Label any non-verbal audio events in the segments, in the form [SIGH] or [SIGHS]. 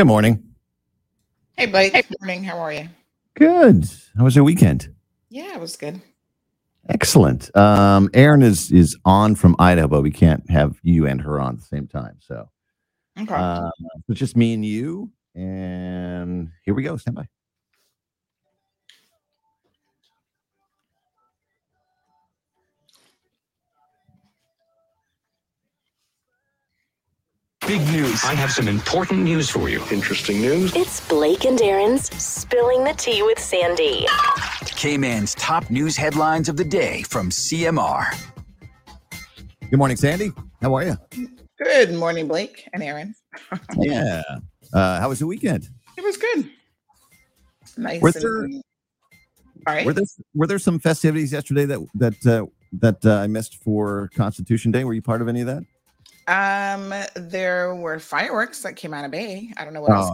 Good morning. Hey, buddy. Hey, morning. How are you? Good. How was your weekend? Yeah, it was good. Excellent. Um, Aaron is is on from Idaho, but we can't have you and her on at the same time. So Okay. uh, it's just me and you. And here we go. Stand by. Big news. I have some important news for you. Interesting news. It's Blake and Aaron's Spilling the Tea with Sandy. K-Man's top news headlines of the day from CMR. Good morning, Sandy. How are you? good morning, Blake and Aaron. [LAUGHS] Yeah. Uh, how was the weekend? It was good. Nice. Were there- all right. Were there were there some festivities yesterday that that uh, that uh, I missed for Constitution Day? Were you part of any of that? Um, there were fireworks that came out of Bay. I don't know what else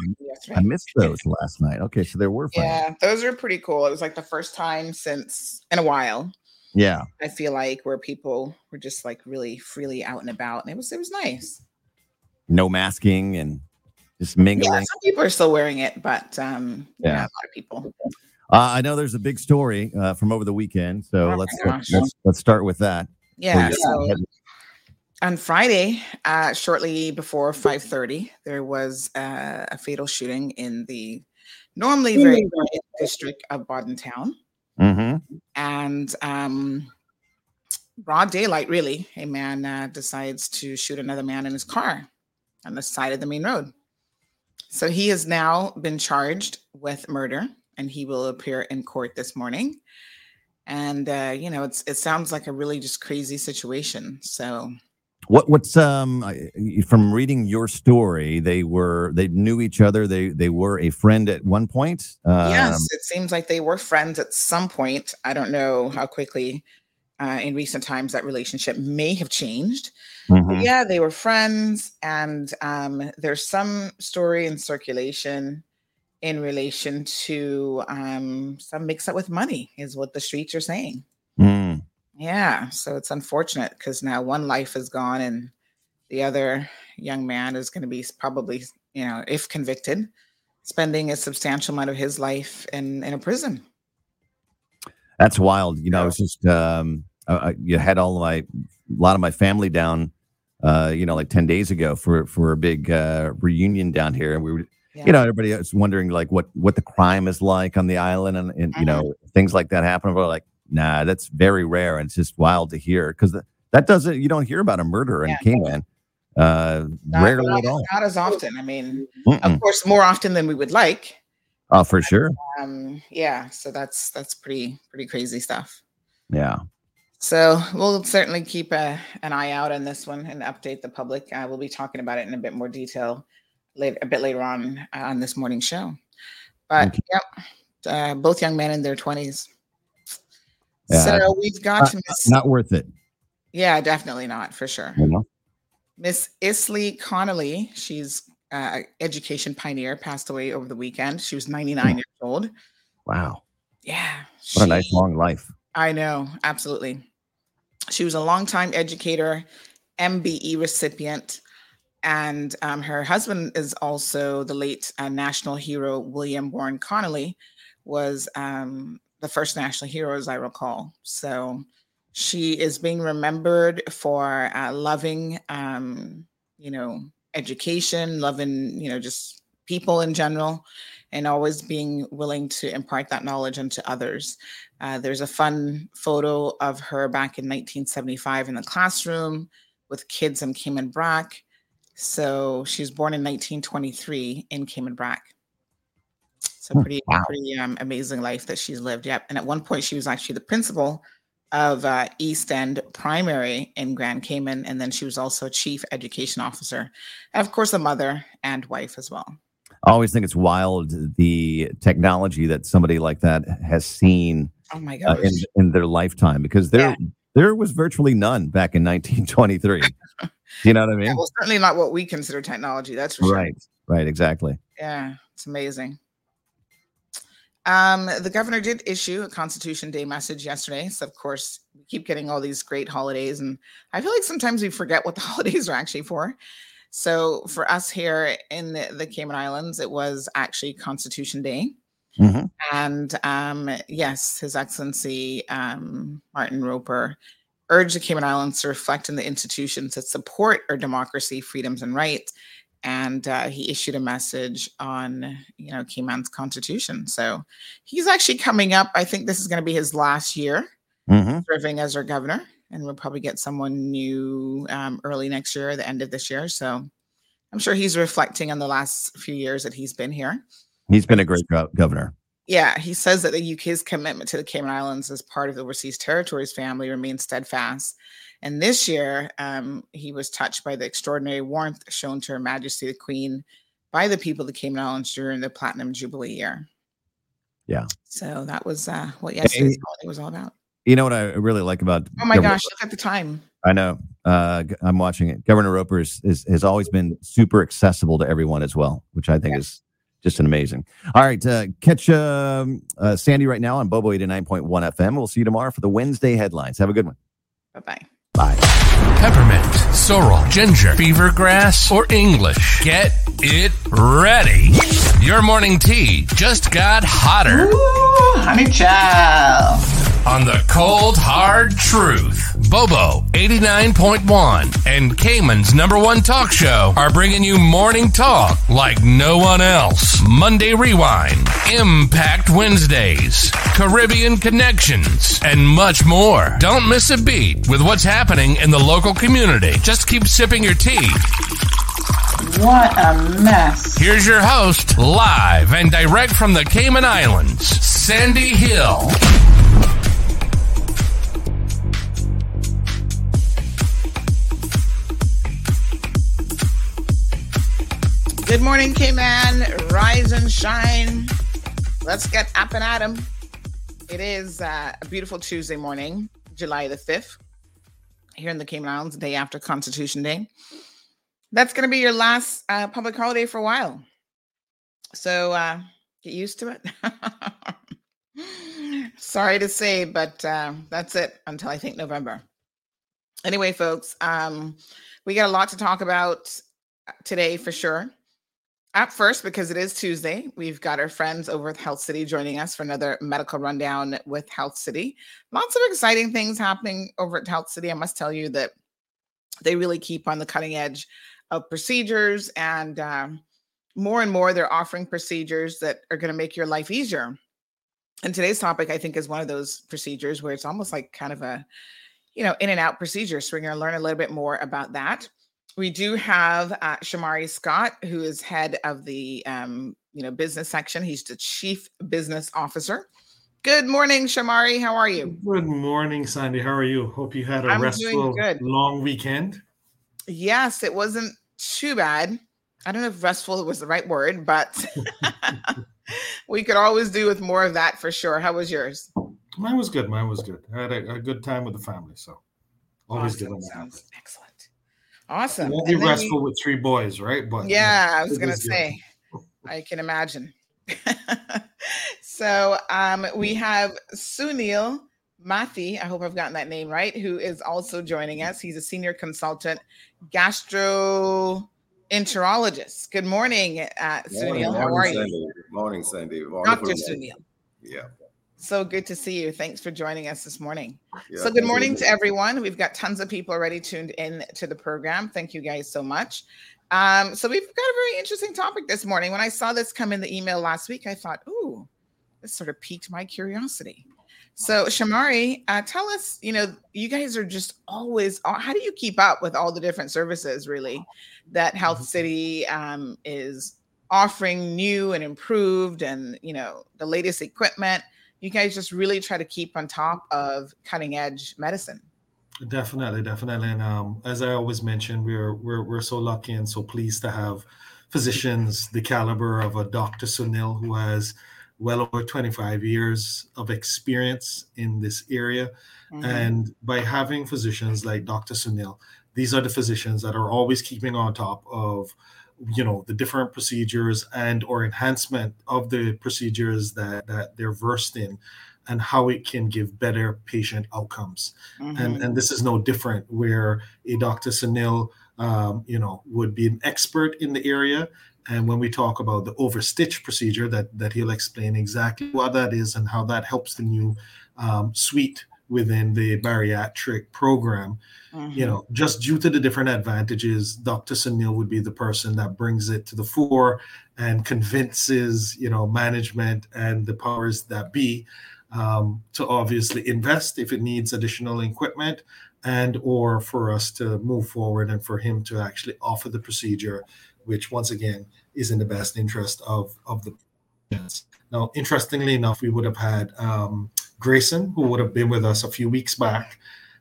Oh. I missed those last night. Okay, so there were. fun. Yeah, those are pretty cool. It was like the first time since in a while. Yeah. I feel like where people were just like really freely out and about, and it was it was nice. No masking and just mingling. Yeah, some people are still wearing it, but um, yeah, Yeah. a lot of people. Uh, I know there's a big story uh, from over the weekend, so Oh my let's let's let's start with that. Yeah. So on Friday, uh, shortly before 5:30, there was uh, a fatal shooting in the normally very quiet district of Bodden Town, Mhm. and um, broad daylight. Really, a man uh, decides to shoot another man in his car on the side of the main road. So he has now been charged with murder, and he will appear in court this morning. And uh, you know, it's it sounds like a really just crazy situation. So What what's um from reading your story? They were they knew each other. They they were a friend at one point. Um, yes, it seems like they were friends at some point. I don't know how quickly uh, in recent times that relationship may have changed. Mhm. yeah, they were friends, and um, there's some story in circulation in relation to um, some mix up with money, is what the streets are saying. Mm. Yeah, so it's unfortunate because now one life is gone, and the other young man is going to be probably, you know, if convicted, spending a substantial amount of his life in in a prison. That's wild. You know, I was just um I, I, you had all my a lot of my family down uh you know like 10 days ago for for a big uh reunion down here and we were Yeah. you know everybody was wondering like what what the crime is like on the island and, and you know things like that happen we're like nah that's very rare and it's just wild to hear because that doesn't you don't hear about a murder in Yeah. Cayman uh Not- rarely not, at all not as often. I mean, Mm-mm. of course, more often than we would like. oh for sure Um, yeah, so that's that's pretty pretty crazy stuff. yeah So we'll certainly keep a, an eye out on this one and update the public. Uh, we'll be talking about it in a bit more detail later, a bit later on uh, on this morning show. But yep, uh, both young men in their twenties. Yeah, so we've got not- Miss, not worth it yeah, definitely not for sure. you know Miss Islay Conolly, she's uh, education pioneer, passed away over the weekend. She was 99 years old. wow Yeah, what a nice long life I know, absolutely. She was a longtime educator, MBE recipient, and um, her husband is also the late uh, national hero William Warren Conolly, was um, the first national hero, as I recall. So she is being remembered for uh, loving, um, you know, education, loving, you know, just people in general, and always being willing to impart that knowledge onto others. Uh, there's a fun photo of her back in 1975 in the classroom with kids in Cayman Brac. So she was born in 1923 in Cayman Brac. So Hmm, pretty, wow. pretty um, amazing life that she's lived. Yep. And at one point, she was actually the principal of uh, East End Primary in Grand Cayman, and then she was also chief education officer, and of course, a mother and wife as well. I always think it's wild the technology that somebody like that has seen Oh my uh, in in their lifetime because there Yeah. there was virtually none back in 1923. [LAUGHS] you know what I Yeah, mean? well, certainly not what we consider technology. That's for sure. Right. Right. Exactly. Yeah, it's amazing. Um, the governor did issue a Constitution Day message yesterday. So, of course, we keep getting all these great holidays, and I feel like sometimes we forget what the [LAUGHS] holidays are actually for. So for us here in the, the Cayman Islands, it was actually Constitution Day. Mhm. And um, yes, His Excellency um, Martin Roper urged the Cayman Islands to reflect on the institutions that support our democracy, freedoms, and rights. And uh, he issued a message on, you know, Cayman's constitution. So he's actually coming up. I think this is going to be his last year Mhm. serving as our governor, and we'll probably get someone new um, early next year, or the end of this year. So I'm sure he's reflecting on the last few years that he's been here. He's been a great gov- governor. Yeah, he says that the UK's commitment to the Cayman Islands as part of the overseas territories family remains steadfast. And this year, um, he was touched by the extraordinary warmth shown to Her Majesty the Queen by the people of the Cayman Islands during the Platinum Jubilee year. Yeah. So that was uh, what yesterday's holiday was all about. You know what I really like about Oh my Governor- gosh, look at the time. I know. Uh, I'm watching it. Governor Roper is, is, has always been super accessible to everyone as well, which I think Yeah. is just an amazing. All right. Uh, catch um, uh, Sandy right now on Bobo 89.1 FM. We'll see you tomorrow for the Wednesday headlines. Have a good one. Bye bye. Bye. peppermint, sorrel, ginger, fever grass, or English. Get it ready. Your morning tea just got hotter Ooh, honey child. On the cold, hard truth. Bobo 89.1 and Cayman's number one talk show are bringing you morning talk like no one else. Monday Rewind, Impact Wednesdays, Caribbean Connections, and much more. Don't miss a beat with what's happening in the local community. Just keep sipping your tea. What a mess. Here's your host, live and direct from the Cayman Islands, Sandy Hill. Good morning, K-Man. Rise and shine. Let's get up and at 'em. It is uh, a beautiful Tuesday morning, July the 5th, here in the Cayman Islands, day after Constitution Day. That's going to be your last uh, public holiday for a while. So uh, get used to it. [LAUGHS] Sorry to say, but uh, that's it until I think November. Anyway, folks, um, we got a lot to talk about today for sure. Up first, because it is Tuesday, we've got our friends over at Health City joining us for another medical rundown with Health City. Lots of exciting things happening over at Health City. I must tell you that they really keep on the cutting edge of procedures, and um, more and more they're offering procedures that are going to make your life easier. And today's topic, I think, is one of those procedures where it's almost like kind of a, you know, in and out procedure. So we're going to learn a little bit more about that we do have uh, Shomari Scott, who is head of the um, you know business section. He's the chief business officer. Good morning, Shomari. How are you? Good morning, Sandy. How are you? Hope you had a I'm restful, good. long weekend. Yes, it wasn't too bad. I don't know if restful was the right word, but [LAUGHS] we could always do with more of that for sure. How was yours? Mine was good. Mine was good. I had a, a good time with the family, so always good Awesome. when that Sounds excellent. Awesome. It won't be And then you- restful with three boys, right? But yeah, I was gonna good. say, [LAUGHS] I can imagine. [LAUGHS] so um, we have Sunil Mathi. I hope I've gotten that name right. Who is also joining us? He's a senior consultant gastroenterologist. Good morning, uh, Sunil. How are you, Sandy. Morning, Sandy. Dr. Sunil? Yeah. So good to see you. Thanks for joining us this morning. yeah. So good morning to everyone. We've got tons of people already tuned in to the program. Thank you guys so much. Um, so we've got a very interesting topic this morning. When I saw this come in the email last week, I thought, ooh, this sort of piqued my curiosity. So Shomari, uh, tell us, you know, you guys are just always, uh, how do you keep up with all the different services really that Health City um, is offering new and improved and, you know, the latest equipment? You guys just really try to keep on top of cutting edge medicine. Definitely, definitely. And um, as I always mention, we're we're we're so lucky and so pleased to have physicians the caliber of a Dr. Sunil who has well over 25 years of experience in this area. Mhm. And by having physicians like Dr. Sunil, these are the physicians that are always keeping on top of you know the different procedures and or enhancement of the procedures that that they're versed in and how it can give better patient outcomes. Mm-hmm. And, and this is no different where a Dr. Sunil, um, you know, would be an expert in the area. And when we talk about the overstitch procedure, that, that he'll explain exactly what that is and how that helps the new um, suite within the bariatric program. Mm-hmm. You know, just due to the different advantages, Dr. Sunil would be the person that brings it to the fore and convinces, you know, management and the powers that be um, to obviously invest if it needs additional equipment and or for us to move forward and for him to actually offer the procedure which once again is in the best interest of of the patients now interestingly enough we would have had um, grayson who would have been with us a few weeks back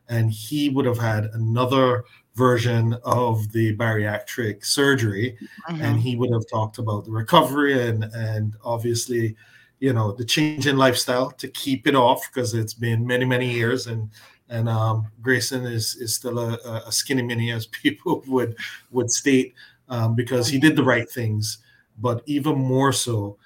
and he would have had another version of the bariatric surgery mm-hmm. and he would have talked about the recovery and and obviously you know the change in lifestyle to keep it off because it's been many many years and and um, Grayson is is still a, a, skinny mini as [LAUGHS] people would would state um, because he did the right things but even more so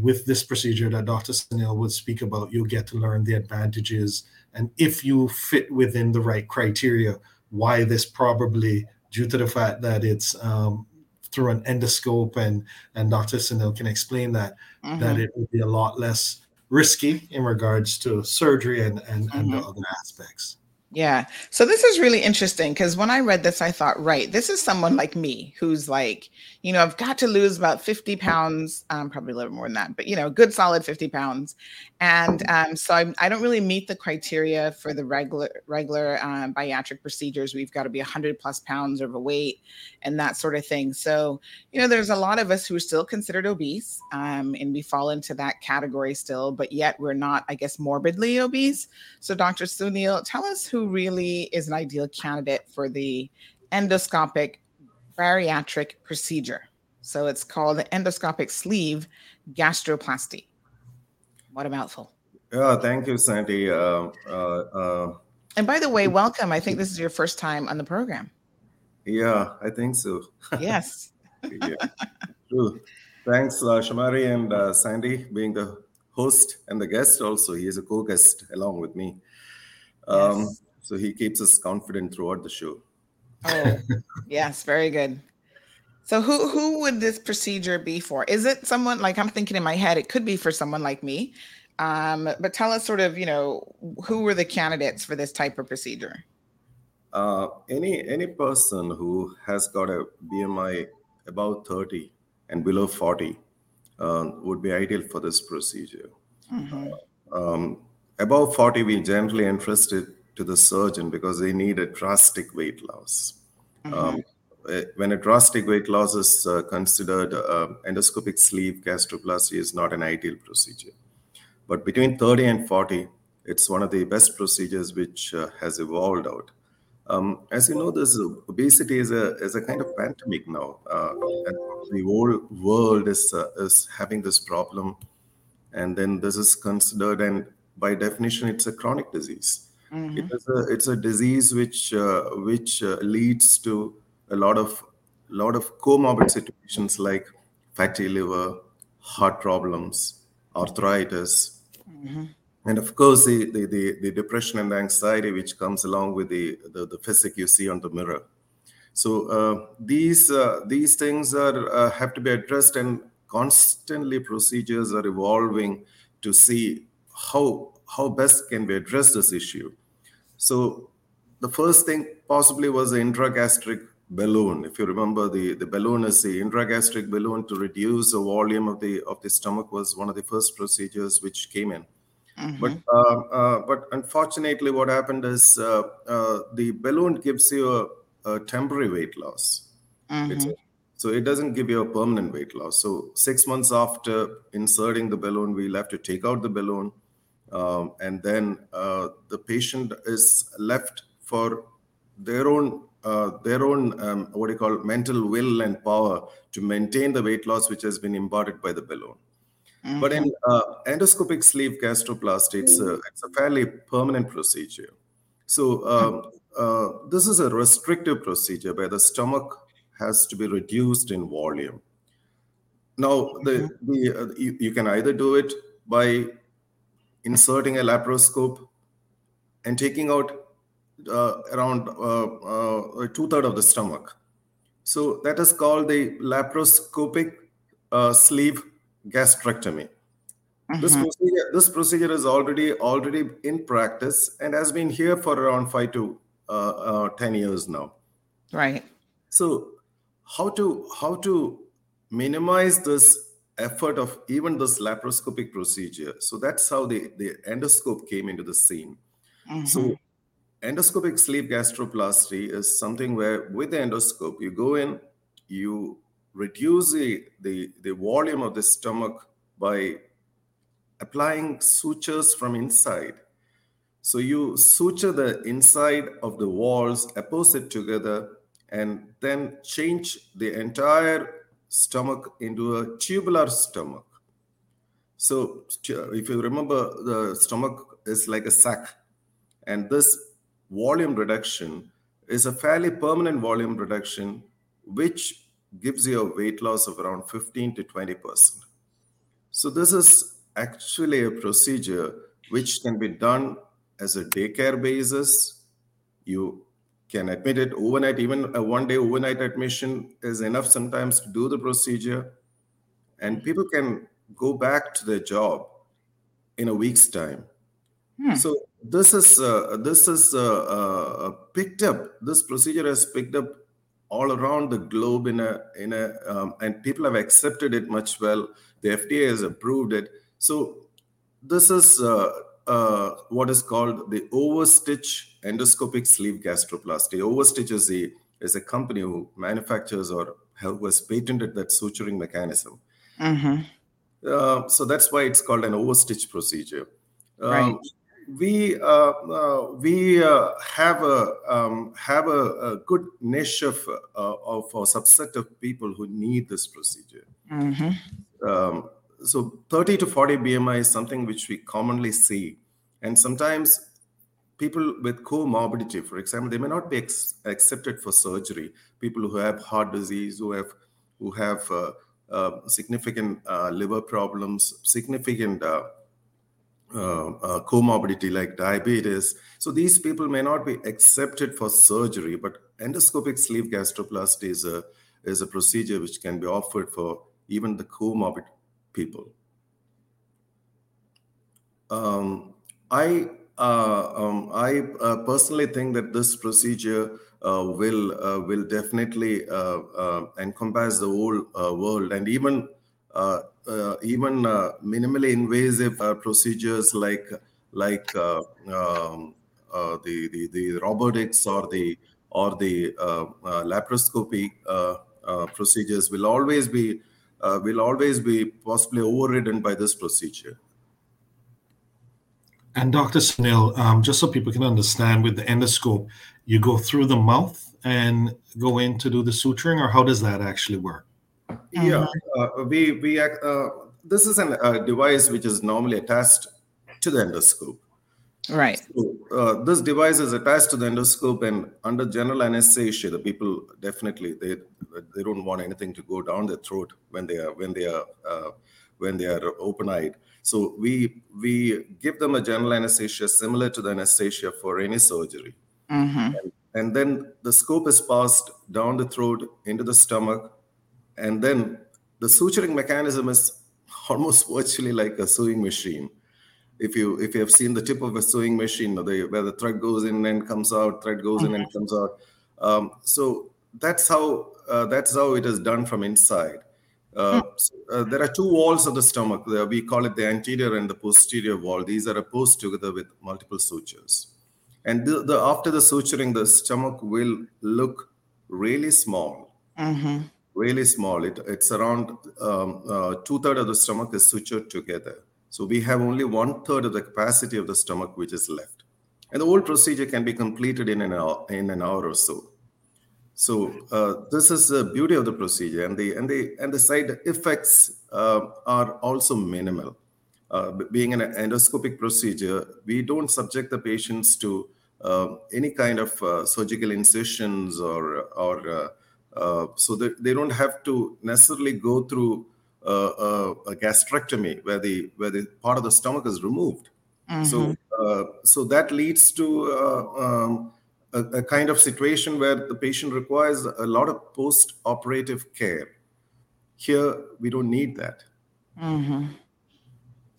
with this procedure that Dr. Sunil would speak about you'll get to learn the advantages and if you fit within the right criteria why this probably due to the fact that it's um, through an endoscope and and Dr. Sunil can explain that mm-hmm. that it would be a lot less risky in regards to surgery and and, mm-hmm. and the other aspects. Yeah. So this is really interesting because when I read this, I thought, right, this is someone like me who's like, you know, I've got to lose about 50 pounds, um, probably a little more than that, but, you know, good solid 50 pounds. And um, so I'm, I do not really meet the criteria for the regular, regular um, bariatric procedures. We've got to be 100 plus pounds overweight and that sort of thing. So, you know, there's a lot of us who are still considered obese um, and we fall into that category still, but yet we're not, I guess, morbidly obese. So, Dr. Sunil, tell us who really is an ideal candidate for the endoscopic bariatric procedure. So it's called endoscopic sleeve gastroplasty. What a mouthful. Yeah, thank you, Sandy. Uh, uh, uh, and by the way, welcome. I think this is your first time on the program. Yeah, I think so. Yes. [LAUGHS] yeah. True. Thanks, uh, Shomari and uh, Sandy, being the host and the guest also. He is a co guest along with me. Um, yes. So he keeps us confident throughout the show. Oh, yes, very good. So who who would this procedure be for? Is it someone like I'm thinking in my head? It could be for someone like me. Um, but tell us sort of, you know, who were the candidates for this type of procedure? Uh, any any person who has got a BMI above 30 and below 40 uh, would be ideal for this procedure. Mm-hmm. Um, above 40, we generally interested to the surgeon because they need a drastic weight loss. Mm-hmm. Um, eh, when a drastic weight loss is uh, considered, uh, endoscopic sleeve gastroplasty is not an ideal procedure. But between 30 and 40, it's one of the best procedures which uh, has evolved out. Um, as you know, this obesity is a is a kind of pandemic now. Uh, the whole world is uh, is having this problem, and then this is considered, and by definition, it's a chronic disease. Mm-hmm. It is a, it's a disease which uh, which uh, leads to a lot of lot of comorbid situations like fatty liver, heart problems, arthritis, mm-hmm. and of course the, the, the the depression and anxiety which comes along with the the, the physique you see on the mirror. So uh, these uh, these things are uh, have to be addressed, and constantly procedures are evolving to see how how best can we address this issue. So the first thing possibly was the intragastric balloon. If you remember, the, the balloon is the intragastric balloon to reduce the volume of the of the stomach was one of the first procedures which came in. Mm-hmm. But uh, uh, but unfortunately, what happened is uh, uh the balloon gives you a, a temporary weight loss. Mm-hmm. So it doesn't give you a permanent weight loss. So six months after inserting the balloon, we'll have to take out the balloon um, and then uh, the patient is left for their own uh, their own um, what do you call mental will and power to maintain the weight loss which has been imparted by the balloon. Mm-hmm. But in uh, endoscopic sleeve gastroplasty, it's a, it's a fairly permanent procedure. So um, uh, this is a restrictive procedure where the stomach has to be reduced in volume. Now, the, mm-hmm. the uh, you, you, can either do it by inserting a laparoscope and taking out uh, around uh, uh, two thirds of the stomach. So that is called the laparoscopic uh, sleeve gastrectomy. Mm-hmm. This procedure, this procedure is already already in practice and has been here for around five to uh, ten years now. Right. So how to how to minimize this effort of even this laparoscopic procedure? So that's how the the endoscope came into the scene. Mm-hmm. So endoscopic sleeve gastroplasty is something where with the endoscope you go in, you reduce the, the, the volume of the stomach by applying sutures from inside. So you suture the inside of the walls oppose it together and then change the entire stomach into a tubular stomach. So if you remember, the stomach is like a sac, and this volume reduction is a fairly permanent volume reduction, which gives you a weight loss of around 15 to 20 percent. So this is actually a procedure which can be done as a daycare basis. You can admit it overnight, even a one day overnight admission is enough sometimes to do the procedure. And people can go back to their job in a week's time. Hmm. So this is uh, this is uh, uh, picked up. This procedure has picked up all around the globe in a in a um, and people have accepted it much well. The FDA has approved it. So this is uh, uh, what is called the Overstitch endoscopic sleeve gastroplasty. Overstitch is a is a company who manufactures or who has patented that suturing mechanism. Mm-hmm. Uh, so that's why it's called an overstitch procedure. Um, right we uh, uh, we uh, have a um, have a, a, good niche of of a subset of people who need this procedure. Mm-hmm. Um, so 30 to 40 BMI is something which we commonly see, and sometimes people with comorbidity, for example, they may not be ex- accepted for surgery. People who have heart disease, who have who have uh, uh, significant uh, liver problems, significant uh, uh, comorbidity like diabetes. So these people may not be accepted for surgery, but endoscopic sleeve gastroplasty is a is a procedure which can be offered for even the comorbid people. Um, I uh, um, I uh, personally think that this procedure uh, will uh, will definitely encompass the whole world and even uh, even uh, minimally invasive uh, procedures like like um, the, the the robotics or the or the laparoscopy procedures will always be will always be possibly overridden by this procedure. And Dr. Sunil, um, just so people can understand, with the endoscope, you go through the mouth and go in to do the suturing, or how does that actually work? Yeah, uh, we we uh, this is a uh, device which is normally attached to the endoscope. Right. So, uh, this device is attached to the endoscope, and under general anesthesia, the people definitely they they don't want anything to go down their throat when they are when they are uh, when they are open eyed. So we we give them a general anesthesia similar to the anesthesia for any surgery, mm-hmm. and, and then the scope is passed down the throat into the stomach, and then the suturing mechanism is [LAUGHS] almost virtually like a sewing machine. If you if you have seen the tip of a sewing machine, where the thread goes in and comes out, thread goes in and comes out. Um, so that's how uh, that's how it is done from inside. Uh, hmm. so, uh, there are two walls of the stomach. We call it the anterior and the posterior wall. These are opposed together with multiple sutures. And the, the, after the suturing, the stomach will look really small. Mm-hmm really small. It, it's around um, uh, two thirds of the stomach is sutured together. So we have only one third of the capacity of the stomach which is left. And the whole procedure can be completed in an hour, in an hour or so. So uh, this is the beauty of the procedure, and the and the and the side effects uh, are also minimal. Uh, being an endoscopic procedure, we don't subject the patients to uh, any kind of uh, surgical incisions or or uh, so that they don't have to necessarily go through a, a, gastrectomy where the where the part of the stomach is removed. Mm-hmm. So, uh, so that leads to uh, um, a, a kind of situation where the patient requires a lot of post-operative care. Here, we don't need that. Mm-hmm.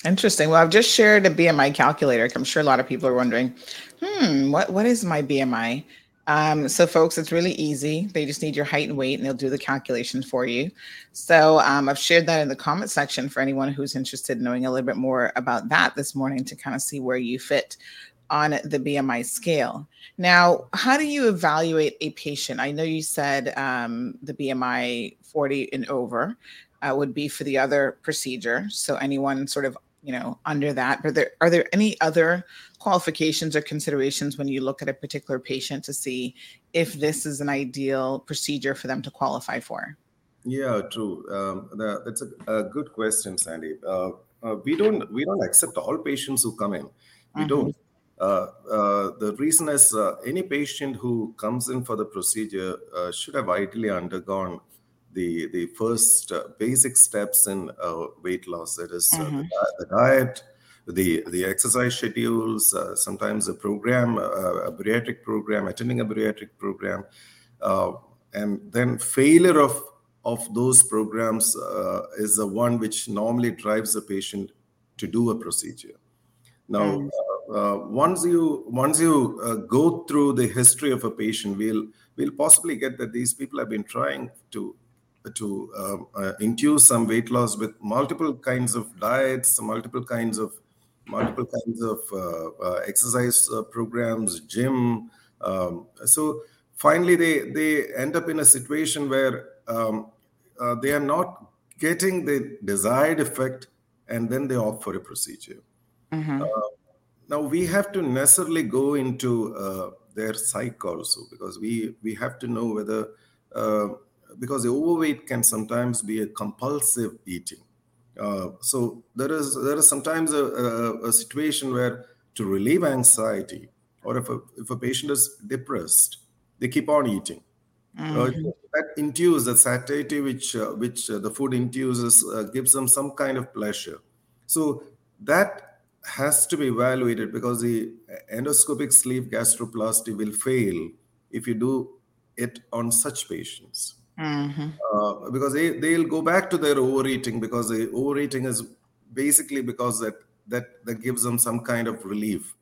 Interesting. Well, I've just shared a BMI calculator. I'm sure a lot of people are wondering, hmm, what, what is my BMI? Um, so, folks, it's really easy. They just need your height and weight, and they'll do the calculation for you. So, um, I've shared that in the comment section for anyone who's interested in knowing a little bit more about that this morning to kind of see where you fit on the BMI scale. Now, how do you evaluate a patient? I know you said um, the BMI 40 and over uh, would be for the other procedure. So, anyone sort of you know under that but there are there any other qualifications or considerations when you look at a particular patient to see if this is an ideal procedure for them to qualify for yeah true um, that's a, a, good question sandy uh, uh, we don't we don't accept all patients who come in we mm-hmm. don't uh, uh the reason is uh, any patient who comes in for the procedure uh, should have ideally undergone the the first uh, basic steps in uh, weight loss. That is, uh, mm-hmm. the, the, diet, the the exercise schedules, uh, sometimes a program, uh, a bariatric program, attending a bariatric program, and then failure of of those programs is the one which normally drives the patient to do a procedure. Now, mm. uh, once you once you uh, go through the history of a patient, we'll we'll possibly get that these people have been trying to to um, uh, induce some weight loss with multiple kinds of diets, multiple kinds of multiple kinds of uh, uh, exercise uh, programs, gym. Um, so finally, they they end up in a situation where um, uh, they are not getting the desired effect, and then they opt for a procedure. Mm-hmm. Uh, now we have to necessarily go into their psych also because we we have to know whether because the overweight can sometimes be a compulsive eating. Uh, so there is there is sometimes a, a, a, situation where to relieve anxiety, or if a, if a patient is depressed, they keep on eating. Uh, mm-hmm. Uh, that induces the satiety which uh, which uh, the food induces uh, gives them some kind of pleasure. So that has to be evaluated because the endoscopic sleeve gastroplasty will fail if you do it on such patients. Mm-hmm. Uh, because they they'll go back to their overeating because the overeating is basically because that that that gives them some kind of relief.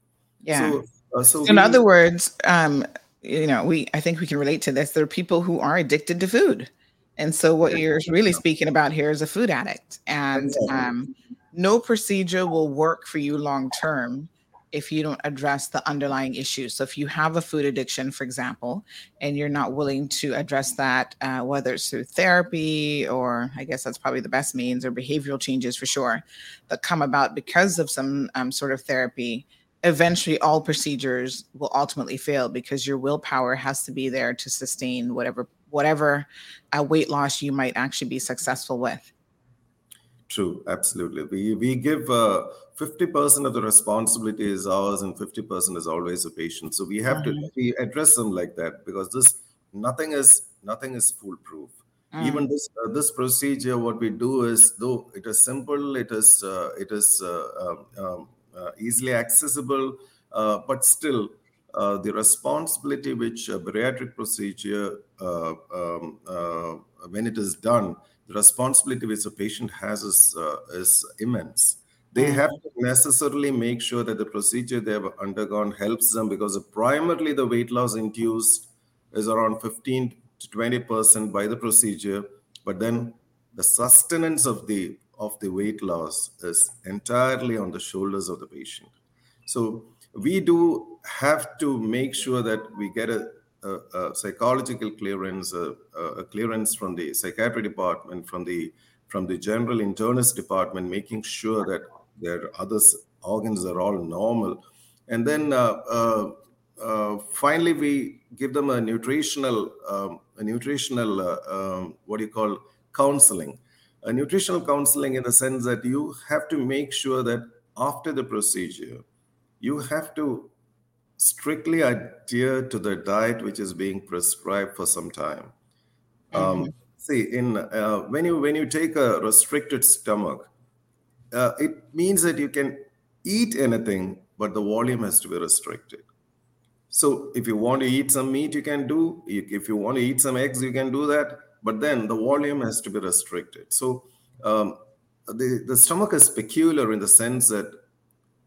Yeah. So, uh, so in we, other words, um, you know, we I think we can relate to this. There are people who are addicted to food, and so what you're really speaking about here is a food addict, and um, no procedure will work for you long term if you don't address the underlying issues. So, if you have a food addiction, for example, and you're not willing to address that, uh, whether it's through therapy or I guess that's probably the best means, or behavioral changes for sure that come about because of some um, sort of therapy, eventually all procedures will ultimately fail because your willpower has to be there to sustain whatever whatever uh, weight loss you might actually be successful with. True, absolutely. We we give uh, fifty percent of the responsibility is ours, and fifty percent is always the patient. So we have mm-hmm. to we address them like that because this nothing is nothing is foolproof. Mm. Even this uh, this procedure, what we do is though it is simple, it is uh, it is uh, um, um, uh, easily accessible, uh, but still the responsibility which a bariatric procedure um, when it is done the responsibility which the patient has is, uh, is immense. They mm. have to necessarily make sure that the procedure they have undergone helps them because primarily the weight loss induced is around 15 to 20 percent by the procedure, but then the sustenance of the of the weight loss is entirely on the shoulders of the patient. So we do have to make sure that we get a a, a psychological clearance, a, a, clearance from the psychiatry department, from the from the general internist department, making sure that their other organs are all normal, and then uh, uh, uh, finally we give them a nutritional um, a nutritional uh, um, what do you call counseling, a nutritional counseling in the sense that you have to make sure that after the procedure, you have to strictly adhere to the diet which is being prescribed for some time. Um, mm-hmm. see, in uh, when you when you take a restricted stomach, uh, it means that you can eat anything, but the volume has to be restricted. So if you want to eat some meat, you can do. If you want to eat some eggs, you can do that. But then the volume has to be restricted. So um, the, the stomach is peculiar in the sense that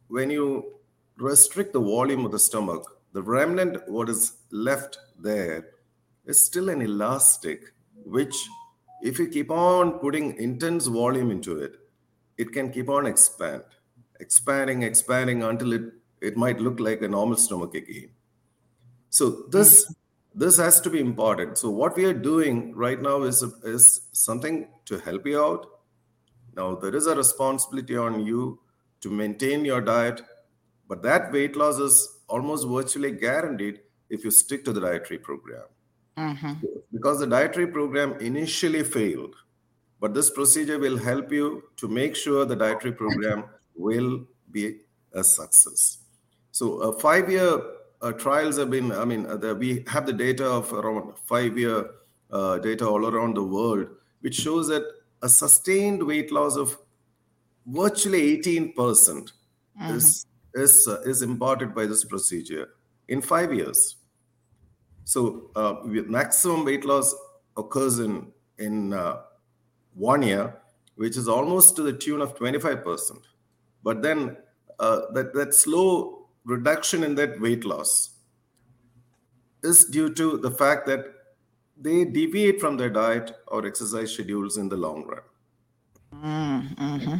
when you restrict the volume of the stomach, the remnant, what is left there, is still an elastic, which if you keep on putting intense volume into it, it can keep on expand, expanding, expanding until it, it might look like a normal stomach again. So this this has to be important. So what we are doing right now is is something to help you out. Now there is a responsibility on you to maintain your diet, but that weight loss is almost virtually guaranteed if you stick to the dietary program. Mm-hmm. Because the dietary program initially failed, but this procedure will help you to make sure the dietary program will be a success. So, a five year uh, trials have been, I mean, uh, the, we have the data of around five year uh, data all around the world, which shows that a sustained weight loss of virtually 18% mm hmm is, is, uh, is imparted by this procedure in five years. So, uh, maximum weight loss occurs in, in uh, one year, which is almost to the tune of 25%. But then that, that slow reduction in that weight loss is due to the fact that they deviate from their diet or exercise schedules in the long run. Mm-hmm.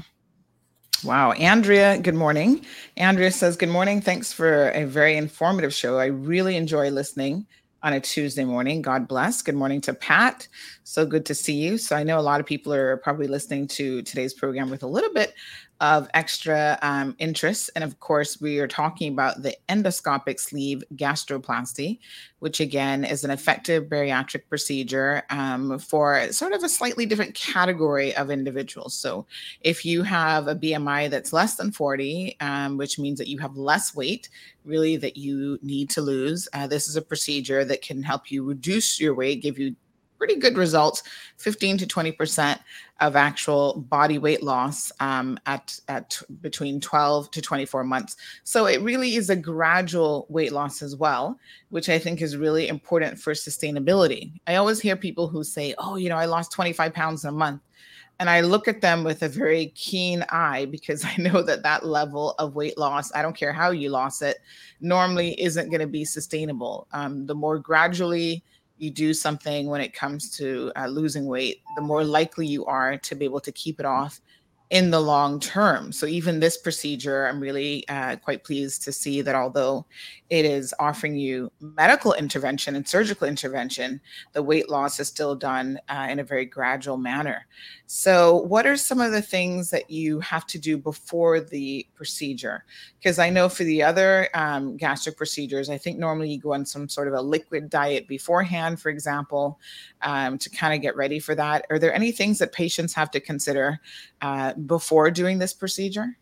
Wow. Andrea, good morning. Andrea says, Good morning. Thanks for a very informative show. I really enjoy listening on a Tuesday morning. God bless. Good morning to Pat. So good to see you. So I know a lot of people are probably listening to today's program with a little bit of extra um, interest. And of course, we are talking about the endoscopic sleeve gastroplasty, which again is an effective bariatric procedure um, for sort of a slightly different category of individuals. So, if you have a BMI that's less than 40, um, which means that you have less weight, really that you need to lose, uh, this is a procedure that can help you reduce your weight, give you pretty good results 15 to 20 percent of actual body weight loss um, at at between 12 to 24 months. So it really is a gradual weight loss as well which i think is really important for sustainability. I always hear people who say oh you know i lost 25 pounds in a month. And I look at them with a very keen eye because [LAUGHS] I know that that level of weight loss, I don't care how you lost it, normally isn't going to be sustainable. Um, the more gradually you do something when it comes to uh, losing weight, the more likely you are to be able to keep it off in the long term. So even this procedure, I'm really uh, quite pleased to see that although it is offering you medical intervention and surgical intervention, the weight loss is still done uh, in a very gradual manner. So, what are some of the things that you have to do before the procedure? Because I know for the other um, gastric procedures, I think normally you go on some sort of a liquid diet beforehand, for example, um, to kind of get ready for that. Are there any things that patients have to consider uh, before doing this procedure?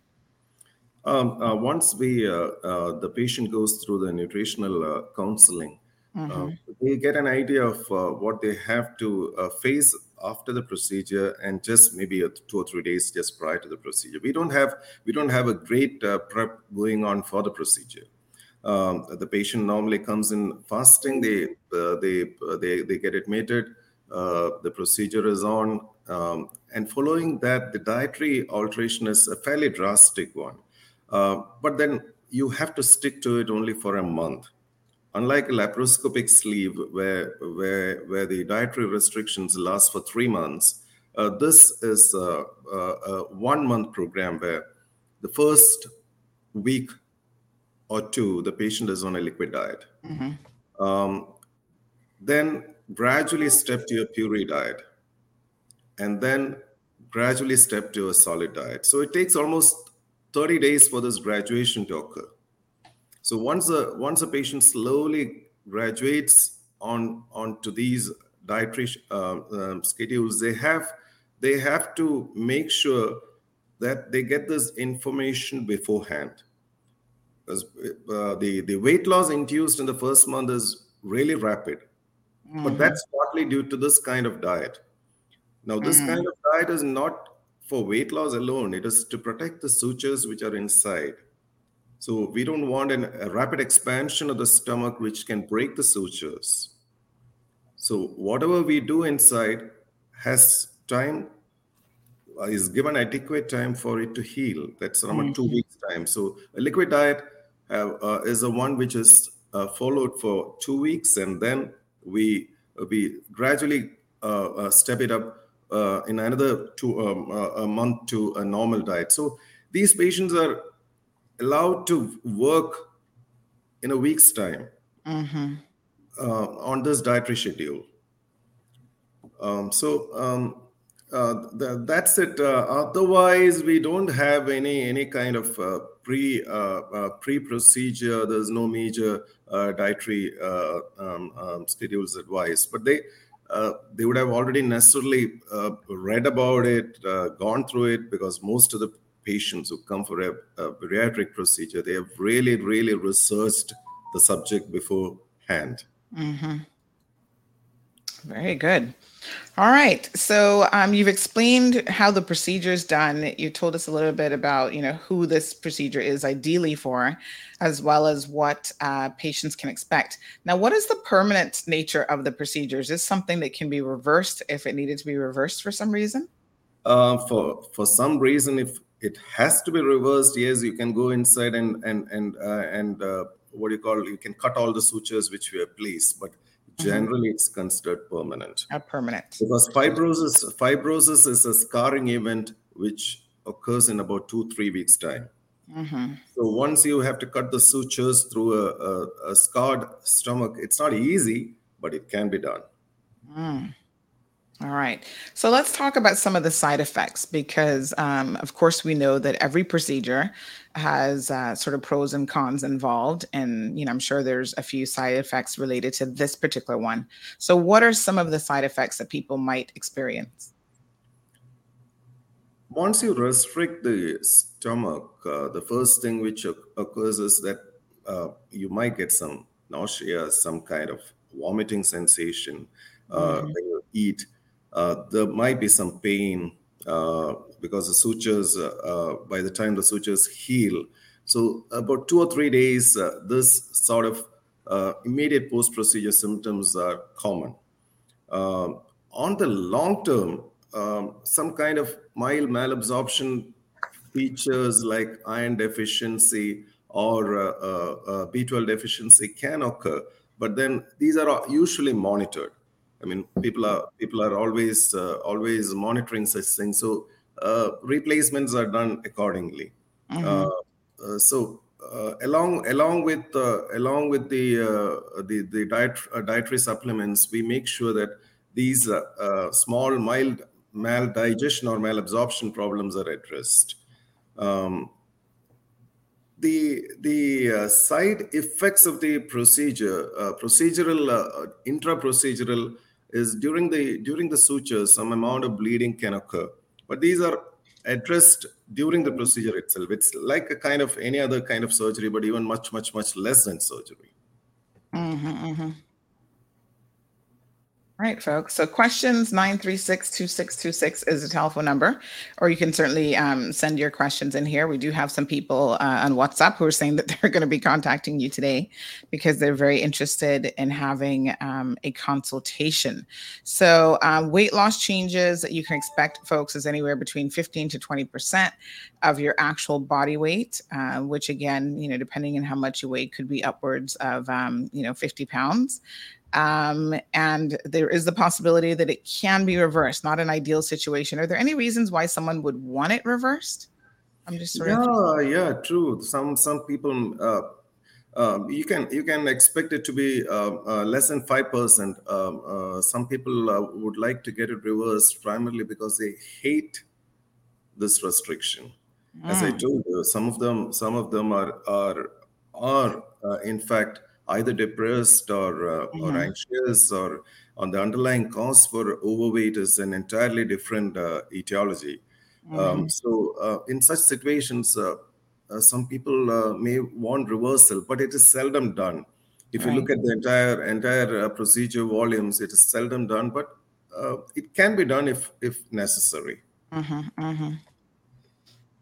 Um, uh, once we uh, uh, the patient goes through the nutritional uh, counseling, mm-hmm. they get an idea of what they have to face after the procedure and just maybe two or three days just prior to the procedure we don't have we don't have a great uh, prep going on for the procedure um, the patient normally comes in fasting they uh, they, uh, they they get admitted uh, the procedure is on um, and following that the dietary alteration is a fairly drastic one uh, but then you have to stick to it only for a month Unlike a laparoscopic sleeve, where, where, where the dietary restrictions last for three months, uh, this is a, a, a one month program where the first week or two, the patient is on a liquid diet. Mm-hmm. Um, then gradually step to a puree diet, and then gradually step to a solid diet. So it takes almost 30 days for this graduation to occur. So once a once a patient slowly graduates on onto these dietary uh, um, schedules, they have they have to make sure that they get this information beforehand. Because uh, the the weight loss induced in the first month is really rapid, mm-hmm. but that's partly due to this kind of diet. Now, this mm-hmm. kind of diet is not for weight loss alone, it is to protect the sutures which are inside. So we don't want an, a rapid expansion of the stomach which can break the sutures. So whatever we do inside has time uh, is given adequate time for it to heal. That's around mm-hmm. two weeks time. So a liquid diet have, uh, is the one which is uh, followed for two weeks, and then we we gradually uh, uh, step it up uh, in another two um, a month to a normal diet. So these patients are allowed to work in a week's time mm-hmm. on this dietary schedule. Um, so um, uh, the, that's it. Uh, otherwise, we don't have any any kind of uh, pre pre procedure. There's no major dietary um, um, schedules advice, but they Uh, they would have already necessarily uh, read about it, uh, gone through it, because most of the patients who come for a, a bariatric procedure, they have really, really researched the subject beforehand. Mm-hmm. Very good. All right. So um, you've explained how the procedure is done. You told us a little bit about, you know, who this procedure is ideally for, as well as what uh, patients can expect. Now, what is the permanent nature of the procedure? Is this something that can be reversed if it needed to be reversed for some reason? Uh, for for some reason, if it has to be reversed, yes, you can go inside and and and uh, and uh, what do you call? You can cut all the sutures which were placed, but Mm-hmm. generally it's considered permanent. A permanent. Because fibrosis, fibrosis is a scarring event which occurs in about two, three weeks' time. Mm-hmm. So once you have to cut the sutures through a, a, a, scarred stomach, it's not easy, but it can be done. Mm. All right. So let's talk about some of the side effects because, um, of course, we know that every procedure has uh, sort of pros and cons involved. And, you know, I'm sure there's a few side effects related to this particular one. So, what are some of the side effects that people might experience? Once you restrict the stomach, uh, the first thing which occurs is that uh, you might get some nausea, some kind of vomiting sensation uh, mm-hmm. when you eat there might be some pain uh, because the sutures, uh, by the time the sutures heal, so about two or three days, this sort of immediate post-procedure symptoms are common. Um, on the long term, um, some kind of mild malabsorption features like iron deficiency or uh, uh, B12 deficiency can occur, but then these are usually monitored. I mean, people are people are always uh, always monitoring such things. So uh, replacements are done accordingly. Mm-hmm. Uh, uh so uh, along along with uh, along with the the the diet, dietary supplements, we make sure that these small mild maldigestion or malabsorption problems are addressed. Um, the the uh, side effects of the procedure, uh, procedural, uh, intra-procedural is during the during the sutures, some amount of bleeding can occur, but these are addressed during the procedure itself. It's like a kind of any other kind of surgery, but even much, much, much less than surgery. Mm-hmm, mm-hmm. All right, folks. So questions 936-2626 is the telephone number, or you can certainly um, send your questions in here. We do have some people uh, on WhatsApp who are saying that [LAUGHS] they're going to be contacting you today because they're very interested in having um, a consultation. So um, weight loss changes that you can expect, folks, is anywhere between 15 to 20% of your actual body weight, uh, which again, you know, depending on how much you weigh, could be upwards of, um, you know, 50 pounds. Um, and there is the possibility that it can be reversed, not an ideal situation. Are there any reasons why someone would want it reversed? I'm just sort yeah, of yeah, true. Some some people uh, uh, you can you can expect it to be uh, uh less than five percent. Um, uh, some people uh, would like to get it reversed primarily because they hate this restriction. Mm. As I mm. told you, some of them some of them are are are in fact either depressed or uh, mm-hmm. or anxious or on the underlying cause for overweight is an entirely different uh, etiology. Um, mm-hmm. Um, so uh, in such situations, uh, uh, some people uh, may want reversal, but it is seldom done. If right. you look at the entire entire procedure volumes, it is seldom done, but it can be done if if necessary. Mm-hmm, mm-hmm.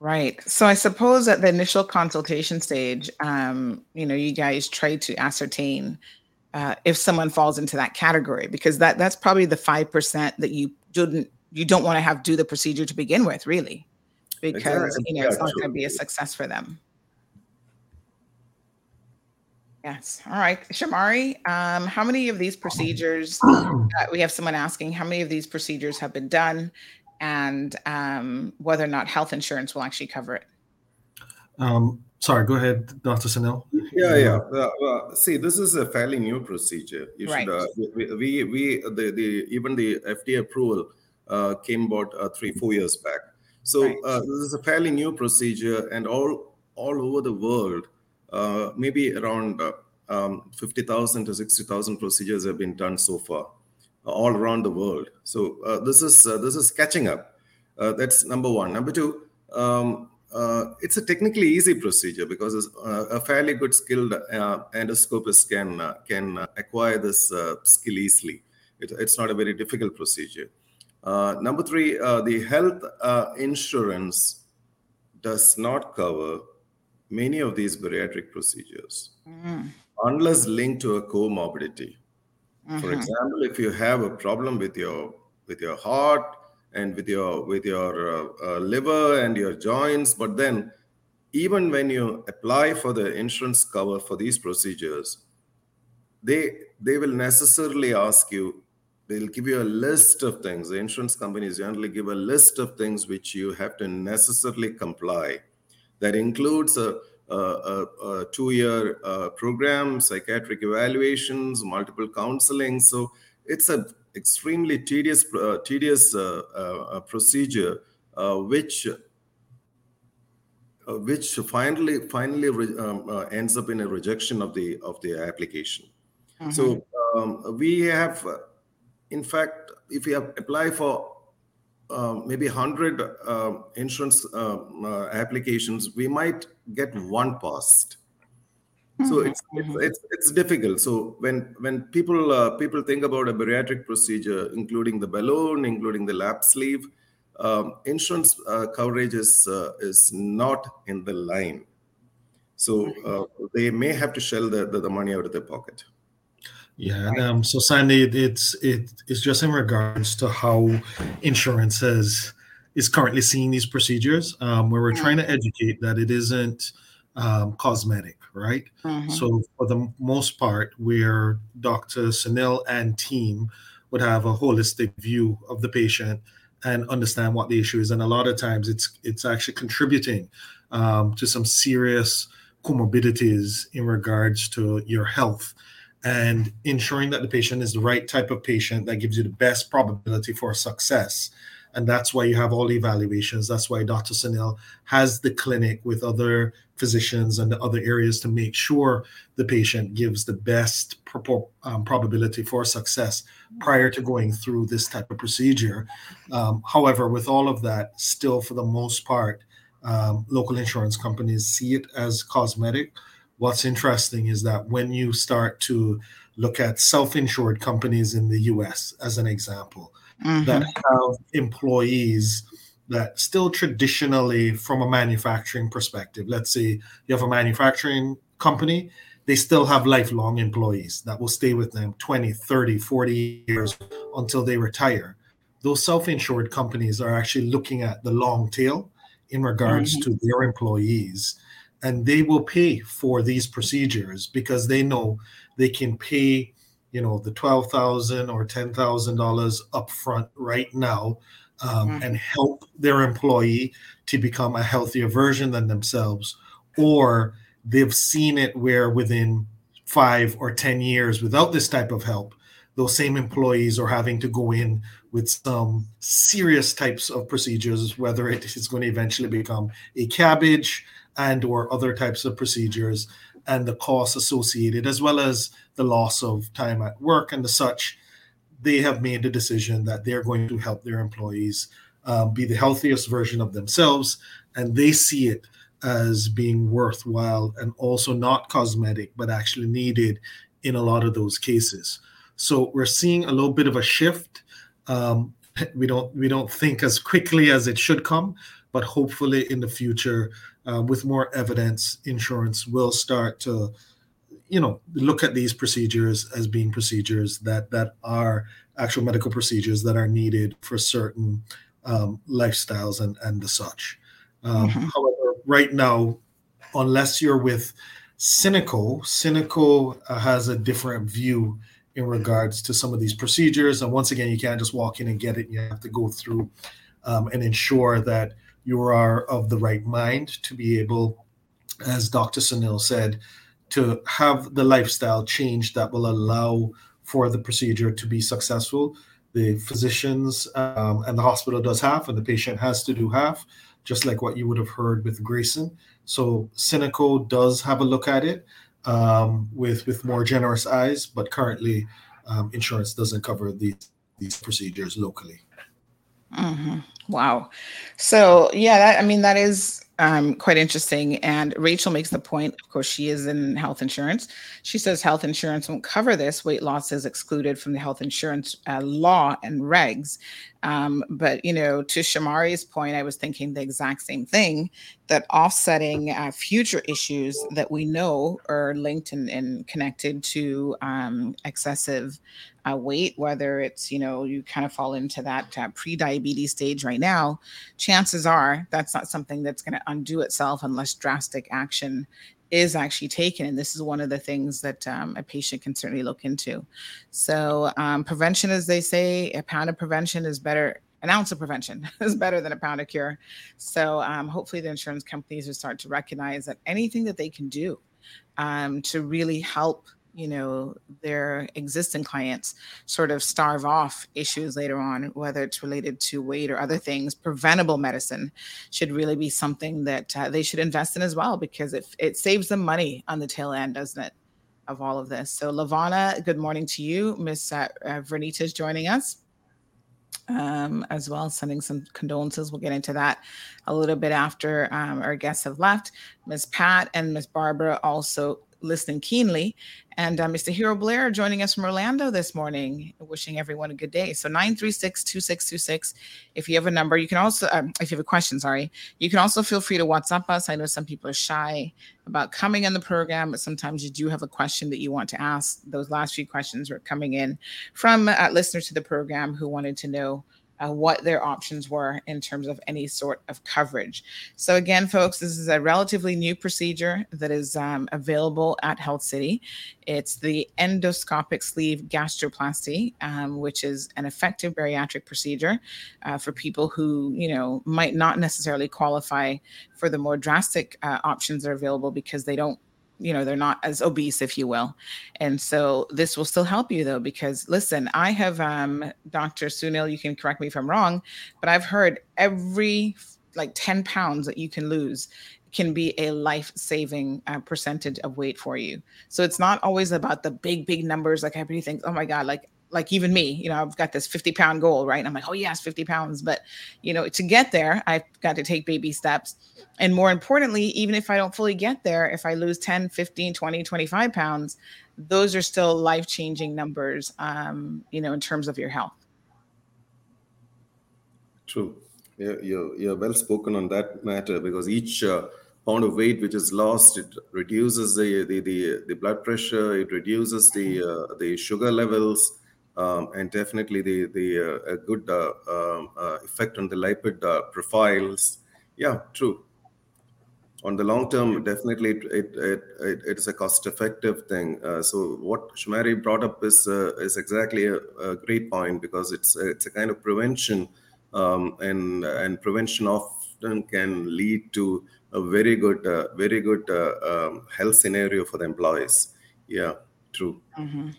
Right. So I suppose at the initial consultation stage, um, you know, you guys try to ascertain uh, if someone falls into that category because that that's probably the five percent that you didn't you don't want to have do the procedure to begin with, really, because exactly. you know it's not going to be a success for them. Yes. All right. Shomari, um, how many of these procedures, uh, we have someone asking, how many of these procedures have been done and um, whether or not health insurance will actually cover it? Um, sorry, go ahead, Dr. Sunil. Yeah, yeah. Uh, uh, see, this is a fairly new procedure. You right. should, uh, we, we, we, the, the, even the FDA approval uh, came about uh, three, four years back. So right. this is a fairly new procedure and all, all over the world, uh, maybe around uh, um, 50,000 to 60,000 procedures have been done so far, uh, all around the world. So uh, this is this is catching up. that's number one. Number two, um, it's a technically easy procedure because a fairly good skilled endoscopist can can acquire this skill easily. It, it's not a very difficult procedure. Uh, number three, uh, the health uh, insurance does not cover many of these bariatric procedures mm. unless linked to a comorbidity. Mm-hmm. For example, if you have a problem with your with your heart and with your with your uh, uh, liver and your joints, but then even when you apply for the insurance cover for these procedures, they they will necessarily ask you they'll give you a list of things the insurance companies generally give a list of things which you have to necessarily comply that includes a, a, two-year uh, program, psychiatric evaluations, multiple counseling. So it's an extremely tedious, uh, tedious uh, procedure, uh, which uh, which finally finally um, ends up in a rejection of the of the application. Mm-hmm. So um, we have, in fact, if you apply for uh, maybe 100 uh, insurance uh, uh, applications, we might get one passed. So mm-hmm. it's, it's, it's it's difficult. So when when people uh, people think about a bariatric procedure, including the balloon, including the lap sleeve, um, insurance coverage is is not in the line. So they may have to shell the, the, the money out of their pocket. Yeah, and um, so Sandy, it's it's just in regards to how insurance has is currently seeing these procedures, um, where we're trying to mm-hmm. educate that it isn't um, cosmetic, right? Mm-hmm. So for the most part, where Dr. Sunil and team would have a holistic view of the patient and understand what the issue is, and a lot of times it's it's actually contributing um, to some serious comorbidities in regards to your health and ensuring that the patient is the right type of patient that gives you the best probability for success. And that's why you have all the evaluations. That's why Dr. Sunil has the clinic with other physicians and the other areas to make sure the patient gives the best um, probability for success prior to going through this type of procedure. Um, however, with all of that, still for the most part, um, local insurance companies see it as cosmetic what's interesting is that when you start to look at self-insured companies in the US as an example mm-hmm. that have employees that still traditionally from a manufacturing perspective let's say you have a manufacturing company they still have lifelong employees that will stay with them 20 30 40 years until they retire those self-insured companies are actually looking at the long tail in regards mm-hmm. to their employees and they will pay for these procedures because they know they can pay you know the twelve thousand or ten thousand dollars upfront right now um, mm-hmm. and help their employee to become a healthier version than themselves or they've seen it where within five or ten years without this type of help those same employees are having to go in with some serious types of procedures whether it is going to eventually become a CABG and or other types of procedures and the costs associated as well as the loss of time at work and the such they have made the decision that they're going to help their employees um, be the healthiest version of themselves. And they see it as being worthwhile and also not cosmetic but actually needed in a lot of those cases. So we're seeing a little bit of a shift. Um, [LAUGHS] we don't we don't think as quickly as it should come, but hopefully in the future, uh, with more evidence, insurance will start to, you know, look at these procedures as being procedures that that are actual medical procedures that are needed for certain um, lifestyles and and the such. Um, mm-hmm. However, right now, unless you're with CINICO, CINICO uh, has a different view in regards to some of these procedures. And once again, you can't just walk in and get it. You have to go through um, and ensure that you are of the right mind to be able, as Dr. Sunil said, to have the lifestyle change that will allow for the procedure to be successful. The physicians um, and the hospital does half, and the patient has to do half, just like what you would have heard with Grayson. So CINICO does have a look at it um, with with more generous eyes, but currently um, insurance doesn't cover these these procedures locally. Mm-hmm. Wow. So yeah, that, I mean that is um, quite interesting. And Rachel makes the point. Of course, she is in health insurance. She says health insurance won't cover this. Weight loss is excluded from the health insurance uh, law and regs. Um, but you know, to Shomari's point, I was thinking the exact same thing that offsetting uh, future issues that we know are linked and, and connected to um, excessive uh, weight, whether it's you know you kind of fall into that uh, pre-diabetes stage right now, chances are that's not something that's going to undo itself unless drastic action is actually taken. And this is one of the things that um, a patient can certainly look into. So, um, prevention, as they say, a pound of prevention is better. An ounce of prevention [LAUGHS] is better than a pound of cure. So, um, hopefully, the insurance companies will start to recognize that anything that they can do um, to really help you know their existing clients sort of starve off issues later on whether it's related to weight or other things preventable medicine should really be something that uh, they should invest in as well because it, it saves them money on the tail end doesn't it of all of this so lavana good morning to you miss uh, uh, vernita is joining us um, as well, sending some condolences. We'll get into that a little bit after um, our guests have left. Miss Pat and Miss Barbara also listening keenly. And uh, Mr. Hero Blair joining us from Orlando this morning, wishing everyone a good day. So 936 2626. If you have a number, you can also, um, if you have a question, sorry, you can also feel free to WhatsApp us. I know some people are shy about coming on the program, but sometimes you do have a question that you want to ask. Those last few questions were coming in from uh, listeners to the program who wanted to know uh, what their options were in terms of any sort of coverage. So, again, folks, this is a relatively new procedure that is um, available at Health City. It's the endoscopic sleeve gastroplasty, um, which is an effective bariatric procedure uh, for people who, you know, might not necessarily qualify for the more drastic uh, options that are available because they don't you know they're not as obese if you will. And so this will still help you though because listen i have um dr sunil you can correct me if i'm wrong but i've heard every like 10 pounds that you can lose can be a life-saving uh, percentage of weight for you. So it's not always about the big big numbers like everybody thinks oh my god like like even me, you know, I've got this 50 pound goal, right? And I'm like, oh, yes, 50 pounds. But, you know, to get there, I've got to take baby steps. And more importantly, even if I don't fully get there, if I lose 10, 15, 20, 25 pounds, those are still life changing numbers, um, you know, in terms of your health. True. Yeah, you're, you're well spoken on that matter because each uh, pound of weight which is lost, it reduces the, the, the, the blood pressure, it reduces the, uh, the sugar levels um, and definitely the the uh, a good uh, um, uh, effect on the lipid uh, profiles. Yeah, true. On the long term, definitely it it, it, it is a cost effective thing. Uh, so what Shomari brought up is uh, is exactly a, a, great point because it's it's a kind of prevention, um, and and prevention often can lead to a very good very good um, health scenario for the employees. Yeah, true. Mm-hmm.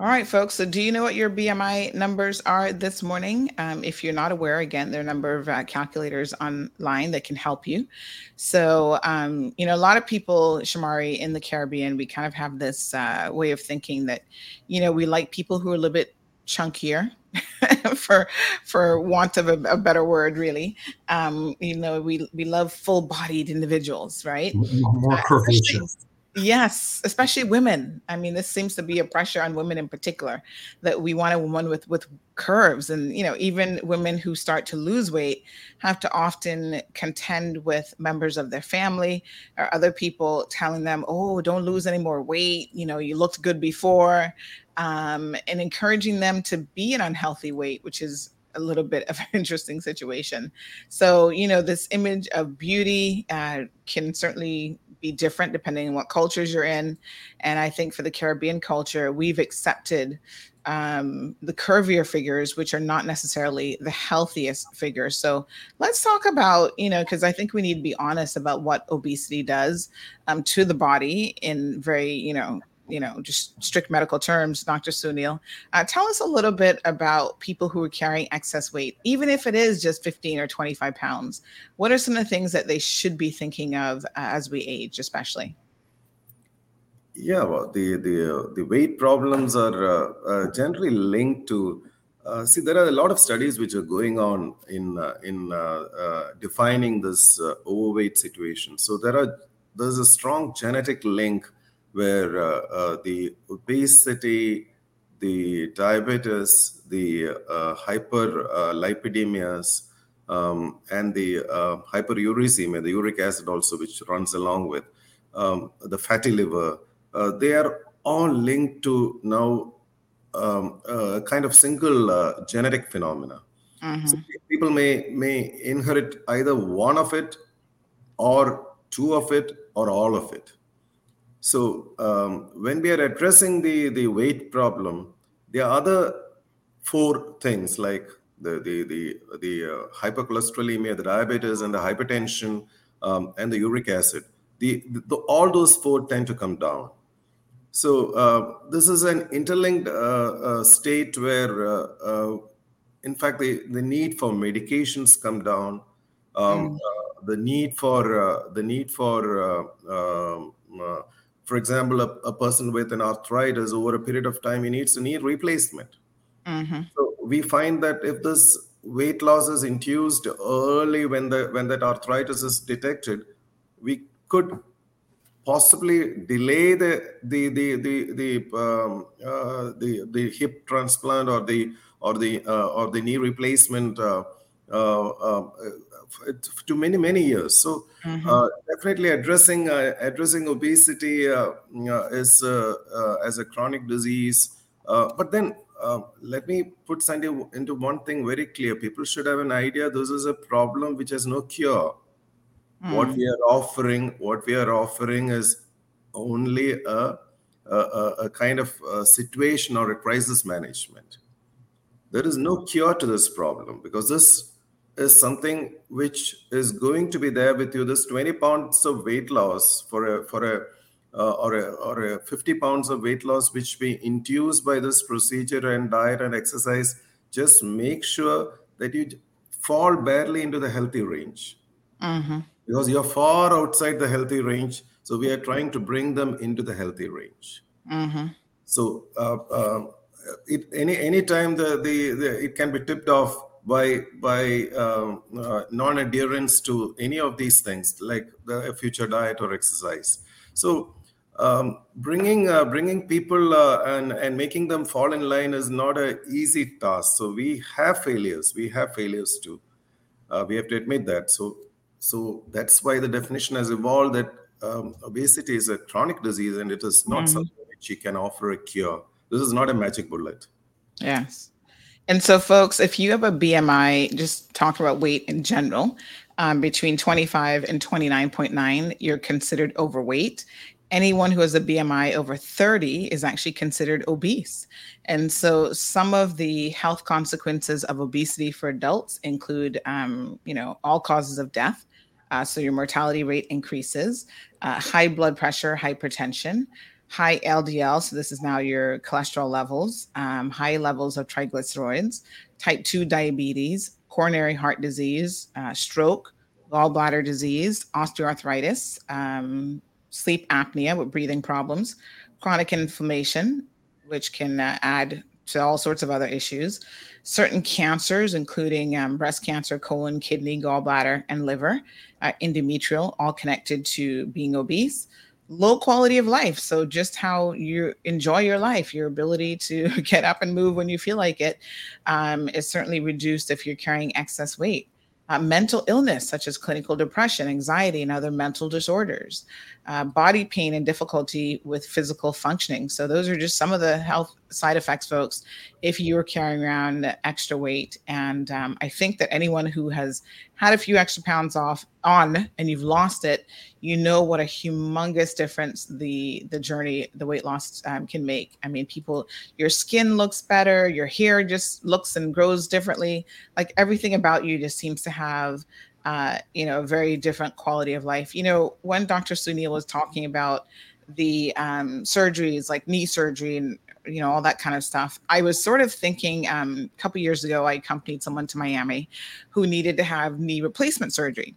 All right, folks. So, do you know what your BMI numbers are this morning? Um, if you're not aware, again, there are a number of uh, calculators online that can help you. So, um, you know, a lot of people, Shomari, in the Caribbean, we kind of have this uh, way of thinking that, you know, we like people who are a little bit chunkier, [LAUGHS] for for want of a, a better word, really. Um, you know, we we love full-bodied individuals, right? More curvaceous Yes, especially women. I mean, this seems to be a pressure on women in particular that we want a woman with with curves, and you know, even women who start to lose weight have to often contend with members of their family or other people telling them, "Oh, don't lose any more weight. You know, you looked good before," um, and encouraging them to be an unhealthy weight, which is a little bit of an [LAUGHS] interesting situation. So, you know, this image of beauty uh, can certainly be different depending on what cultures you're in. And I think for the Caribbean culture, we've accepted um, the curvier figures, which are not necessarily the healthiest figures. So let's talk about, you know, because I think we need to be honest about what obesity does um, to the body in very, you know, you know, just strict medical terms, Dr. Sunil. Uh, tell us a little bit about people who are carrying excess weight, even if it is just 15 or 25 pounds. What are some of the things that they should be thinking of uh, as we age, especially? Yeah, well, the the uh, the weight problems are uh, uh, generally linked to. Uh, see, there are a lot of studies which are going on in in defining this overweight situation. So there are there's a strong genetic link where uh, uh, the obesity, the diabetes, the uh, hyperlipidemias, um, and the hyperuricemia, the uric acid also, which runs along with um, the fatty liver, they are all linked to now um, a kind of single uh, genetic phenomena. Mm-hmm. So people may may inherit either one of it, or two of it, or all of it. So um, when we are addressing the, the weight problem, there are other four things like the the the, the uh, hypercholesterolemia, the diabetes, and the hypertension, um, and the uric acid. The, the, all those four tend to come down. So uh, this is an interlinked uh, uh state where, uh, uh, in fact, the, the need for medications come down. Um, mm. the need for the need for um, for example, a, a, person with an arthritis over a period of time, he needs a knee replacement. Mm-hmm. So we find that if this weight loss is induced early when the when that arthritis is detected, we could possibly delay the the the the the um, uh, the, the hip transplant or the or the uh, or the knee replacement uh, uh, uh to many many years. So mm-hmm. uh, definitely addressing uh, addressing obesity uh, is as a chronic disease. but then let me put Sandy into one thing very clear. People should have an idea. This is a problem which has no cure. Mm. What we are offering, what we are offering is only a, a, a kind of a situation or a crisis management. There is no cure to this problem because this is something which is going to be there with you. This 20 pounds of weight loss for a for a uh, or a or a 50 pounds of weight loss, which we induce by this procedure and diet and exercise. Just make sure that you fall barely into the healthy range, mm-hmm. because you're far outside the healthy range. So we are trying to bring them into the healthy range. Mm-hmm. So uh, uh, it, any any time the, the, the it can be tipped off by by um, uh, non-adherence to any of these things like the future diet or exercise. So um, bringing uh, bringing people uh, and and making them fall in line is not an easy task. So we have failures. We have failures too. Uh, we have to admit that. So so that's why the definition has evolved that um, obesity is a chronic disease and it is not mm. something which you can offer a cure. This is not a magic bullet. Yes and so, folks, if you have a BMI, just talk about weight in general, um, between 25 and 29.9, you're considered overweight. Anyone who has a BMI over 30 is actually considered obese. And so, some of the health consequences of obesity for adults include, um, you know, all causes of death. Uh, so, your mortality rate increases, uh, high blood pressure, hypertension, high LDL, so this is now your cholesterol levels, um, high levels of triglycerides, type 2 diabetes, coronary heart disease, uh, stroke, gallbladder disease, osteoarthritis, um, sleep apnea with breathing problems, chronic inflammation, which can uh, add to all sorts of other issues, certain cancers, including um, breast cancer, colon, kidney, gallbladder, and liver, uh, endometrial, all connected to being obese low quality of life. So just how you enjoy your life, your ability to [LAUGHS] get up and move when you feel like it, um, is certainly reduced if you're carrying excess weight. Uh, mental illness, such as clinical depression, anxiety, and other mental disorders, uh, body pain, and difficulty with physical functioning. So, those are just some of the health side effects, folks, if you are carrying around extra weight. And um, I think that anyone who has had a few extra pounds off on and you've lost it, you know what a humongous difference the the journey, the weight loss um, can make. I mean, people, your skin looks better, your hair just looks and grows differently. Like everything about you just seems to have uh, you know, a very different quality of life. You know, when Dr. Sunil was talking about the um, surgeries like knee surgery and you know all that kind of stuff. I was sort of thinking um, a couple years ago i accompanied someone to miami who needed to have knee replacement surgery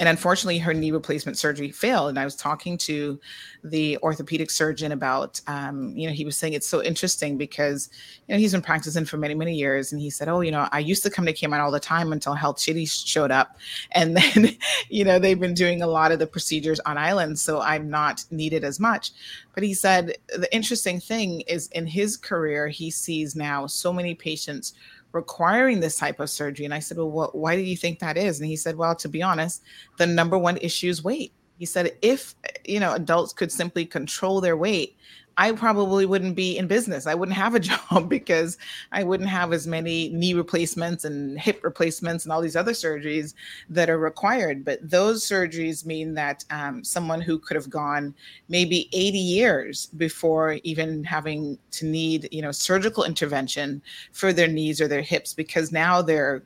and unfortunately her knee replacement surgery failed. And i was talking to the orthopedic surgeon about um, you know he was saying it's so interesting because you know he's been practicing for many many years. And he said oh you know i used to come to cayman all the time until Health City showed up. [LAUGHS] And then you know they've been doing a lot of the procedures on island so i'm not needed as much. But he said the interesting thing is in his career he sees now so many patients requiring this type of surgery. And I said, Well, what, why do you think that is? And he said, Well, to be honest, the number one issue is weight. He said, if you know adults could simply control their weight, I probably wouldn't be in business. I wouldn't have a [LAUGHS] job because I wouldn't have as many knee replacements and hip replacements and all these other surgeries that are required. But those surgeries mean that um, someone who could have gone maybe 80 years before even having to need, you know, surgical intervention for their knees or their hips because now they're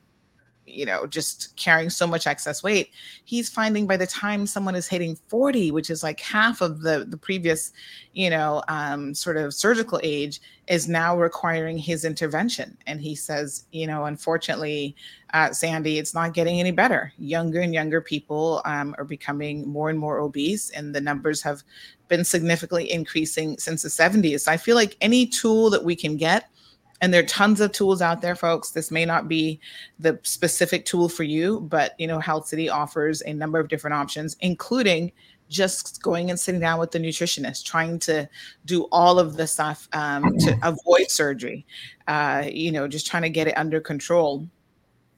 you know, just carrying so much excess weight, he's finding by the time someone is hitting 40, which is like half of the the previous, you know, um, sort of surgical age, is now requiring his intervention. And he says, you know, unfortunately, uh, Sandy, it's not getting any better. Younger and younger people um, are becoming more and more obese, and the numbers have been significantly increasing since the 70s. So I feel like any tool that we can get and there are tons of tools out there folks. This may not be the specific tool for you but you know health city offers a number of different options including just going and sitting down with the nutritionist trying to do all of the stuff um, to avoid surgery uh, you know just trying to get it under control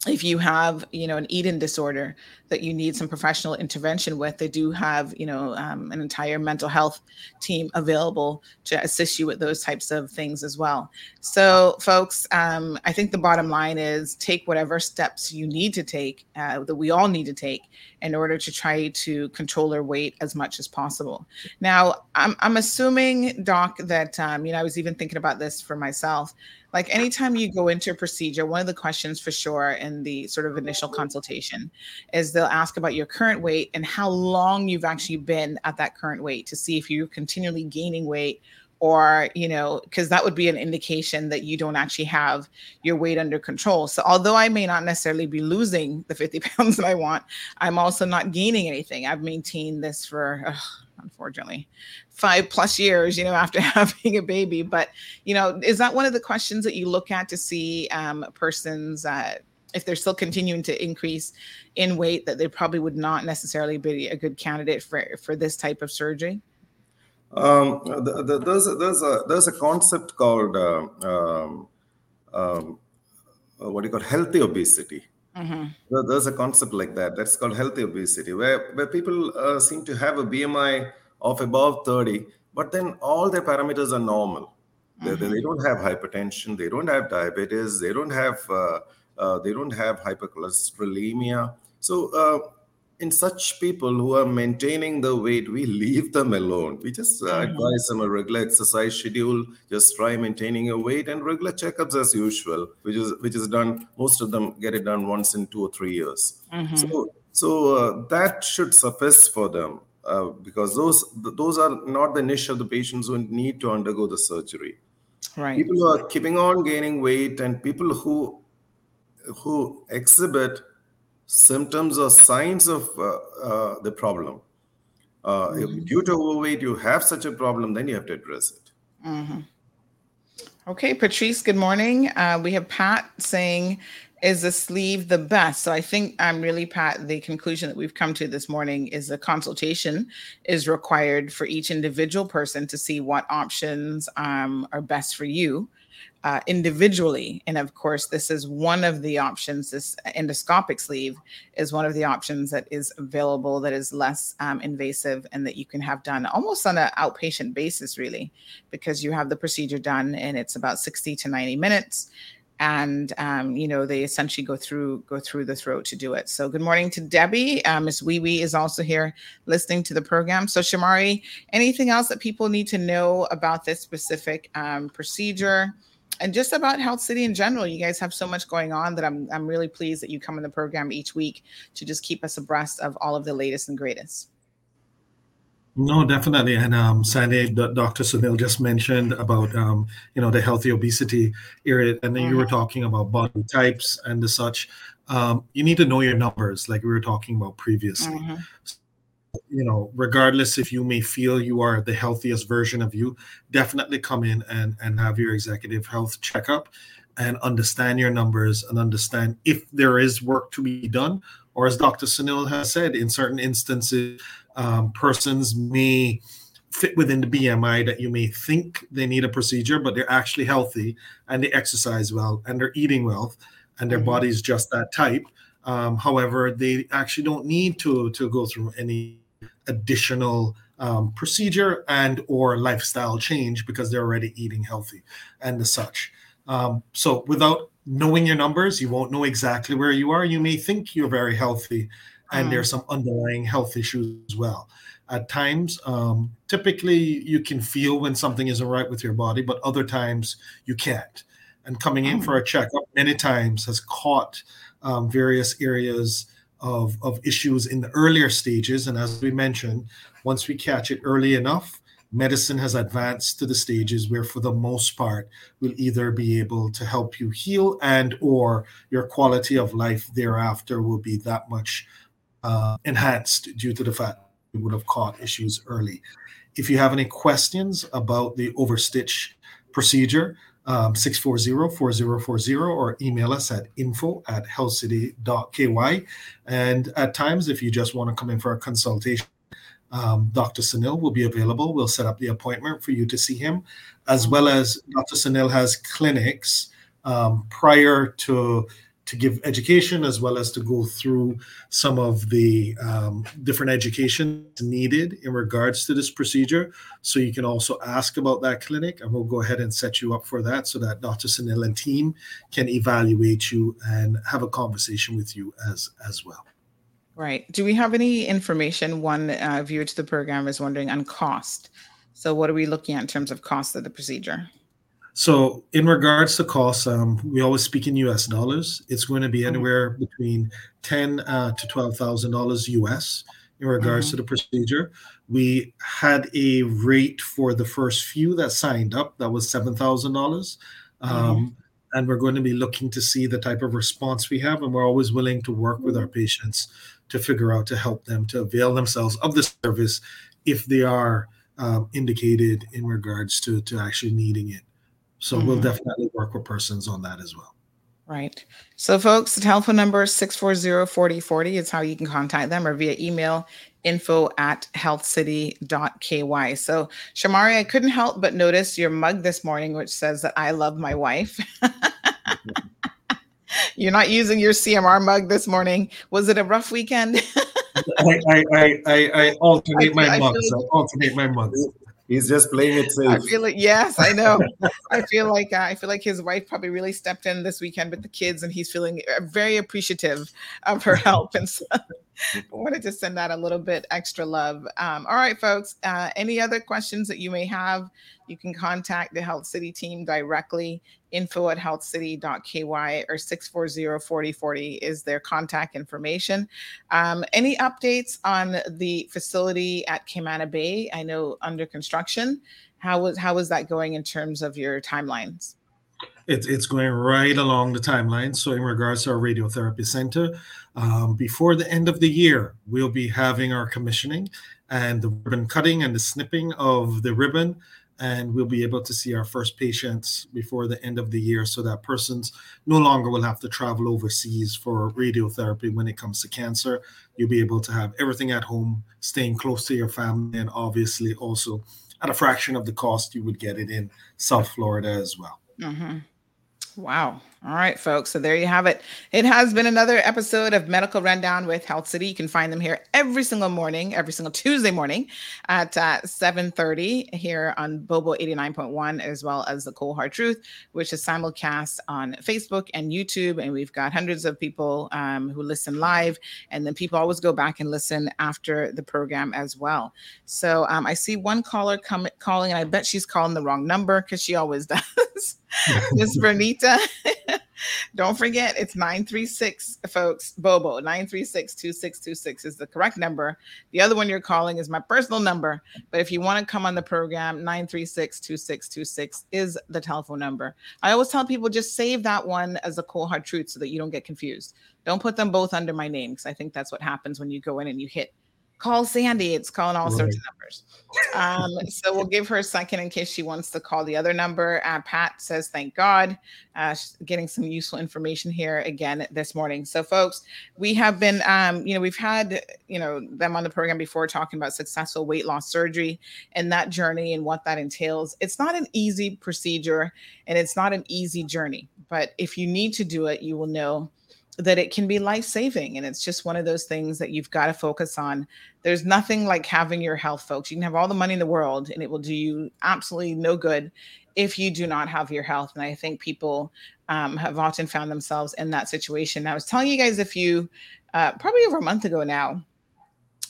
if you have you know an eating disorder that you need some professional intervention with they do have you know um, an entire mental health team available to assist you with those types of things as well. So folks um, i think the bottom line is take whatever steps you need to take uh, that we all need to take in order to try to control our weight as much as possible. Now i'm, I'm assuming doc that um, you know i was even thinking about this for myself. Like anytime you go into a procedure, one of the questions for sure in the sort of initial consultation is they'll ask about your current weight and how long you've actually been at that current weight to see if you're continually gaining weight or you know because that would be an indication that you don't actually have your weight under control. So although i may not necessarily be losing the 50 [LAUGHS] pounds that i want i'm also not gaining anything. I've maintained this for ugh, unfortunately five plus years you know after [LAUGHS] having a baby. But you know is that one of the questions that you look at to see um, a person's uh, if they're still continuing to increase in weight that they probably would not necessarily be a good candidate for for this type of surgery um, the, the, there's, a, there's, a, there's a concept called uh, um, um, what do you call healthy obesity Mm-hmm. There's a concept like that. That's called healthy obesity, where where people uh, seem to have a BMI of above 30, but then all their parameters are normal. Mm-hmm. They, they, don't have hypertension, they don't have diabetes, they don't have uh, uh, they don't have hypercholesterolemia. So uh, in such people who are maintaining the weight, we leave them alone. We just uh, mm-hmm. advise them a regular exercise schedule. Just try maintaining your weight and regular checkups as usual, which is which is done. Most of them get it done once in two or three years. Mm-hmm. So so uh, that should suffice for them uh, because those those are not the niche of the patients who need to undergo the surgery. Right. People who are keeping on gaining weight and people who who exhibit symptoms or signs of uh, uh, the problem. Uh, mm-hmm. If due to overweight you have such a problem, then you have to address it. Mm-hmm. Okay, Patrice, good morning. Uh, we have Pat saying, is the sleeve the best? So I think I'm um, really, Pat, the conclusion that we've come to this morning is a consultation is required for each individual person to see what options um, are best for you uh, individually. And of course, this is one of the options. This endoscopic sleeve is one of the options that is available that is less um, invasive and that you can have done almost on an outpatient basis, really, because you have the procedure done and it's about 60 to 90 minutes. And um, you know they essentially go through go through the throat to do it. So good morning to Debbie. Uh, Miss Wee Wee is also here listening to the program. So Shomari, anything else that people need to know about this specific um, procedure? And just about Health City in general. You guys have so much going on that I'm I'm really pleased that you come in the program each week to just keep us abreast of all of the latest and greatest. No, definitely. And um, Sandy, Dr. Sunil just mentioned about um, you know the healthy obesity area, and then mm-hmm. you were mm-hmm. talking about body types and the such. Um, you need to know your numbers, like we were talking about previously. Mm-hmm you know, regardless if you may feel you are the healthiest version of you, definitely come in and, and have your executive health checkup and understand your numbers and understand if there is work to be done. Or as Dr. Sunil has said, in certain instances, um, persons may fit within the BMI that you may think they need a procedure, but they're actually healthy and they exercise well and they're eating well and their mm-hmm. body's just that type. Um, however, they actually don't need to to go through any additional um, procedure and or lifestyle change because they're already eating healthy and the such. Um, so without knowing your numbers, you won't know exactly where you are. You may think you're very healthy, and mm. there's some underlying health issues as well. At times, um, typically you can feel when something isn't right with your body, but other times you can't. And coming in mm. for a checkup many times has caught um, various areas of, of issues in the earlier stages. And as we mentioned, once we catch it early enough, medicine has advanced to the stages where for the most part we'll either be able to help you heal and or your quality of life thereafter will be that much uh, enhanced due to the fact you would have caught issues early if you have any questions about the overstitch procedure 640-4040 or email us at info at healthcity.ky. And at times, if you just want to come in for a consultation, um, Dr. Sunil will be available. We'll set up the appointment for you to see him, as well as Dr. Sunil has clinics um, prior to to give education as well as to go through some of the um, different education needed in regards to this procedure. So you can also ask about that clinic, and we'll go ahead and set you up for that so that Dr. Sunil and team can evaluate you and have a conversation with you as as well. Right. Do we have any information? One uh, viewer to the program is wondering on cost. So, what are we looking at in terms of cost of the procedure? So, in regards to costs, um, we always speak in U.S. dollars. It's going to be mm-hmm. anywhere between ten uh, to twelve thousand dollars U.S. in regards mm-hmm. to the procedure. We had a rate for the first few that signed up that was seven thousand um, dollars, mm-hmm. and we're going to be looking to see the type of response we have, and we're always willing to work with our patients to figure out to help them to avail themselves of the service if they are um, indicated in regards to to actually needing it. So mm-hmm. we'll definitely work with persons on that as well. Right. So, folks, the telephone number is 640 4040 is how you can contact them or via email info at healthcity.ky. So, Shomari, I couldn't help but notice your mug this morning, which says that I love my wife. [LAUGHS] You're not using your CMR mug this morning. Was it a rough weekend? [LAUGHS] I, I, I, I, alternate my mugs. I alternate my mugs. He's just playing it safe. I feel like yes, I know. [LAUGHS] I feel like uh, I feel like his wife probably really stepped in this weekend with the kids, and he's feeling uh, very appreciative of her [LAUGHS] help. And I [LAUGHS] wanted to send that a little bit extra love. Um, all right, folks. Uh, any other questions that you may have, you can contact the Health City team directly info at healthcity.ky or 640-4040 is their contact information. Um, any updates on the facility at Camana Bay? I know under construction. How was how was that going in terms of your timelines? It's, it's going right along the timeline. So, in regards to our radiotherapy center, um, before the end of the year, we'll be having our commissioning and the ribbon cutting and the snipping of the ribbon and we'll be able to see our first patients before the end of the year so that persons no longer will have to travel overseas for radiotherapy when it comes to cancer. You'll be able to have everything at home, staying close to your family, and obviously also at a fraction of the cost you would get it in South Florida as well. Mm-hmm. Wow. All right, folks. So there you have it. It has been another episode of Medical Rundown with Health City. You can find them here every single morning, every single Tuesday morning at uh, 7.30 here on Bobo 89.1, as well as The Cold Hard Truth, which is simulcast on Facebook and YouTube. And we've got hundreds of people um, who listen live. And then people always go back and listen after the program as well. So um, I see one caller come, calling, and I bet she's calling the wrong number because she always [LAUGHS] does. [LAUGHS] Miss Bernita. [LAUGHS] Don't forget, it's 936, folks. Bobo, 936 2626 is the correct number. The other one you're calling is my personal number. But if you want to come on the program, 936 2626 is the telephone number. I always tell people just save that one as a cold hard truth so that you don't get confused. Don't put them both under my name because I think that's what happens when you go in and you hit call Sandy. It's calling all right. sorts of numbers. Um, so we'll give her a second in case she wants to call the other number. Uh, Pat says, thank God. Uh, getting some useful information here again this morning. So, folks, we have been, um, you know, we've had, you know, them on the program before talking about successful weight loss surgery and that journey and what that entails. It's not an easy procedure and it's not an easy journey, but if you need to do it, you will know that it can be life saving. And it's just one of those things that you've got to focus on. There's nothing like having your health, folks. You can have all the money in the world and it will do you absolutely no good if you do not have your health. And I think people um, have often found themselves in that situation. I was telling you guys a few, uh, probably over a month ago now,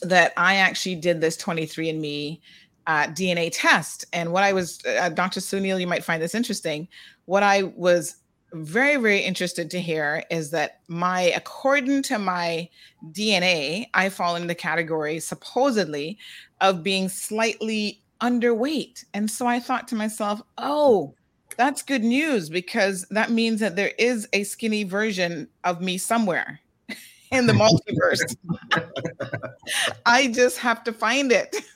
that I actually did this 23andMe uh, DNA test. And what I was, uh, Dr. Sunil, you might find this interesting. What I was very very interested to hear is that my according to my dna i fall in the category supposedly of being slightly underweight. And so i thought to myself oh that's good news because that means that there is a skinny version of me somewhere [LAUGHS] in the multiverse. [LAUGHS] I just have to find it. [LAUGHS]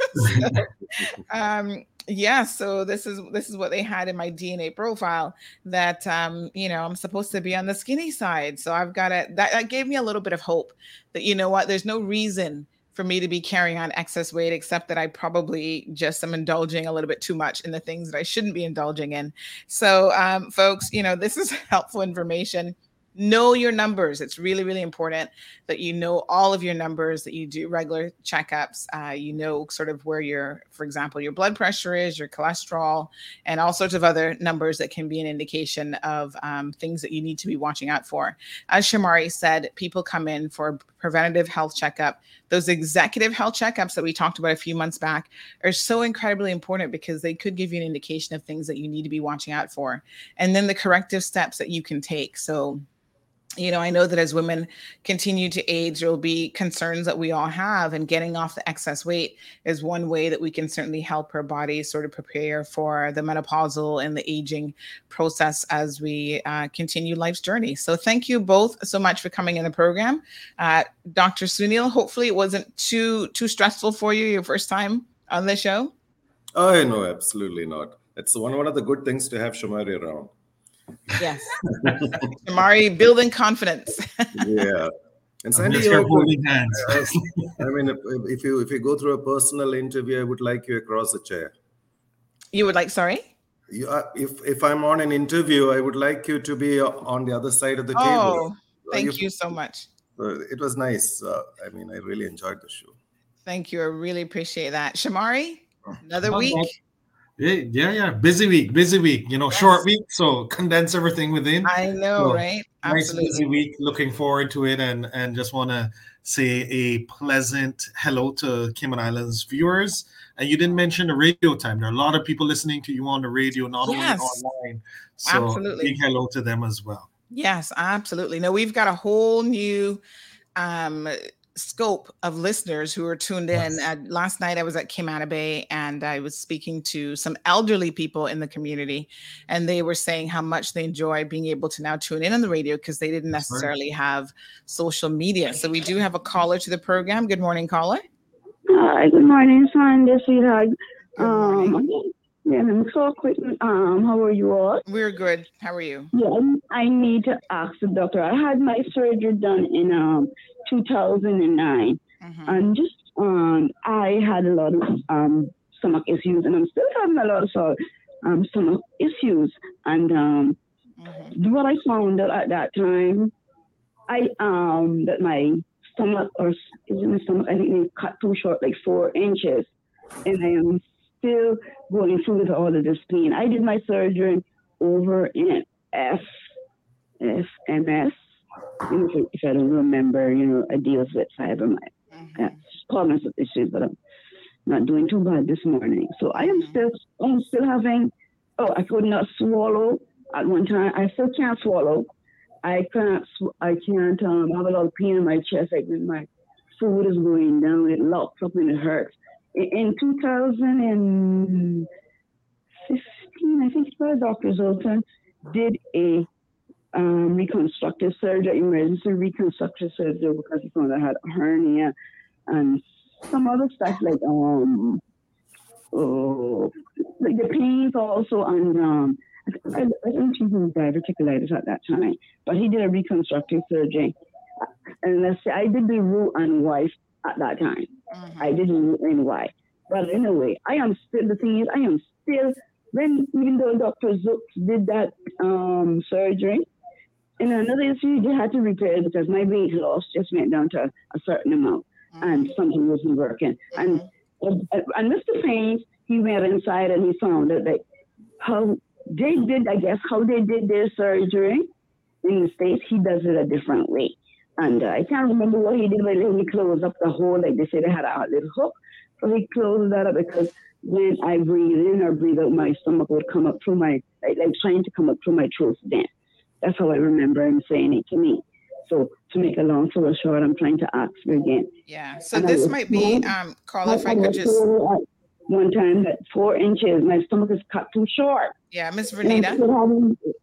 So, um, yeah so this is this is what they had in my dna profile that um you know i'm supposed to be on the skinny side. So i've got to that, that gave me a little bit of hope that you know what there's no reason for me to be carrying on excess weight except that i probably just am indulging a little bit too much in the things that i shouldn't be indulging in. So um folks you know this is [LAUGHS] helpful information know your numbers. It's really really important that you know all of your numbers that you do regular checkups uh, you know sort of where your for example your blood pressure is your cholesterol and all sorts of other numbers that can be an indication of um, things that you need to be watching out for. As shomari said people come in for preventative health checkup. Those executive health checkups that we talked about a few months back are so incredibly important because they could give you an indication of things that you need to be watching out for and then the corrective steps that you can take. So you know, I know that as women continue to age, there will be concerns that we all have, and getting off the excess weight is one way that we can certainly help our body sort of prepare for the menopausal and the aging process as we uh, continue life's journey. So, thank you both so much for coming in the program, uh, Dr. Sunil. Hopefully, it wasn't too too stressful for you your first time on the show. Oh no, absolutely not. It's one one of the good things to have Shomari around. Yes. [LAUGHS] Shomari building confidence. yeah. And Sandy, you holding hands. [LAUGHS] I mean, if, if, you if you go through a personal interview, I would like you across the chair. You would like, sorry? You, uh, if if I'm on an interview, I would like you to be on the other side of the oh, table. Oh, thank uh, you, you, so much. it was nice. Uh, I mean, I really enjoyed the show. Thank you. I really appreciate that. Shomari, another week. Yeah, yeah, busy week, busy week. You know, yes. short week, so [LAUGHS] condense everything within. I know, so, right? Absolutely. Nice busy week. Looking forward to it, and and just want to say a pleasant hello to Cayman Islands viewers. And you didn't mention the radio time. There are a lot of people listening to you on the radio, not yes. only online. So absolutely. big hello to them as well. Yes, absolutely. No, we've got a whole new um scope of listeners who are tuned in. Yes. last night, I was at Camana Bay and I was speaking to some elderly people in the community, and they were saying how much they enjoy being able to now tune in on the radio because they didn't necessarily have social media. So we do have a caller to the program. Good morning, caller. Hi, good morning, Sandy, sweetheart. Um, Yeah, I'm so quick. Um, how are you all? We're good. How are you? Yeah, I need to ask the doctor. I had my surgery done in um 2009, Mhm. and just um I had a lot of um stomach issues, and I'm still having a lot of so- um stomach issues. And um, Mhm. what I found out at that time, I um that my stomach or is it my stomach? I think they cut too short, like four inches, and I am still going through with all of this pain. I did my surgery over in F FMS. If, if I don't remember, you know, it deals with fibromyalgia, Mhm. cognitive issues, but I'm not doing too bad this morning. So I am Mhm. still, I'm still having. Oh, I could not swallow at one time. I still can't swallow. I can't. sw- I can't. Um, have a lot of pain in my chest. Like when my food is going down, it locks up and it hurts. In, in 2015, I think it was Dr. Zoltan did a um, reconstructive surgery, emergency reconstructive surgery because found I had a hernia and some other stuff like um oh like the pains also and um I, I don't think he was diverticulitis at that time, but he did a reconstructive surgery. And let's I did the root and wife at that time. Mhm. I didn't know any why. But anyway, I am still the thing is I am still when even though Dr. Zook did that um surgery, and another issue they had to repair it because my weight loss just went down to a certain amount and something wasn't working. And and, and Mr. Payne, he went inside and he found that like how they did, I guess, how they did their surgery in the States, he does it a different way. And uh, I can't remember what he did, but he closed up the hole, like they said they had a little hook. So he closed that up because when I breathe in or breathe out, my stomach would come up through my, like, like trying to come up through my throat then. That's how I remember him saying it to me. So to make a long story short, I'm trying to ask you again. Yeah. So And this might be, um, Carla, if I I could just, one time that four inches, my stomach is cut too short. yeah, Miss Vernita.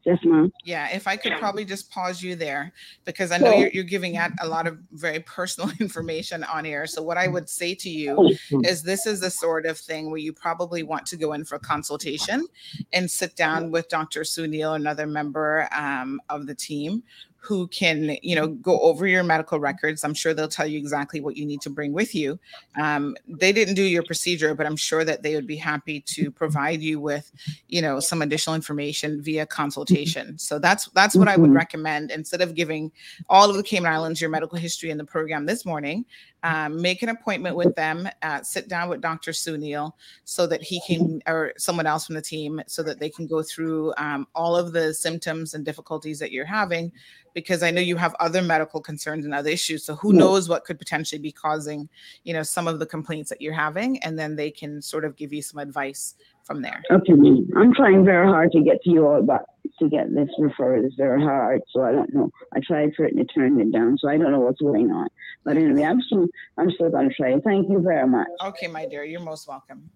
Yes, ma'am. Yeah, if I could probably just pause you there because I know you're, you're giving out a lot of very personal [LAUGHS] information on air. So, what I would say to you Oh, is this is the sort of thing where you probably want to go in for consultation and sit down with Dr. Sunil, another member um, of the team who can you know go over your medical mm-hmm. records i'm sure they'll tell you exactly what you need to bring with you. Um, they didn't do your procedure but i'm sure that they would be happy to mm-hmm. provide you with you know some additional information via mm-hmm. consultation. So that's that's what i would recommend. Instead of giving all of the cayman islands your medical history in the program this morning um, make an appointment with them uh, sit down with dr sunil so that he can or someone else from the team so that they can go through um, all of the symptoms and difficulties that you're having. Because i know you have other medical concerns and other issues so who knows what could potentially be causing you know some of the complaints that you're having and then they can sort of give you some advice from there Okay. I'm trying very hard to get to you all, but to get this referral is very hard. So I don't know. I tried for it and it turned it down. So I don't know what's going on. But anyway, I'm still, I'm still going to try. Thank you very much. okay my dear you're most welcome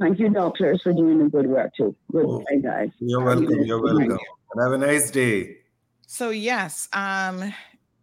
Thank you, doctors, for doing the good work too. Good day, guys. You're welcome. You're welcome. And have a nice day. So yes, um,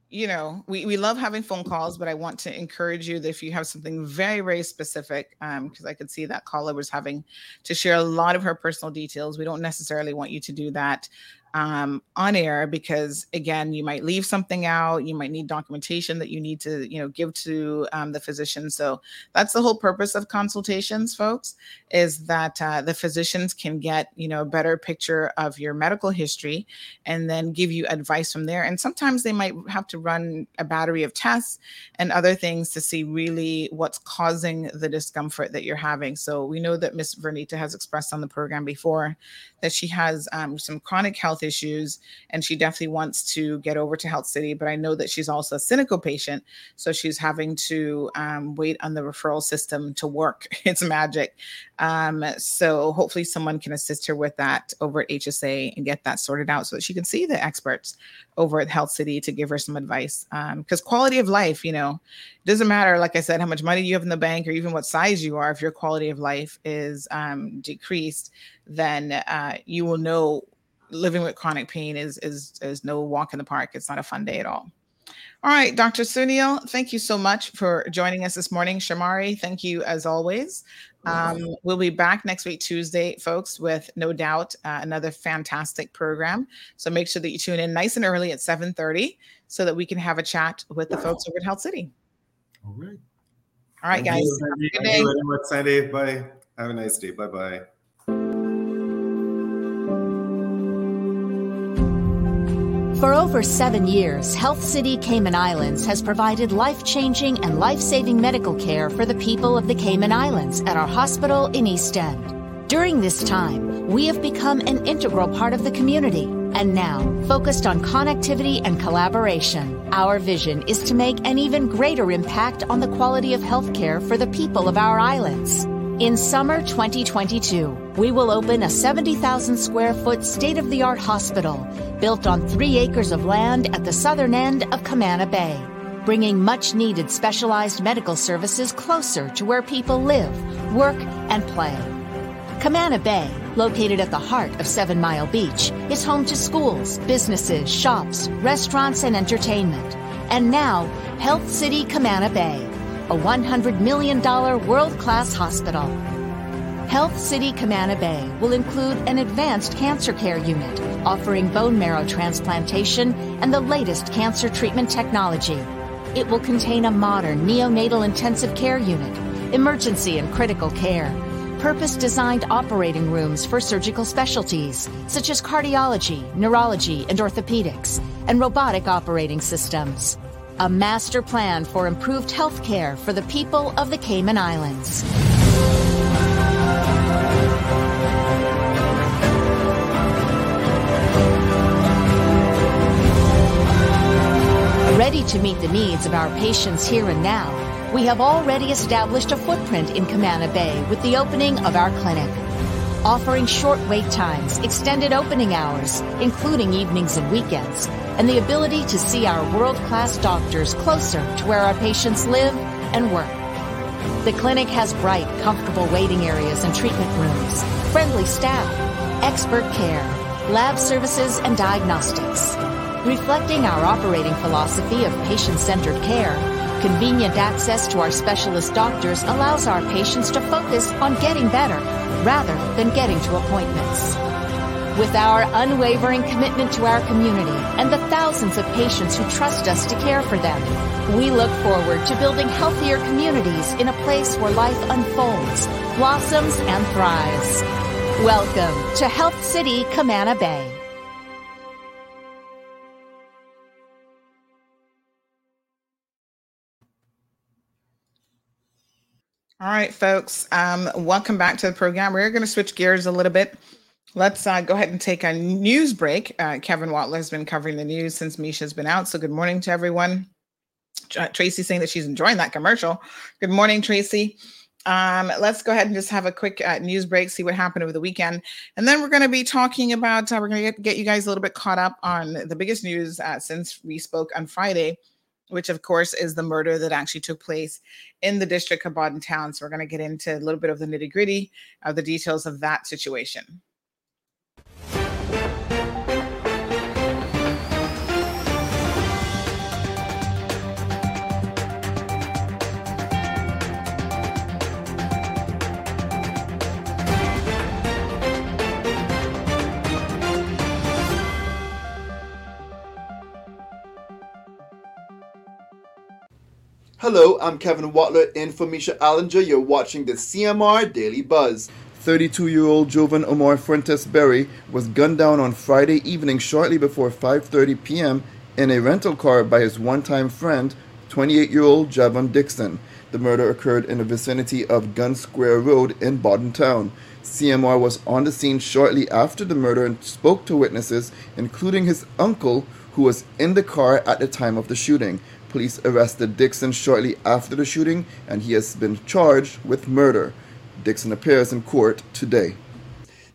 you know, we, we love having phone calls, but I want to encourage you that if you have something very, very specific, um, because I could see that caller was having to share a lot of her personal details. We don't necessarily want you to do that um, on air because again, you might leave something out, you might need documentation that you need to, you know, give to um, the physician. So that's the whole purpose of consultations, folks, is that uh, the physicians can get, you know, a better picture of your medical history and then give you advice from there. And sometimes they might have to run a battery of tests and other things to see really what's causing the discomfort that you're having. So we know that Miss Vernita has expressed on the program before that she has um, some chronic health issues and she definitely wants to get over to Health City. But I know that she's also a CINICO patient. So she's having to um, wait on the referral system to work. [LAUGHS] It's magic. Um, so hopefully someone can assist her with that over at HSA and get that sorted out so that she can see the experts over at Health City to give her some advice. Because quality of life, you know, doesn't matter, like I said, how much money you have in the bank or even what size you are. If your quality of life is um, decreased, then uh, you will know living with chronic pain is is is no walk in the park. It's not a fun day at all. All right, Dr. Sunil, thank you so much for joining us this morning. Shomari, thank you as always. Um, we'll be back next week, Tuesday, folks, with no doubt uh, another fantastic program. So make sure that you tune in nice and early at 7:30 so that we can have a chat with the folks over at Health City. All right. All right, Thank guys. you. Have a good day. you very much, Sandy. Bye. Have a nice day. Bye bye. For over seven years, Health City Cayman Islands has provided life changing and life saving medical care for the people of the Cayman Islands at our hospital in East End. During this time, we have become an integral part of the community and now focused on connectivity and collaboration. Our vision is to make an even greater impact on the quality of healthcare for the people of our islands. In summer 2022, we will open a 70,000 square foot state of the art hospital built on three acres of land at the southern end of Camana Bay, bringing much needed specialized medical services closer to where people live, work, and play. Camana Bay, located at the heart of Seven Mile Beach, is home to schools, businesses, shops, restaurants, and entertainment. And now, Health City Camana Bay, a $100 million world class hospital. Health City Camana Bay will include an advanced cancer care unit offering bone marrow transplantation and the latest cancer treatment technology. It will contain a modern neonatal intensive care unit, emergency and critical care, purpose designed operating rooms for surgical specialties such as cardiology, neurology, and orthopedics, and robotic operating systems. A master plan for improved health care for the people of the Cayman Islands. Ready to meet the needs of our patients here and now, we have already established a footprint in Camana Bay with the opening of our clinic. Offering short wait times, extended opening hours, including evenings and weekends, and the ability to see our world class doctors closer to where our patients live and work. The clinic has bright, comfortable waiting areas and treatment rooms, friendly staff, expert care, lab services, and diagnostics. Reflecting our operating philosophy of patient centered care, convenient access to our specialist doctors allows our patients to focus on getting better rather than getting to appointments. With our unwavering commitment to our community and the thousands of patients who trust us to care for them, we look forward to building healthier communities in a place where life unfolds, blossoms, and thrives. Welcome to Health City, Camana Bay. All right, folks. Um, welcome back to the program. We're going to switch gears a little bit. Let's uh, go ahead and take a news break. Uh, Kevin Watler has been covering the news since Misha's been out. So, good morning to everyone. Tr- Tracy saying that she's enjoying that commercial. Good morning, Tracy. Um, let's go ahead and just have a quick uh, news break, see what happened over the weekend. And then we're going to be talking about, uh, we're going to get, get you guys a little bit caught up on the biggest news uh, since we spoke on Friday, which of course is the murder that actually took place in the district of Bodden Town. So we're going to get into a little bit of the nitty gritty of the details of that situation. Hello, I'm Kevin Watler in for Misha Allinger. You're watching the CMR Daily Buzz. 32 year old Jovan Omar Fuentes Berry was gunned down on Friday evening shortly before 5.30 p.m. in a rental car by his one time friend, 28 year old Javon Dixon. The murder occurred in the vicinity of Gun Square Road in Bodden Town. CMR was on the scene shortly after the murder and spoke to witnesses, including his uncle, who was in the car at the time of the shooting. Police arrested Dixon shortly after the shooting, and he has been charged with murder. Dixon appears in court today.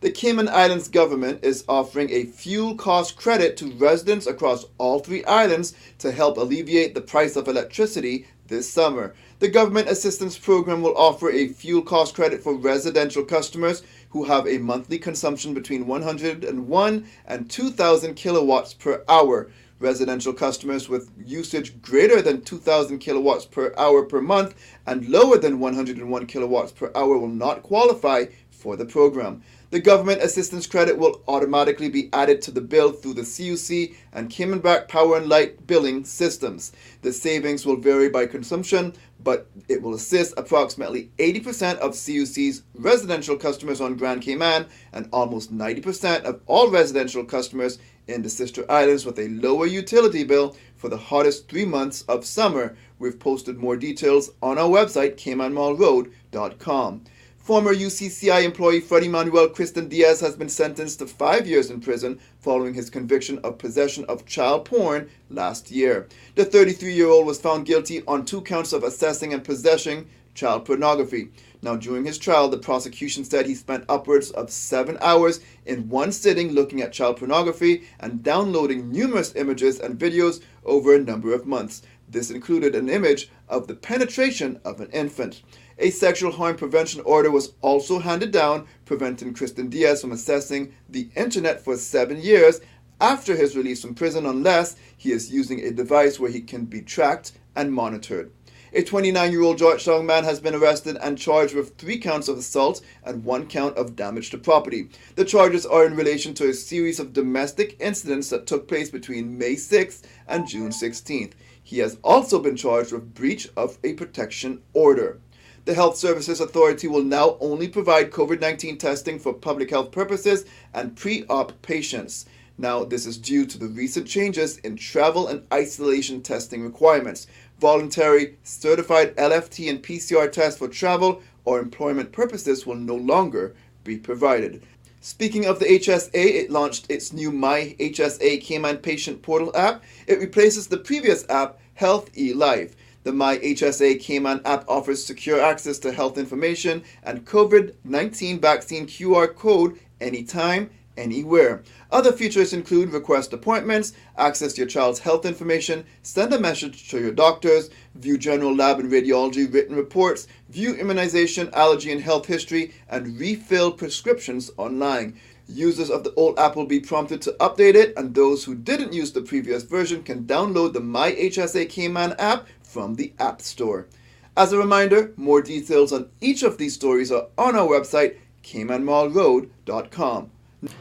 The Cayman Islands government is offering a fuel cost credit to residents across all three islands to help alleviate the price of electricity this summer. The government assistance program will offer a fuel cost credit for residential customers who have a monthly consumption between 101 and 2000 kilowatts per hour. Residential customers with usage greater than 2,000 kilowatts per hour per month and lower than 101 kilowatts per hour will not qualify for the program. The government assistance credit will automatically be added to the bill through the CUC and Cayman Brac Power and Light billing systems. The savings will vary by consumption, but it will assist approximately 80% of CUC's residential customers on Grand Cayman and almost 90% of all residential customers in the sister islands with a lower utility bill for the hottest three months of summer. We've posted more details on our website, caymanmarlroad.com. Former UCCI employee Freddie Manuel Kristen Diaz has been sentenced to five years in prison following his conviction of possession of child porn last year. The 33 year old was found guilty on two counts of assessing and possessing child pornography. Now, during his trial, the prosecution said he spent upwards of seven hours in one sitting looking at child pornography and downloading numerous images and videos over a number of months. This included an image of the penetration of an infant. A sexual harm prevention order was also handed down, preventing Kristen Diaz from accessing the internet for seven years after his release from prison unless he is using a device where he can be tracked and monitored. A 29 year old Georgetown man has been arrested and charged with three counts of assault and one count of damage to property. The charges are in relation to a series of domestic incidents that took place between May 6th and June 16th. He has also been charged with breach of a protection order. The Health Services Authority will now only provide COVID 19 testing for public health purposes and pre op patients. Now, this is due to the recent changes in travel and isolation testing requirements. Voluntary, certified LFT and PCR tests for travel or employment purposes will no longer be provided. Speaking of the HSA, it launched its new My HSA Cayman Patient Portal app. It replaces the previous app, Health E Life. The My HSA Cayman app offers secure access to health information and COVID 19 vaccine QR code anytime, anywhere. Other features include request appointments, access your child's health information, send a message to your doctors, view general lab and radiology written reports, view immunization, allergy, and health history, and refill prescriptions online. Users of the old app will be prompted to update it, and those who didn't use the previous version can download the My HSA Cayman app from the App Store. As a reminder, more details on each of these stories are on our website, caymanmarlroad.com.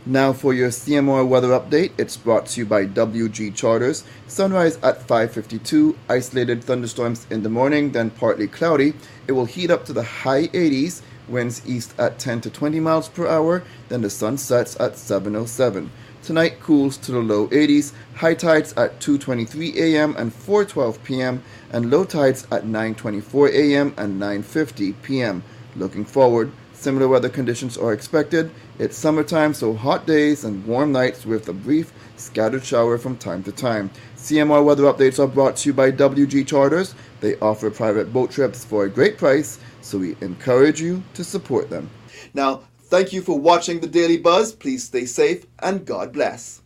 Now for your CMR weather update, it's brought to you by WG Charters. Sunrise at 5:52, isolated thunderstorms in the morning, then partly cloudy. It will heat up to the high 80s, winds east at 10 to 20 miles per hour, then the sun sets at 7:07. Tonight cools to the low 80s, high tides at 2:23 a.m. and 4:12 p.m. and low tides at 9:24 a.m. and 9:50 p.m. Looking forward, similar weather conditions are expected. It's summertime, so hot days and warm nights with a brief scattered shower from time to time. CMR weather updates are brought to you by WG Charters. They offer private boat trips for a great price, so we encourage you to support them. Now, Thank you for watching the Daily Buzz. Please stay safe and God bless.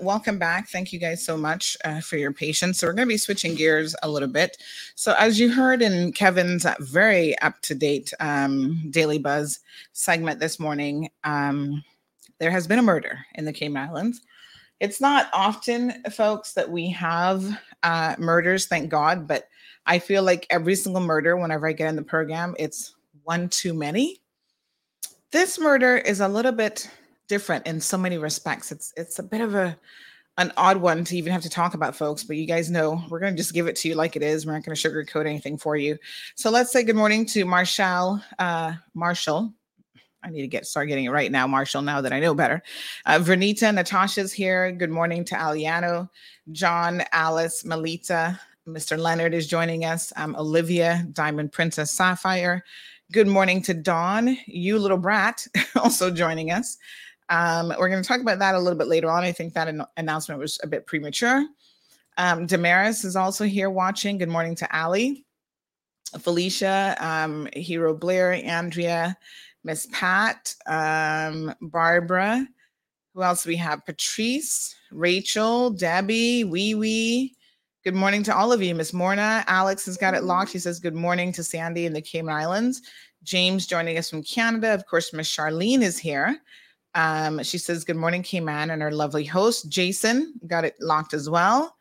Welcome back. Thank you guys so much uh, for your patience. So, we're going to be switching gears a little bit. So, as you heard in Kevin's very up to date um, Daily Buzz segment this morning, um, there has been a murder in the Cayman Islands. it's not often, folks, that we have uh, murders, thank God, but I feel like every single murder, whenever I get in the program, it's one too many. This murder is a little bit different in so many respects. It's it's a bit of a an odd one to even have to talk about, folks. But you guys know we're going to just give it to you like it is. We're not going to sugarcoat anything for you. So let's say good morning to Marshall. Uh, Marshall. I need to get start getting it right now, Marshall. Now that I know better, uh, Vernita, Natasha's here. Good morning to Aliano, John, Alice, Melita, Mr. Leonard is joining us. Um, Olivia, Diamond Princess Sapphire. Good morning to Dawn, you little brat, [LAUGHS] also joining us. Um, we're going to talk about that a little bit later on. I think that an- announcement was a bit premature. Um, Damaris is also here watching. Good morning to Ali, Felicia, um, Hero Blair, Andrea, Miss Pat, um, Barbara. Who else we have? Patrice, Rachel, Debbie, Wee Wee. Good morning to all of you. Miss Morna, Alex has got it locked. She says good morning to Sandy in the Cayman Islands. James joining us from Canada. Of course, Miss Charlene is here. Um, she says, Good morning, Cayman, and our lovely host, Jason, got it locked as well.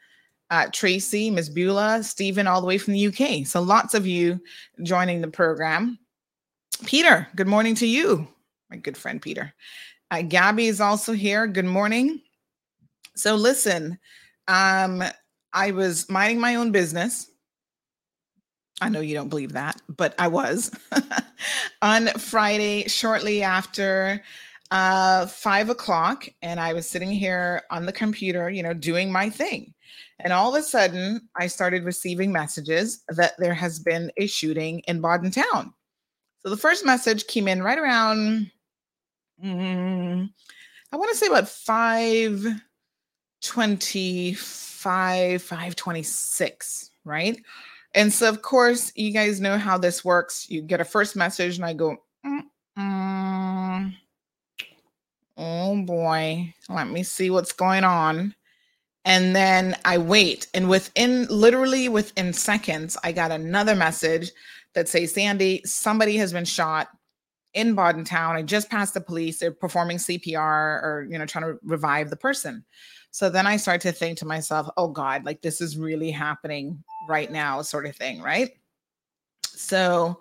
Uh, Tracy, Miss Beulah, Stephen, all the way from the UK. So lots of you joining the program. Peter, good morning to you, my good friend Peter. Uh, Gabby is also here. Good morning. So listen, um, I was minding my own business. I know you don't believe that, but I was [LAUGHS] on Friday, shortly after uh, five o'clock, and I was sitting here on the computer, you know, doing my thing. And all of a sudden, I started receiving messages that there has been a shooting in Bodden Town. So the first message came in right around, mm, I want to say about 525, 526, right? And so, of course, you guys know how this works. You get a first message, and I go, mm oh boy, let me see what's going on. And then I wait, and within literally within seconds, I got another message that says, Sandy, somebody has been shot in Bodden Town. I just passed the police. They're performing CPR or, you know, trying to revive the person. So then I start to think to myself, oh God, like this is really happening right now, sort of thing, right? So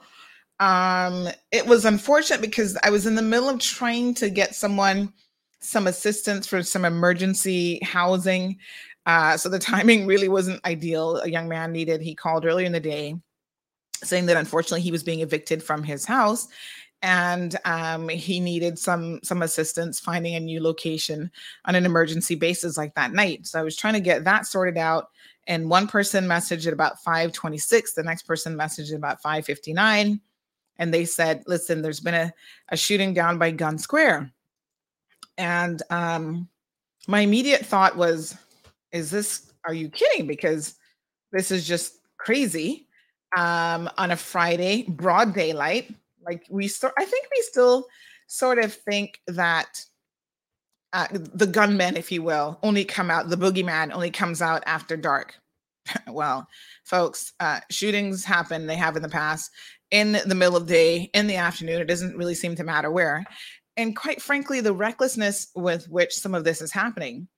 um it was unfortunate because I was in the middle of trying to get someone some assistance for some emergency housing. Uh, so the [LAUGHS] timing really wasn't ideal. A young man needed, he called earlier in the day saying that unfortunately he was being evicted from his house and um, he needed some some assistance finding a new location on an emergency basis like that night so i was trying to get that sorted out and one person messaged at about 526 the next person messaged at about 559 and they said listen there's been a, a shooting down by gun square and um, my immediate thought was is this are you kidding because this is just crazy um, on a friday broad daylight like we still, I think we still sort of think that uh, the gunmen, if you will, only come out. The boogeyman only comes out after dark. [LAUGHS] well, folks, uh, shootings happen. They have in the past in the middle of the day, in the afternoon. It doesn't really seem to matter where. And quite frankly, the recklessness with which some of this is happening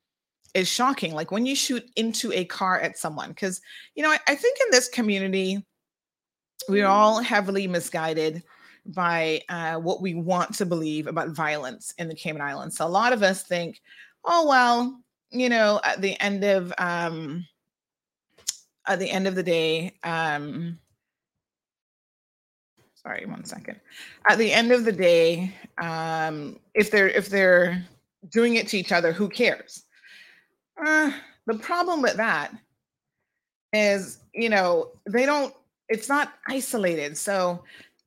is shocking. Like when you shoot into a car at someone, because, you know, I, I think in this community, we're all heavily misguided by uh, what we want to believe about violence in the Cayman Islands. So a lot of us think, oh well, you know, at the end of um, at the end of the day, um, sorry, one second. At the end of the day, um, if they're if they're doing it to each other, who cares? Uh, the problem with that is, you know, they don't. It's not isolated. So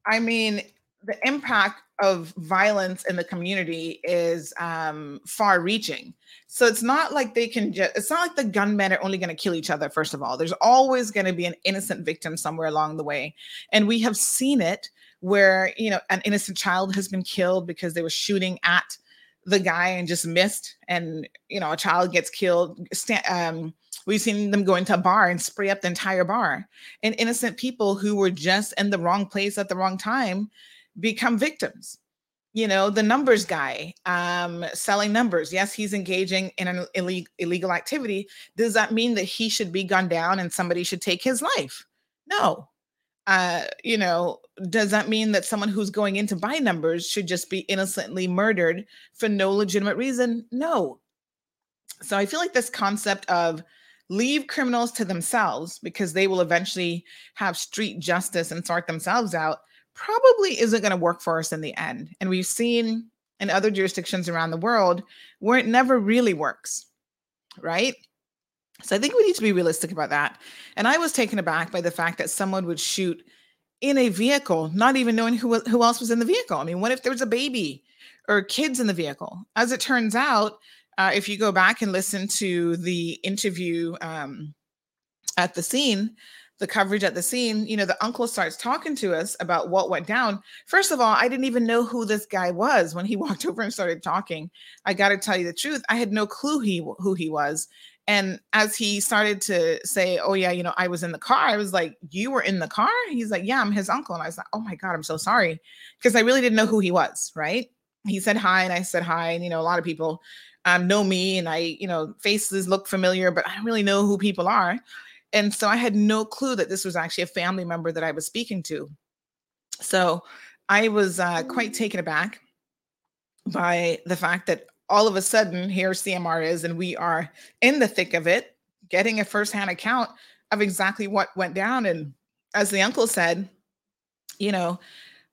I mean, the impact of violence in the community is um, far reaching. So it's not like they can just, it's not like the gunmen are only going to kill each other, first of all. There's always going to be an innocent victim somewhere along the way. And we have seen it where, you know, an innocent child has been killed because they were shooting at the guy and just missed. And, you know, a child gets killed. Um, We've seen them go into a bar and spray up the entire bar. And innocent people who were just in the wrong place at the wrong time become victims. you know, the numbers guy, um, selling numbers. Yes, he's engaging in an illegal illegal activity. Does that mean that he should be gunned down and somebody should take his life? No. Uh, you know, does that mean that someone who's going in to buy numbers should just be innocently murdered for no legitimate reason? No. So I feel like this concept of leave criminals to themselves because they will eventually have street justice and sort themselves out probably isn't going to work for us in the end. And we've seen in other jurisdictions around the world where it never really works, right? So I think we need to be realistic about that. And I was taken aback by the fact that someone would shoot in a vehicle, not even knowing who who else was in the vehicle. I mean, what if there was a baby or kids in the vehicle? As it turns out, uh, if you go back and listen to the interview um, at the scene, the coverage at the scene, you know, the uncle starts talking to us about what went down. First of all, I didn't even know who this guy was when he [LAUGHS] walked over and started talking. I got to tell you the truth, I had no clue he who he was. And as he started to say, "Oh yeah, you know, I was in the car," I was like, "You were in the car?" He's like, "Yeah, I'm his uncle." And I was like, "Oh my god, I'm so sorry," because I really didn't know who he was. Right? He said hi, and I said hi, and you know, a lot of people um, know me, and I, you know, faces look familiar, but I don't really know who people are. And so I had no clue that this was actually a family member that I was speaking to. So I was uh, quite taken aback by the fact that all of a sudden here CMR is, and we are in the thick of it, getting a firsthand account of exactly what went down. And as the uncle said, you know,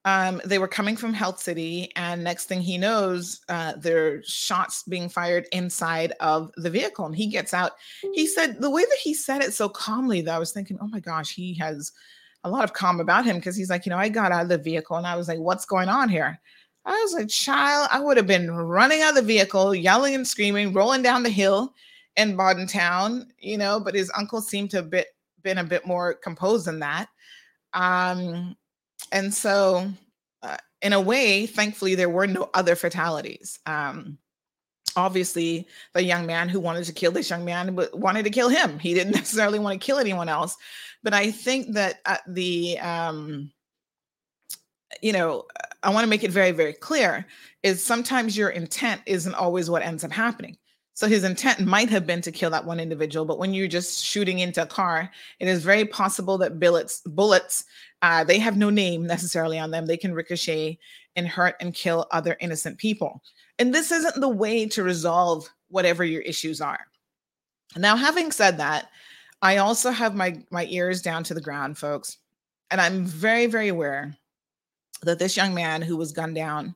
um, they were coming from Health City, and next thing he knows, uh, there are shots being fired inside of the vehicle. And he gets out. He said the way that he said it so calmly, that I was thinking, oh my gosh, he has a lot of calm about him because he's like, you know, I got out of the vehicle and I was like, what's going on here? I was a child. I would have been running out of the vehicle, yelling and screaming, rolling down the hill in Town, you know, but his uncle seemed to have been a bit more composed than that. Um, and so, uh, in a way, thankfully, there were no other fatalities. Um, obviously, the young man who wanted to kill this young man wanted to kill him. He didn't [LAUGHS] necessarily want to kill anyone else. But I think that the, um, you know, I want to make it very, very clear is sometimes your intent isn't always what ends up happening. So his intent might have been to kill that one individual, but when you're just shooting into a car, it is very possible that bullets, bullets, uh, they have no name necessarily on them. They can ricochet and hurt and kill other innocent people. And this isn't the way to resolve whatever your issues are. Now, having said that, I also have my my ears down to the ground, folks, and I'm very, very aware that this young man who was gunned down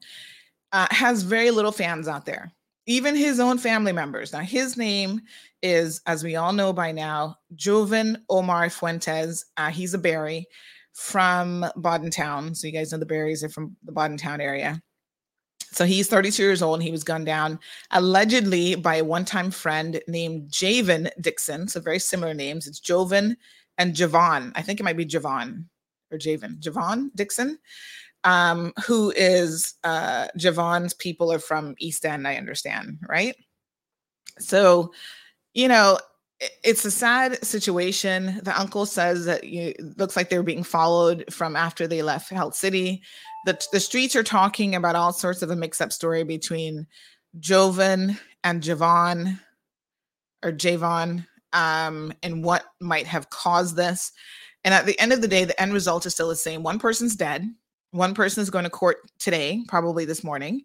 uh, has very little fans out there, even his own family members. Now, his name is, as we all know by now, Joven Omar Fuentes. Uh, he's a Barry from Town. So, you guys know the Barrys are from the Town area. So he's 32 years old and he was gunned down allegedly by a one-time friend named Javen Dixon. So very similar names. It's Joven and Javon. I think it might be Javon or Javen. Javon Dixon um, who is uh, Javon's people are from East End, I understand, right? So, you know, it's a sad situation. The uncle says that you looks like they're being followed from after they left Health City. The, the streets are talking about all sorts of a mix-up story between Joven and Javon or Javon um, and what might have caused this. And at the end of the day, the end result is still the same. One person's dead, one person is going to court today, probably this morning.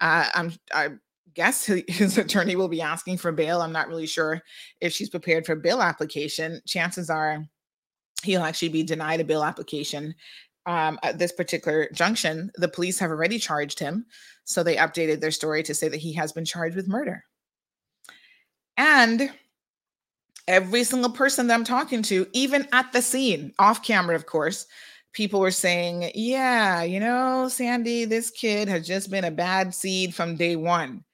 Uh, I'm, I guess [LAUGHS] his attorney will be asking for bail. I'm not really sure if she's prepared for bail application. Chances are he'll actually be denied a bail application um, at this particular junction. The police have already charged him. So they updated their story to say that he has been charged with murder. And every single person that I'm talking to, even at the scene, off camera, of course, people were saying, yeah, you know, Sandy, this kid has just been a bad seed from day one.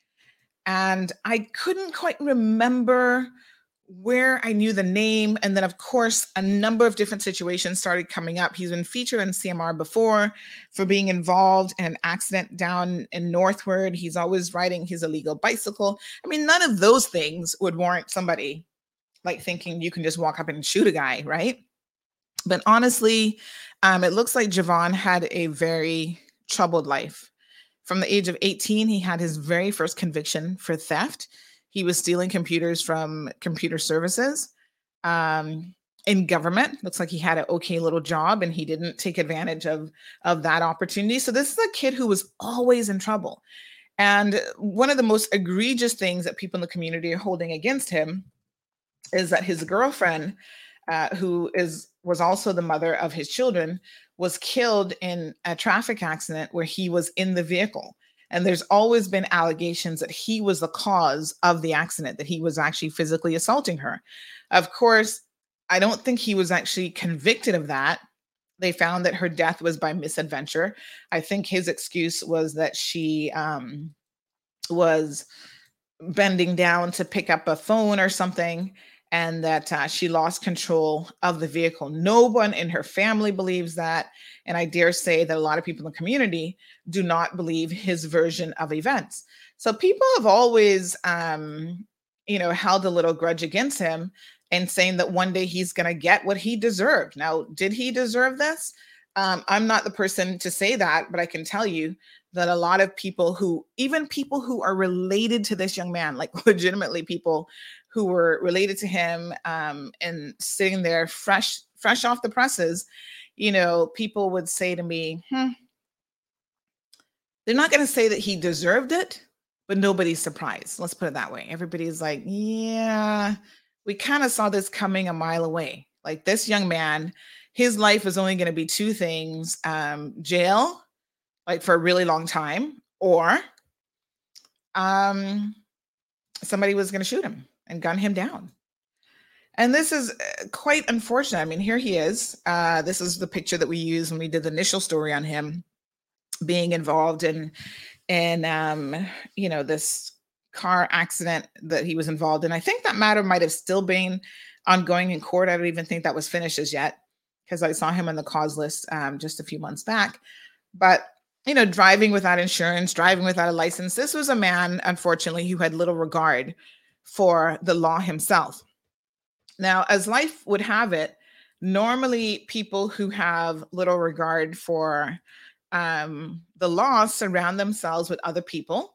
And I couldn't quite remember where I knew the name. And then, of course, a number of different situations started coming up. He's been featured in CMR before for being involved in an accident down in Northward. He's always riding his illegal bicycle. I mean, none of those things would warrant somebody like thinking you can just walk up and shoot a guy, right? But honestly, um, it looks like Javon had a very troubled life. From the age of 18, he had his very first conviction for theft. He was stealing computers from computer services um, in government. Looks like he had an okay little job and he didn't take advantage of, of that opportunity. So, this is a kid who was always in trouble. And one of the most egregious things that people in the community are holding against him is that his girlfriend, uh, who is was also the mother of his children, was killed in a traffic accident where he was in the vehicle. And there's always been allegations that he was the cause of the accident, that he was actually physically assaulting her. Of course, I don't think he was actually convicted of that. They found that her death was by misadventure. I think his excuse was that she um, was bending down to pick up a phone or something and that uh, she lost control of the vehicle. No one in her family believes that. And I dare say that a lot of people in the community do not believe his version of events. So people have always, um, you know, held a little grudge against him and saying that one day he's going to get what he deserved. Now, did he deserve this? Um, I'm not the person to say that, but I can tell you that a lot of people who, even people who are related to this young man, like [LAUGHS] legitimately people who were related to him um, and sitting there fresh fresh off the presses you know people would say to me hmm, they're not going to say that he deserved it but nobody's surprised. Let's put it that way. Everybody's like yeah we kind of saw this coming a mile away. Like this young man his life is only going to be two things um, jail like for a really long time or um somebody was going to shoot him and gun him down. And this is uh, quite unfortunate. I mean, here he is. Uh, this is the picture that we used when we did the initial story on him being involved in, in um, you know, this car accident that he was involved in. I think that matter might have still been ongoing in court. I don't even think that was finished as yet because I saw him on the cause list um, just a few months back. But you know, driving without insurance, driving without a license. This was a man, unfortunately, who had little regard for the law himself. Now, as life would have it, normally people who have little regard for um, the law surround themselves with other people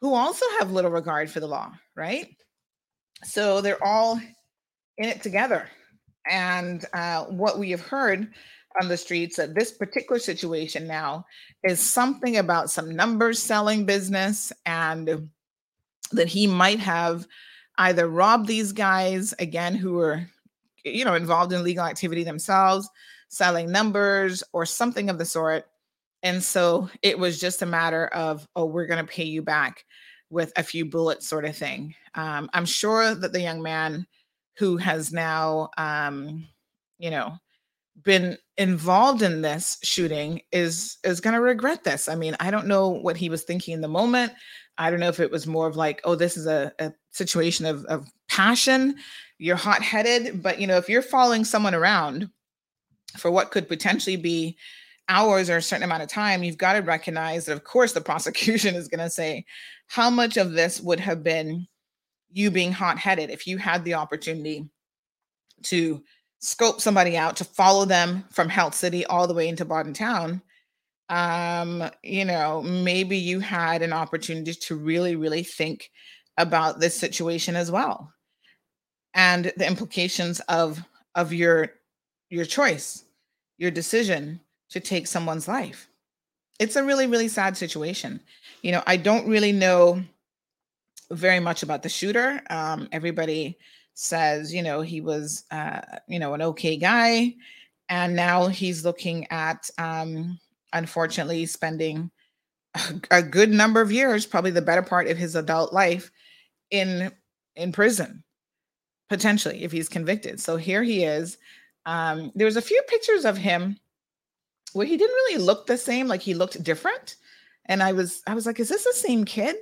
who also have little regard for the law, right? So they're all in it together. And uh, what we have heard on the streets that this particular situation now is something about some numbers selling business and that he might have either robbed these guys again who were you know involved in legal activity themselves selling numbers or something of the sort. And so it was just a matter of oh we're going to pay you back with a few bullets sort of thing. Um, i'm sure that the young man who has now um, you know been involved in this shooting is is going to regret this. I mean i don't know what he was thinking in the moment I don't know if it was more of like, oh, this is a, a situation of, of passion. You're hot headed, but you know, if you're following someone around for what could potentially be hours or a certain amount of time, you've got to recognize that, of course, the [LAUGHS] prosecution is going to say, how much of this would have been you being hot headed if you had the opportunity to scope somebody out, to follow them from Health City all the way into Bodden Town? Um, you know, maybe you had an opportunity to really, really think about this situation as well and the implications of of your your choice your decision to take someone's life. It's a really really sad situation. You know i don't really know very much about the shooter um, everybody says you know he was uh, you know an okay guy and now he's looking at um, unfortunately spending a good number of years, probably the better part of his adult life, in in prison, potentially if he's convicted. So here he is. Um, there was a few pictures of him where he didn't really look the same, like he looked different. And I was I was like, is this the same kid?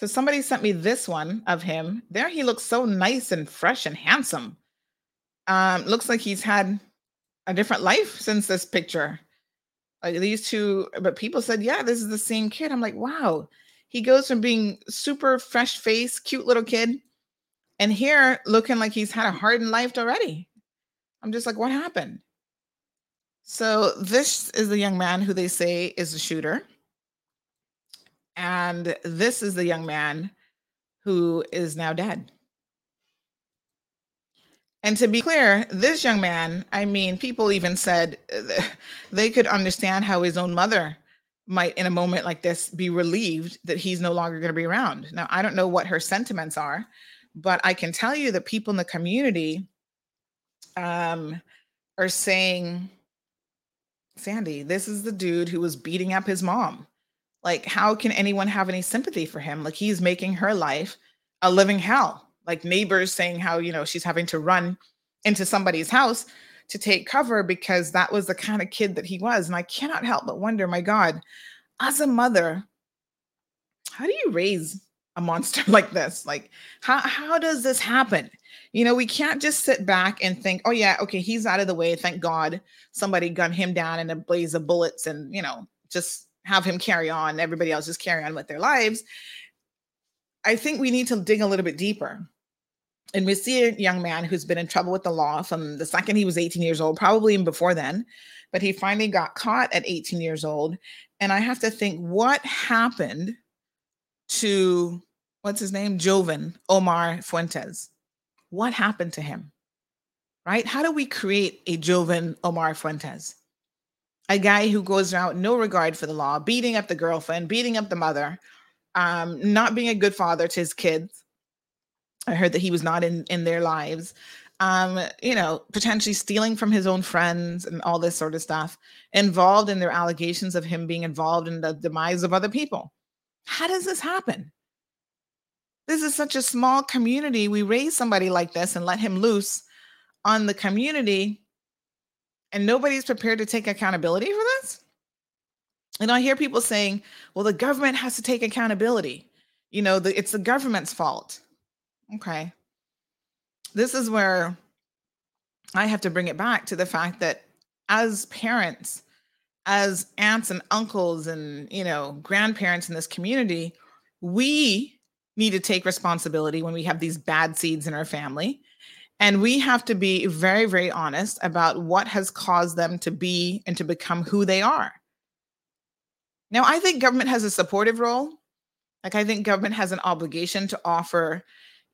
So somebody sent me this one of him. There he looks so nice and fresh and handsome. Um, looks like he's had a different life since this picture. Like these two, but people said, yeah, this is the same kid. I'm like, wow. He goes from being super fresh face, cute little kid, and here looking like he's had a hardened life already. I'm just like, what happened? So this is the young man who they say is the shooter. And this is the young man who is now dead. And to be clear, this young man, I mean, people even said uh, they could understand how his own mother might, in a moment like this, be relieved that he's no longer going to be around. Now, I don't know what her sentiments are, but I can tell you that people in the community um, are saying, Sandy, this is the dude who was beating up his mom. Like, how can anyone have any sympathy for him? Like, he's making her life a living hell like neighbors saying how you know she's having to run into somebody's house to take cover because that was the kind of kid that he was. And i cannot help but wonder my god as a mother how do you raise a monster [LAUGHS] like this? Like how how does this happen? You know we can't just sit back and think oh yeah okay he's out of the way. Thank god somebody gunned him down in a blaze of bullets and you know just have him carry on. Everybody else just carry on with their lives. I think we need to dig a little bit deeper and we see a young man who's been in trouble with the law from the second he was 18 years old, probably even before then, but he finally got caught at 18 years old. And I have to think what happened to what's his name? Joven Omar Fuentes. What happened to him? Right? How do we create a Joven Omar Fuentes? A guy who goes around no regard for the law, beating up the girlfriend, beating up the mother, um, not being a good father to his kids, I heard that he was not in in their lives. Um, you know, potentially stealing from his own friends and all this sort of stuff, involved in their allegations of him being involved in the demise of other people. How does this happen? This is such a small community. We raise somebody like this and let him loose on the community, and nobody's prepared to take accountability for this. And I hear people saying, well, the government has to take accountability. You know, the, it's the government's fault. Okay. This is where I have to bring it back to the fact that as parents, as aunts and uncles and, you know, grandparents in this community, we need to take responsibility when we have these bad seeds in our family. And we have to be very, very honest about what has caused them to be and to become who they are. Now, I think government has a supportive role. Like, I think government has an obligation to offer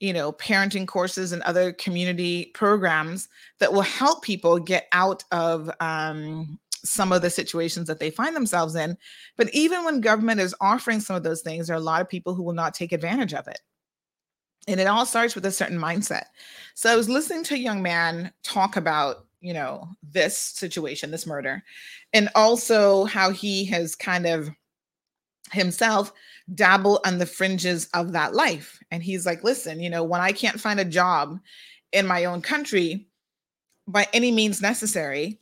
you know, parenting courses and other community programs that will help people get out of um, some of the situations that they find themselves in. But even when government is offering some of those things, there are a lot of people who will not take advantage of it. And it all starts with a certain mindset. So I was listening to a young man talk about, you know, this situation, this murder, and also how he has kind of himself dabble on the fringes of that life. And he's like, listen, you know, when I can't find a job in my own country by any means necessary,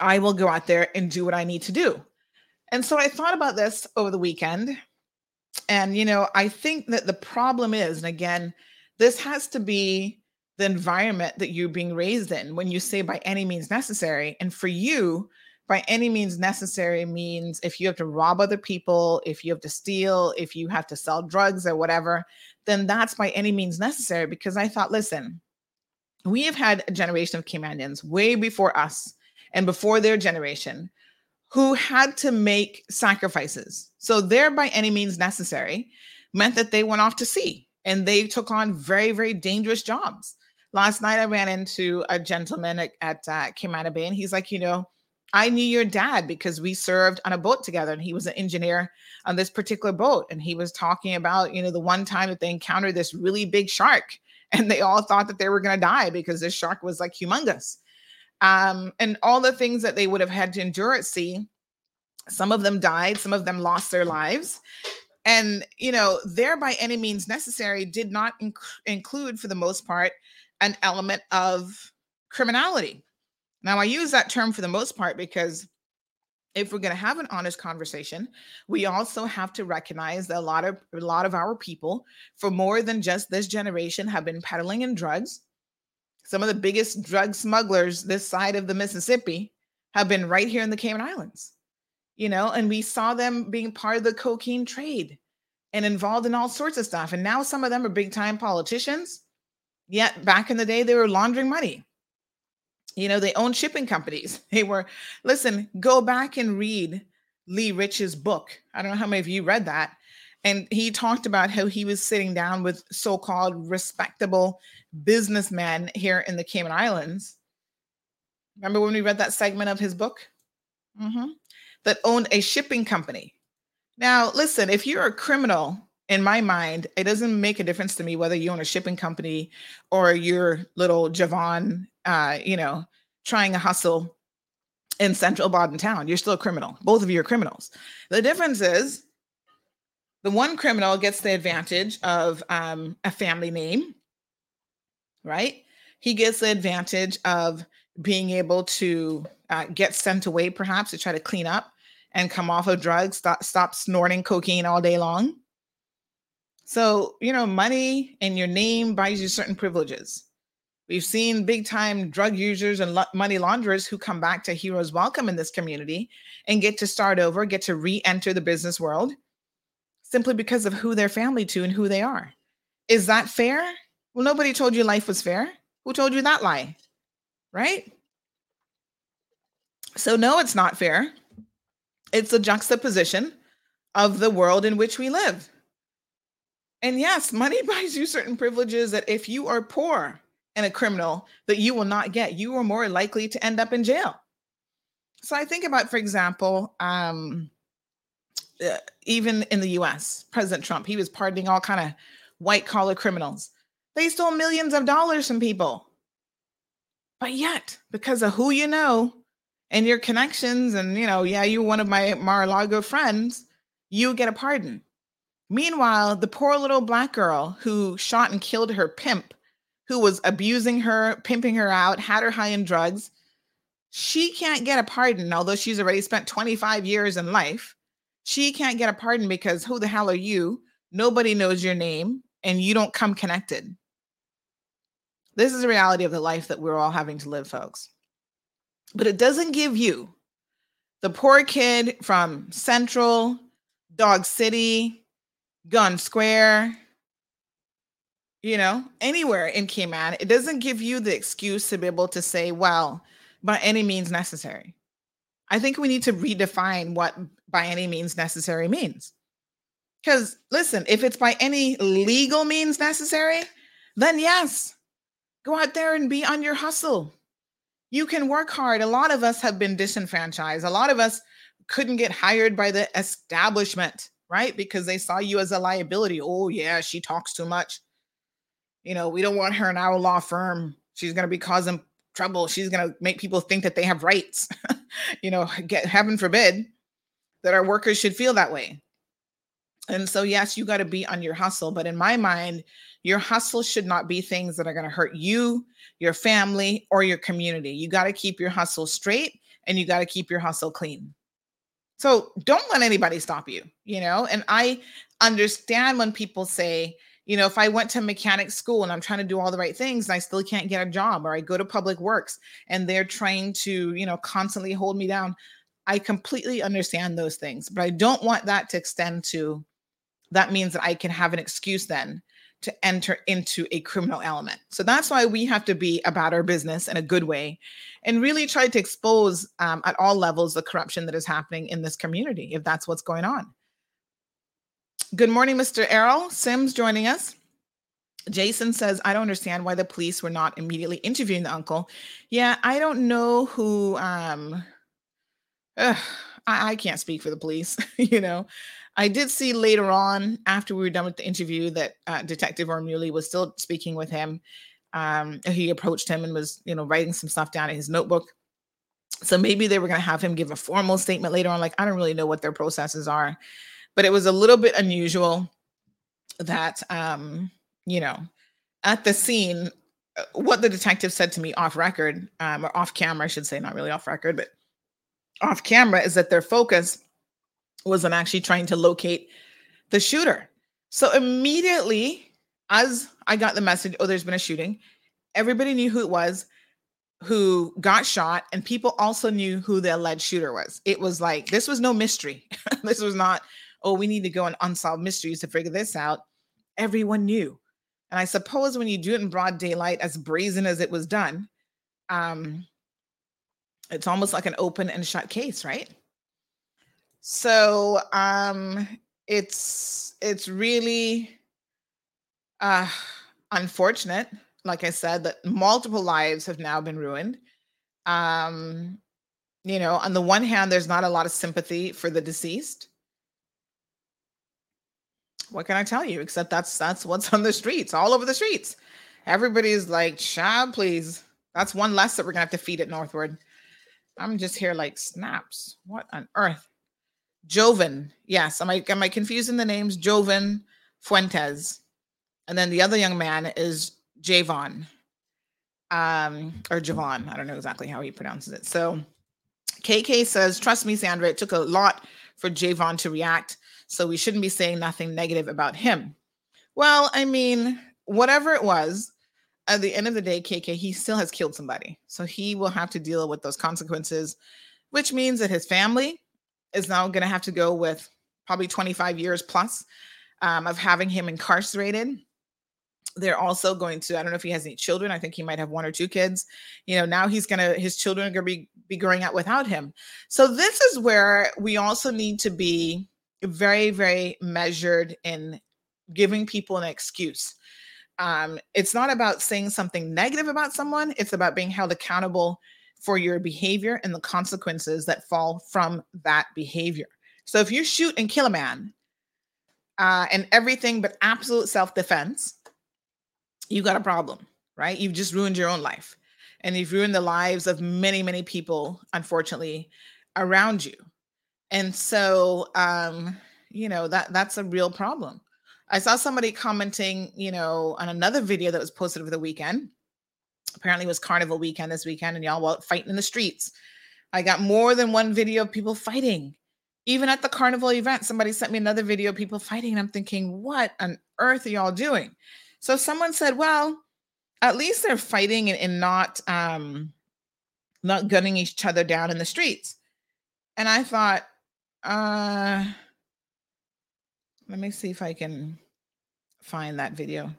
I will go out there and do what I need to do. And so I thought about this over the weekend. And, you know, I think that the problem is, and again, this has to be the environment that you're being raised in when you say by any means necessary. And for you, by any means necessary means if you have to rob other people, if you have to steal, if you have to sell drugs or whatever, then that's by any means necessary. Because I thought, listen, we have had a generation of Caymanians way before us and before their generation who had to make sacrifices. So, there by any means necessary meant that they went off to sea and they took on very, very dangerous jobs. Last night, I ran into a gentleman at, at uh, Camana Bay, and he's like, you know, I knew your dad because we served on a boat together and he was an engineer on this particular boat. And he was talking about, you know, the one time that they encountered this really big shark [LAUGHS] and they all thought that they were going to die because this shark was like humongous. Um, and all the things that they would have had to endure at sea. Some of them died, some of them lost their lives. And, you know, there by any means necessary did not inc- include, for the most part, an element of criminality now, I use that term for the most part because if we're going to have an honest conversation, we also have to recognize that a lot of a lot of our people, for more than just this generation, have been peddling in drugs. Some of the biggest drug smugglers this side of the Mississippi have been right here in the Cayman Islands. You know, and we saw them being part of the cocaine trade and involved in all sorts of stuff. And now some of them are big time politicians. Yet back in the day, they were laundering money you know they own shipping companies [LAUGHS] they were listen go back and read Lee Rich's book. I don't know how many of you read that. And he talked about how he was sitting down with so called respectable businessmen here in the Cayman Islands. Remember when we read that segment of his book? Mm-hmm. That owned a shipping company. Now, listen, if you're a criminal, in my mind, it doesn't make a difference to me whether you own a shipping company or you're little Javon, uh, you know, trying a hustle in central Bodden Town. You're still a criminal. Both of you are criminals. The difference is the one criminal gets the advantage of um, a family name, right? He gets the advantage of being able to uh, get sent away, perhaps to try to clean up and come off of drugs, stop, stop snorting cocaine all day long. So, you know, money and your name buys you certain privileges. We've seen big time drug users and lo- money launderers who come back to Heroes Welcome in this community and get to start over, get to re enter the business world simply because of who they're family to and who they are. Is that fair? Well, nobody told you life was fair. Who told you that lie? Right? So, no, it's not fair. It's a juxtaposition of the world in which we live. And yes, money [LAUGHS] buys you certain privileges that if you are poor, and a criminal that you will not get. You are more likely to end up in jail. So I think about, for example, um, uh, even in the U.S., President Trump, he was pardoning all kind of white collar criminals. They stole millions of dollars from people, but yet because of who you know and your connections, and you know, yeah, you're one of my Mar-a-Lago friends, you get a pardon. Meanwhile, the poor little black girl who shot and killed her pimp who was abusing her, pimping her out, had her high in drugs. She can't get a pardon, although she's already spent 25 years in life. She can't get a pardon because who the hell are you? Nobody knows your name and you don't come connected. This is the reality of the life that we're all having to live, folks. But it doesn't give you, the poor kid from Central, Dog City, Gun Square, you know, anywhere in Cayman, it doesn't give you the excuse to be able to say, well, by any means necessary. I think we need to redefine what by any means necessary means. Because listen, if it's by any legal means necessary, then yes, go out there and be on your hustle. You can work hard. A lot of us have been disenfranchised. A lot of us couldn't get hired by the establishment, right? Because they saw you as a liability. Oh, yeah, she talks too much you know, we don't want her in our law firm. She's going to be causing trouble. She's going to make people think that they have rights. [LAUGHS] you know, get heaven forbid that our workers should feel that way. And so, yes, you got to be on your hustle. But in my mind, your hustle should not be things that are going to hurt you, your family, or your community. You got to keep your hustle straight and you got to keep your hustle clean. So don't let anybody stop you, you know? And I understand when people say, you know, if I went to mechanic school and I'm trying to do all the right things, and I still can't get a job, or I go to public works and they're trying to, you know, constantly hold me down. I completely understand those things, but I don't want that to extend to that means that I can have an excuse then to enter into a criminal element. So that's why we have to be about our business in a good way and really try to expose um, at all levels the corruption that is happening in this community, if that's what's going on. Good morning, Mr. Errol Sims joining us. Jason says, I don't understand why the police were not immediately interviewing the uncle. Yeah, I don't know who um I, I can't speak for the police, [LAUGHS] you know. I did see later on after we were done with the interview that uh, Detective Ormuli was still speaking with him. Um, he approached him and was, you know, writing some stuff down in his notebook. So maybe they were going to have him give a formal statement later on. Like, I don't really know what their processes are but it was a little bit unusual that um you know at the scene uh, what the detective said to me off record um, or off camera i should say not really off record but off camera is that their focus was on actually trying to locate the shooter so immediately as i got the message oh there's been a shooting everybody knew who it was who got shot and people also knew who the alleged shooter was it was like this was no mystery [LAUGHS] this was not oh, we need to go and unsolved mysteries to figure this out. Everyone knew. And I suppose when you do it in broad daylight, as brazen as it was done, um, it's almost like an open and shut case, right? So um it's it's really uh unfortunate, like I said, that multiple lives have now been ruined. Um, you know, on the one hand, there's not a lot of sympathy for the deceased. What can I tell you? Except that's that's what's [LAUGHS] on the streets, all over the streets. Everybody's like, child, please. That's one less that we're gonna have to feed it northward. I'm just here like snaps. What on earth? Joven. Yes. Am I am I confusing the names? Joven Fuentes. And then the other young man is Javon. Um, or Javon. I don't know exactly how he pronounces it. So KK says, trust me, Sandra, it took a lot for Javon to react. So we shouldn't be saying nothing negative about him. Well, I mean, whatever it was, at the end of the day, KK, he still has killed somebody. So he will have to deal with those consequences, which means that his family is now going to have to go with probably 25 years plus um, of having him incarcerated. They're also going to, I don't know if he has any children. I think he might have one or two kids. You know, now he's going to, his children are going to be, be growing up without him. So this is where we also need to be very, very measured in giving people an excuse. Um, it's not about saying something negative about someone, it's about being held accountable for your behavior and the consequences that fall from that behavior. So if you shoot and kill a man uh, and everything but absolute self defense, you got a problem, right? You've just ruined your own life and you've ruined the lives of many, many people, unfortunately, around you. And so, um, you know, that that's a real problem. I saw somebody commenting, you know, on another video that was posted over the weekend apparently it was carnival weekend this weekend and y'all were fighting in the streets. I got more than one video of people fighting. Even at the carnival event somebody sent me another video of people fighting and i'm thinking what on earth are y'all doing? So someone said well at least they're fighting and, and not um not gunning each other down in the streets. And i thought uh let me see if i can find that video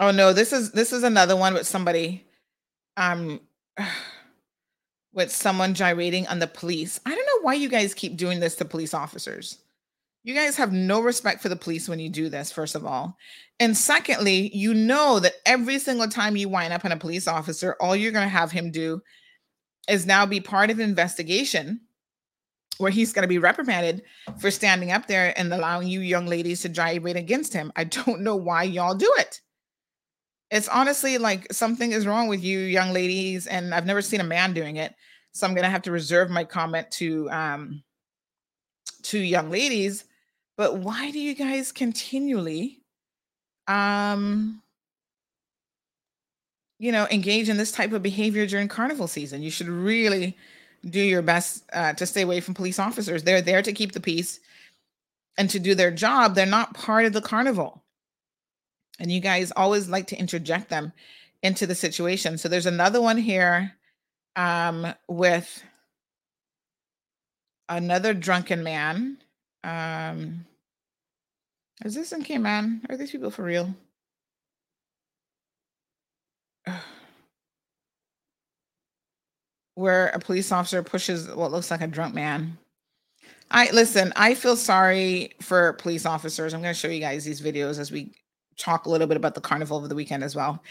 Oh no, this is this is another one with somebody um [SIGHS] with someone gyrating on the police. I don't know why you guys keep doing this to police officers. You guys have no respect for the police when you do this, first of all. And secondly, you know that every single time you wind up on a police officer, all you're going to have him do is now be part of an investigation where he's going to be reprimanded for standing up there and allowing you young ladies to gyrate against him. I don't [LAUGHS] know why y'all do it it's honestly like something is wrong with you young ladies and i've never seen a man doing it so i'm to have to reserve my comment to um to young ladies but why do you guys continually um you know engage in this type of behavior during carnival season? You should really do your best uh, to stay away from police officers. They're there to keep the peace and to do their job. They're not part of the carnival and you guys always like to interject them into the situation. So there's another one here um, with another drunken man. Um, is this in Cayman? Are these people for real? [SIGHS] Where a police officer pushes what looks like a drunk man. I listen, I feel sorry for police officers. I'm going to show you guys these videos as we talk a little bit about the carnival over the weekend as well.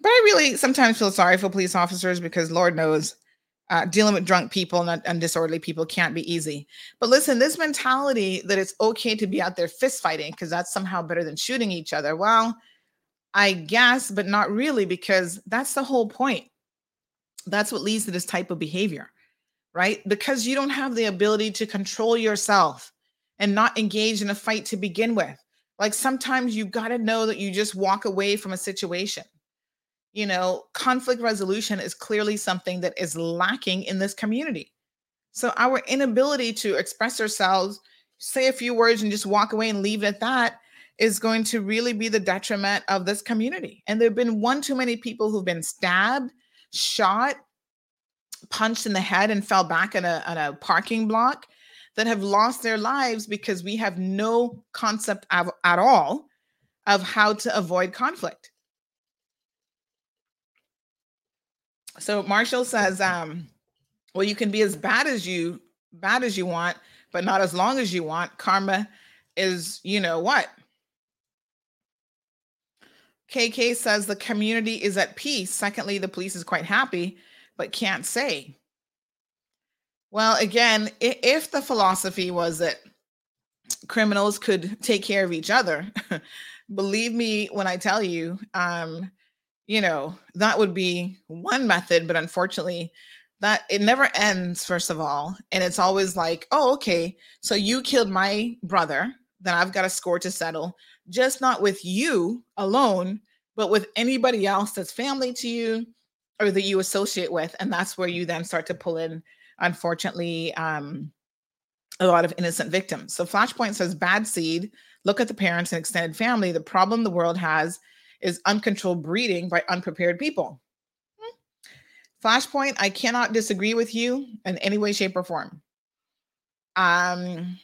But I really sometimes feel sorry for police officers because Lord knows uh, dealing with drunk people and, and, disorderly people can't be easy. But listen, this mentality that it's okay to be out there fist fighting because that's somehow better than shooting each other. Well, I guess, but not really, because that's the whole point. That's what leads to this type of behavior, right? Because you don't have the ability to control yourself and not engage in a fight to begin with. Like sometimes you got to know that you just walk away from a situation. You know, conflict resolution is clearly something that is lacking in this community. So our inability to express ourselves, say a few words and just walk away and leave it at that is going to really be the detriment of this community. And there have been one too many people who've been stabbed, shot, punched in the head, and fell back in a, a parking block that have lost their lives because we have no concept of, at all of how to avoid conflict. So Marshall says, um, well, you can be as bad as you bad as you want, but not as long as you want. Karma is, you know what? KK says the community is at peace. Secondly, the police is quite happy, but can't say. Well, again, if the philosophy was that criminals could take care of each other, [LAUGHS] believe me when I tell you, um, you know, that would be one method, but unfortunately, that it never ends, first of all. And it's always like, oh, okay, so you killed my brother, then I've got a score to settle, just not with you alone, but with anybody else that's family to you or that you associate with. And that's where you then start to pull in, unfortunately, um, a lot of innocent victims. So Flashpoint says bad seed. Look at the parents and extended family. The problem the world has is uncontrolled breeding by unprepared people. Flashpoint, I cannot disagree with you in any way, shape, or form. Um,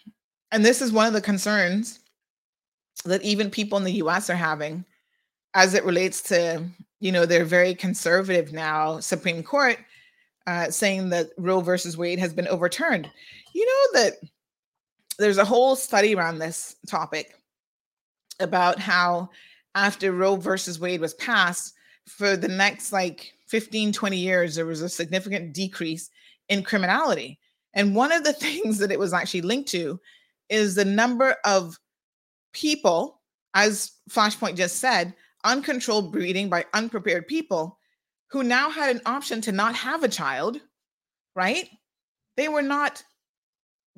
and this is one of the concerns that even people in the US are having as it relates to, you know, they're very conservative now, Supreme Court uh, saying that Roe versus Wade has been overturned. You know that there's a whole study around this topic about how after Roe versus Wade was passed, for the next like 15, 20 years, there was a significant decrease in criminality. And one of the [LAUGHS] things that it was actually linked to is the number of people, as Flashpoint just said, uncontrolled breeding by unprepared people who now had an option to not have a child, right? They were not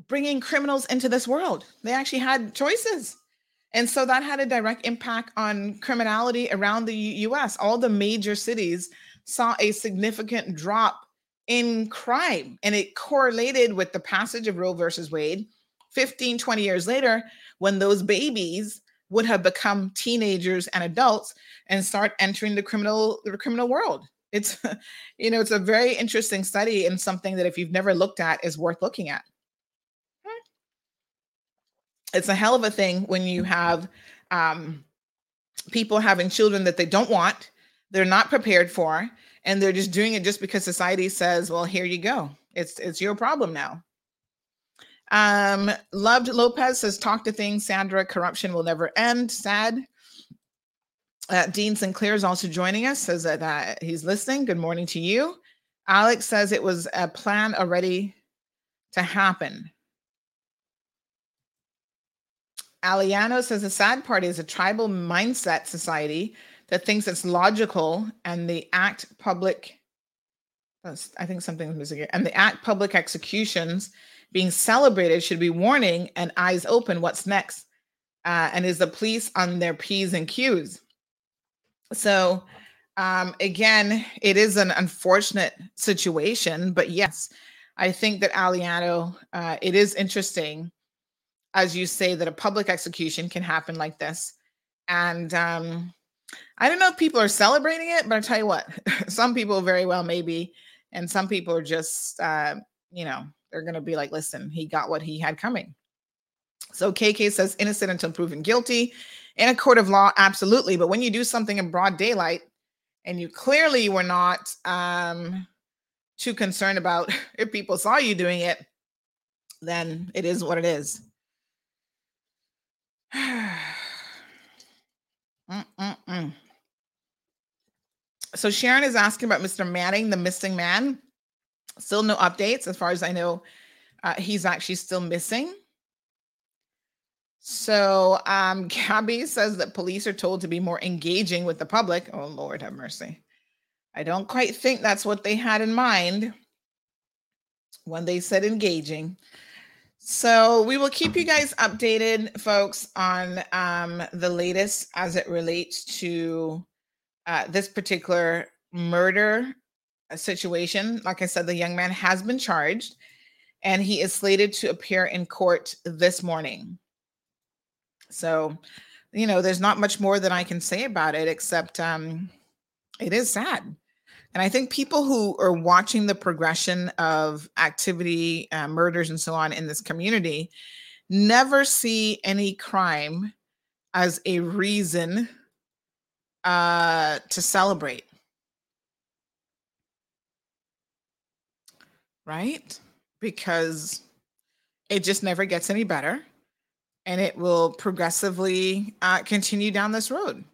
bringing criminals into this world. They actually had choices. And so that had a direct impact on criminality around the US. All the major cities saw a significant drop in crime, and it correlated with the passage of Roe versus Wade 15, 20 years later, when those babies would have become teenagers and adults and start entering the criminal the criminal world. It's [LAUGHS] you know, it's a very interesting study and something that if you've never looked at is worth looking at it's a hell of a thing when you have um, people having children that they don't want, they're not prepared for, and they're just doing it just because society says, "Well, here you go. It's it's your problem now." Um, loved Lopez says, "Talk to things, Sandra. Corruption will never end." Sad. Uh, Dean Sinclair is also joining us. Says that uh, he's listening. Good morning to you. Alex says it was a plan already to happen. Aliano says the sad part is a tribal mindset society that thinks it's logical and the act public I think something missing here. And the act public executions being celebrated should be warning and eyes open. What's next? Uh, and is the police on their P's and Q's? So, um, again, it is an unfortunate situation, but yes, I think that Aliano, uh, it is interesting as you say, that a public execution can happen like this. And um, I don't know if people are celebrating it, but I tell you what, [LAUGHS] some people very well maybe, and some people are just, uh, you know, they're going to be like, listen, he got what he had coming. So KK says innocent until proven guilty. In a court of law, absolutely. But when you do something in broad daylight and you clearly were not um, too concerned about [LAUGHS] if people saw you doing it, then it is what it is. [SIGHS] So Sharon is asking about Mr. Manning, the missing man. Still no updates. As far as I know, uh, he's actually still missing. So um, [LAUGHS] Gabby says that police are told to be more engaging with the public. Oh, Lord have mercy. I don't quite think that's what they had in mind when they said engaging. So we will keep you guys updated, folks, on um, the latest as it relates to uh, this particular murder uh, situation. Like I said, the young man has been charged and he is slated to appear in court this morning. So, you know, there's not much more that I can say about it except um, it is sad. And I think people who are watching the progression of activity, uh, murders, and so on in this community never see any crime as a reason uh, to celebrate. Right? Because it just never gets any better and it will progressively uh, continue down this road.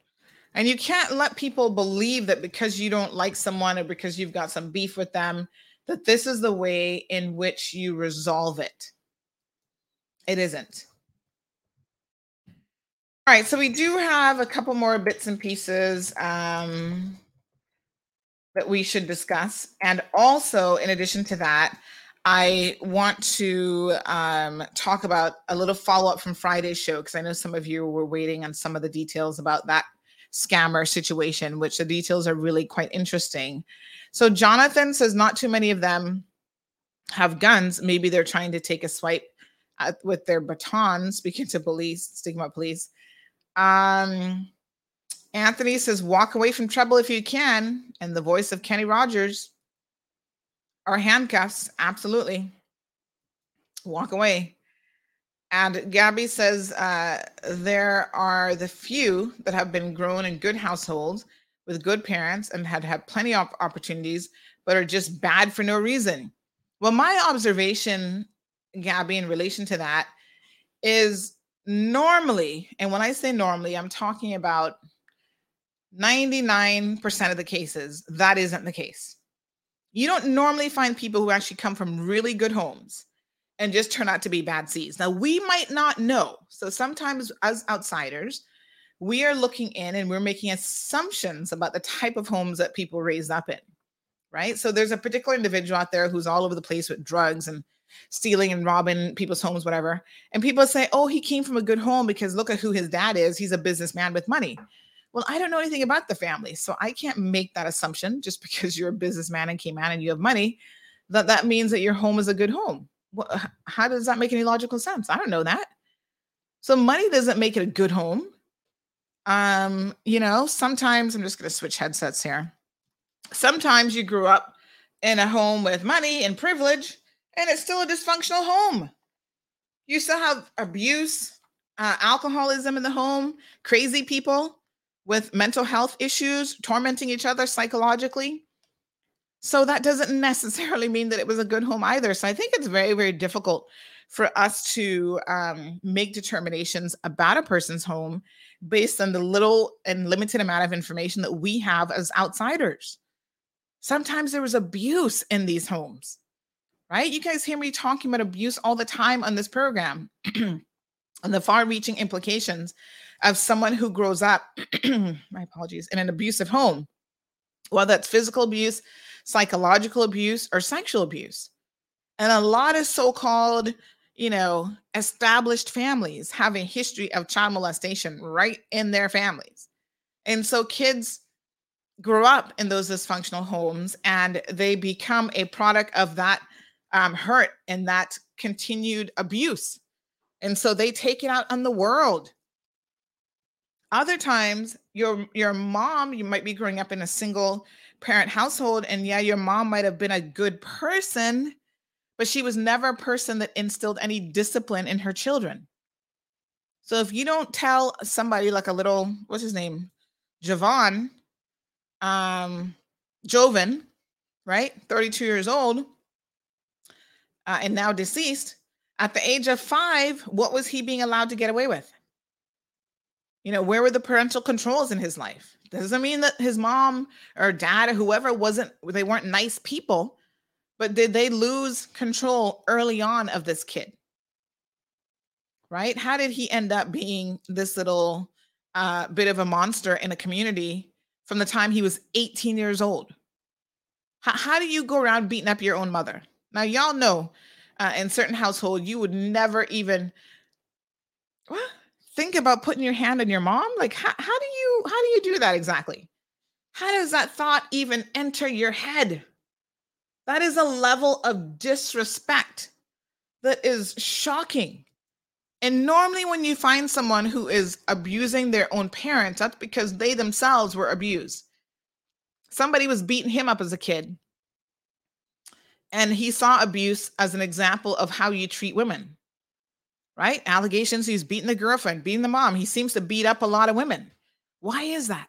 And you can't let people believe that because you don't like someone or because you've got some beef with them, that this is the way in which you resolve it. It isn't. All right, so we do have a couple more bits and pieces um, that we should discuss. And also, in addition to that, I want to um, talk about a little follow up from Friday's show because I know some of you were waiting on some of the details about that scammer situation, which the details are really quite interesting. So, Jonathan says not too many of them have guns. Maybe they're trying to take a swipe at, with their baton, speaking to police, stigma police. Um, Anthony says, walk away from trouble if you can. And the voice of Kenny Rogers are handcuffs. Absolutely. Walk away. And Gabby says uh, there are the few that have been grown in good households with good parents and had had plenty of opportunities, but are just bad for no reason. Well, my observation, Gabby, in relation to that is normally, and when I say normally, I'm talking about 99% of the cases, that isn't the case. You don't normally find people who actually come from really good homes and just turn out to be bad seeds. Now, we might not know. So sometimes, as outsiders, we are looking in and we're making assumptions about the type of homes that people raised up in, right? So there's a particular individual out there who's all over the place with drugs and stealing and robbing people's homes, whatever. And people say, oh, he came from a good home because look at who his dad is. He's a businessman with money. Well, I don't know anything about the family, so I can't make that assumption just [LAUGHS] because you're a businessman and came out and you have money that that means that your home is a good home. Well, how does that make any logical sense? I don't know that. So money doesn't make it a good home. Um, you know, sometimes I'm just going to switch headsets here. Sometimes you grew up in a home with money and privilege, and it's still a dysfunctional home. You still have abuse, uh, alcoholism in the home, crazy people with mental health issues, tormenting each other psychologically. So that doesn't [LAUGHS] necessarily mean that it was a good home either. So I think it's very, very difficult for us to um, make determinations about a person's home based on the little and limited amount of information that we have as outsiders. Sometimes there was abuse in these homes, right? You guys hear me talking about abuse all the time on this program [CLEARS THROAT] and the far reaching implications of someone who grows up, [CLEARS THROAT] my apologies, in an abusive home, whether that's physical abuse, psychological abuse, or sexual abuse. And a lot of so called, you know, established families have a history of child molestation right in their families. And so kids grow up in those dysfunctional homes and they become a product of that um, hurt and that continued abuse. And so they take it out on the world other times, your your mom, you might be growing up in a single parent household, and yeah, your mom might have been a good person, but she was never a person that instilled any discipline in her children. So if you don't tell somebody like a little, what's his name, Javon, um, right, 32 years old, uh, and now deceased, at the age of five, what was he being allowed to get away with? You know, where were the parental controls in his life? Doesn't mean that his mom or dad or whoever wasn't, they weren't nice people, but did they lose control early on of this kid? Right? How did he end up being this little uh, bit of a monster in a community from the time he was 18 years old? How, how do you go around beating up your own mother? Now, y'all know uh, in certain household, you would never even. What? Think about putting your hand on your mom? Like how, how do you how do you do that exactly? How does that thought even enter your head? That is a level of disrespect that is shocking. And normally, when you find someone who is abusing their own parents, that's because they themselves were abused. Somebody was beating him up as a kid. And he saw abuse as an example of how you treat women right? Allegations he's beating the girlfriend, beating the mom. He seems to beat up a lot of women. Why is that?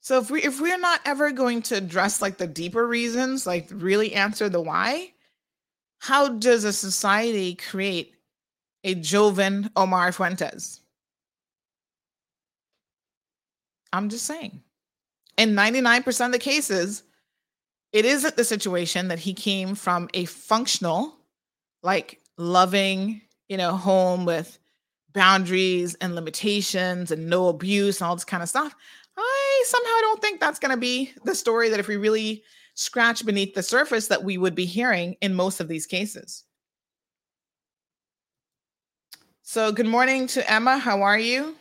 So if we if we're not ever going to address like the deeper reasons, like really answer the why, how does a society create a Joven Omar Fuentes? I'm just saying. In 99% of the cases, it isn't the situation that he came from a functional, like loving, you know, home with boundaries and limitations and no abuse and all this kind of stuff. I somehow don't think that's going to be the story that if we really scratch beneath the surface that we would be hearing in most of these cases. So, good morning to Emma. How are you?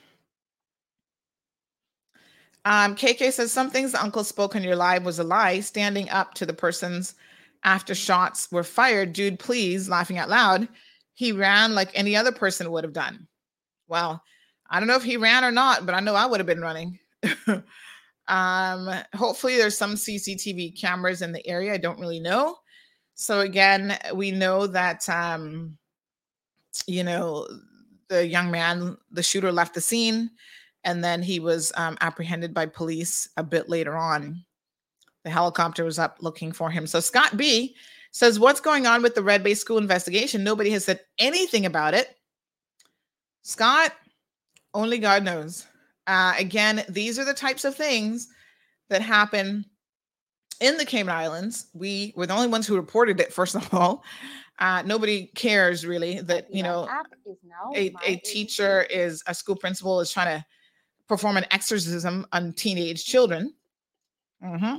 Um, KK says some things the uncle spoke on your live was a lie. Standing up to the person's after shots were fired. Dude, please, laughing out loud. He ran like any other person would have done. Well, I don't know if he ran or not, but I know I would have been running. [LAUGHS] um, hopefully, there's some CCTV cameras in the area. I don't really know. So again, we know that um, you know the young man, the shooter, left the scene and then he was um, apprehended by police a bit later on. The helicopter was up looking for him. So Scott B says, What's going on with the Red Bay School investigation? Nobody has said anything about it. Scott, only God knows. Uh, again, these are the types of things that happen in the Cayman Islands. We were the only ones who reported it, first of all. Uh, nobody cares really that, you know, a, a teacher is a school principal is trying to perform an exorcism on teenage children. Mm-hmm.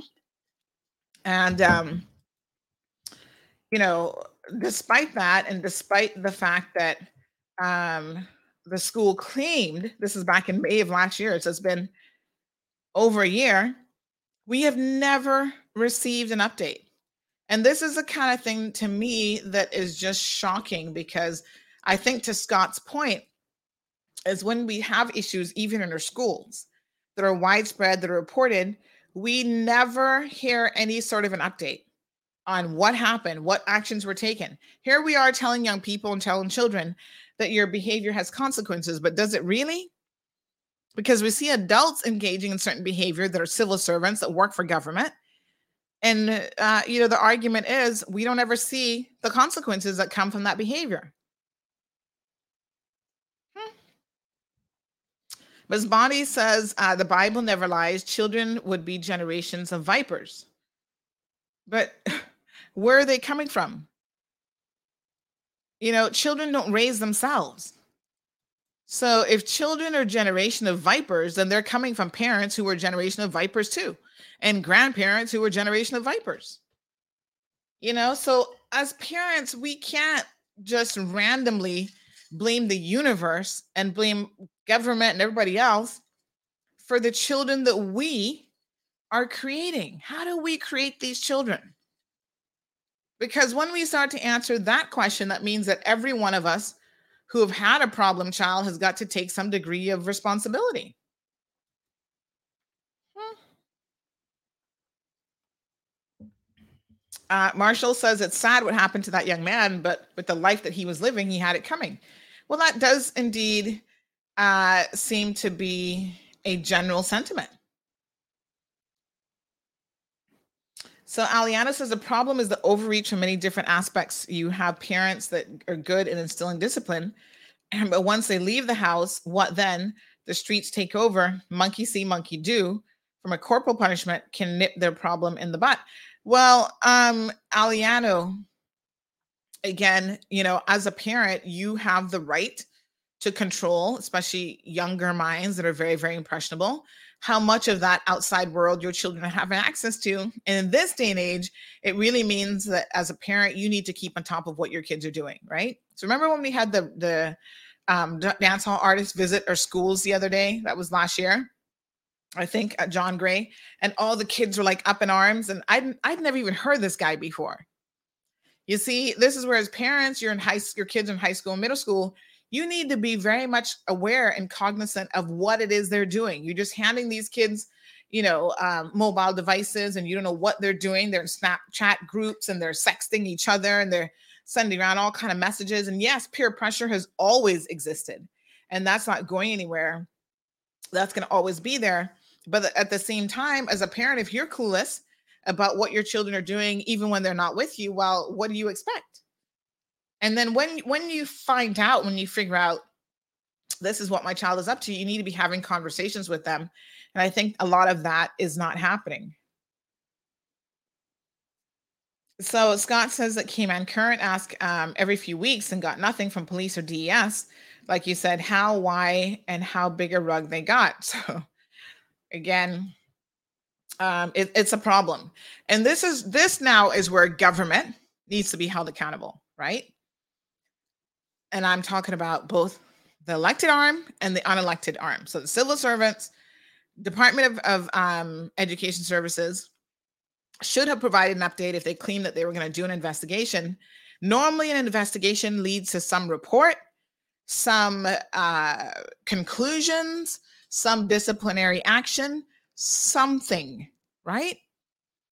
And, um, you know, despite that, and despite the fact that um, the school claimed this is back in May of last year, so it's been over a year, we have never received an update. And this is the kind of thing to me that is just shocking because I think, to Scott's point, is when we have issues, even in our schools, that are widespread, that are reported, we never hear any sort of an update on what happened, what actions were taken. Here we are telling young people and telling children that your behavior has consequences, but does it really? Because we see adults engaging in certain behavior that are civil servants that work for government. And, uh, you know, the argument is we don't ever see the consequences that come from that behavior. Bonnie says uh, the Bible never lies. Children would be generations of vipers. But [LAUGHS] where are they coming from? You know, children don't raise themselves. So if children are generation of vipers, then they're coming from parents who were generation of vipers too, and grandparents who were generation of vipers. You know, so as parents, we can't just randomly blame the universe and blame government and everybody else for the children that we are creating. How do we create these children? Because when we start to answer that question, that means that every one of us who have had a problem child has got to take some degree of responsibility. Hmm. Uh, Marshall says it's sad what happened to that young man, but with the life that he was living, he had it coming. Well, that does indeed uh, seem to be a general sentiment. So Aliana says the problem is the overreach from many different aspects. You have parents that are good in instilling discipline, but once they leave the house, what then? The streets take over. Monkey see, monkey do. From a corporal punishment can nip their problem in the butt. Well, um, Aliano, again, you know, as a parent, you have the right to control, especially younger minds that are very, very impressionable, how much of that outside world your children have access to. And in this day and age, it really means that as a parent, you need to keep on top of what your kids are doing, right? So remember when we had the the um, dance hall artists visit our schools the other day? That was last year. I think at John Gray, and all the kids were like up in arms, and I'd I'd never even heard this guy before. You see, this is where as parents, you're in high your kids in high school, middle school, you need to be very much aware and cognizant of what it is they're doing. You're just handing these kids, you know, um, mobile devices, and you don't know what they're doing. They're in Snapchat groups and they're sexting each other and they're sending around all kind of messages. And yes, peer pressure has always existed, and that's not going anywhere. That's going to always be there. But at the same time, as a parent, if you're clueless about what your children are doing, even when they're not with you, well, what do you expect? And then when when you find out, when you figure out this is what my child is up to, you need to be having conversations with them. And I think a lot of that is not happening. So Scott says that Cayman Current asked um, every few weeks and got nothing from police or DES. Like you said, how, why, and how big a rug they got. [LAUGHS] So again, um, it, it's a problem. And this is this now is where government needs to be held accountable, right? And I'm talking about both the elected arm and the unelected arm. So the civil servants, Department of, of um, Education Services should have provided an update if they claimed that they were going to do an investigation. Normally, an investigation leads to some report, some uh, conclusions, some disciplinary action, something, right?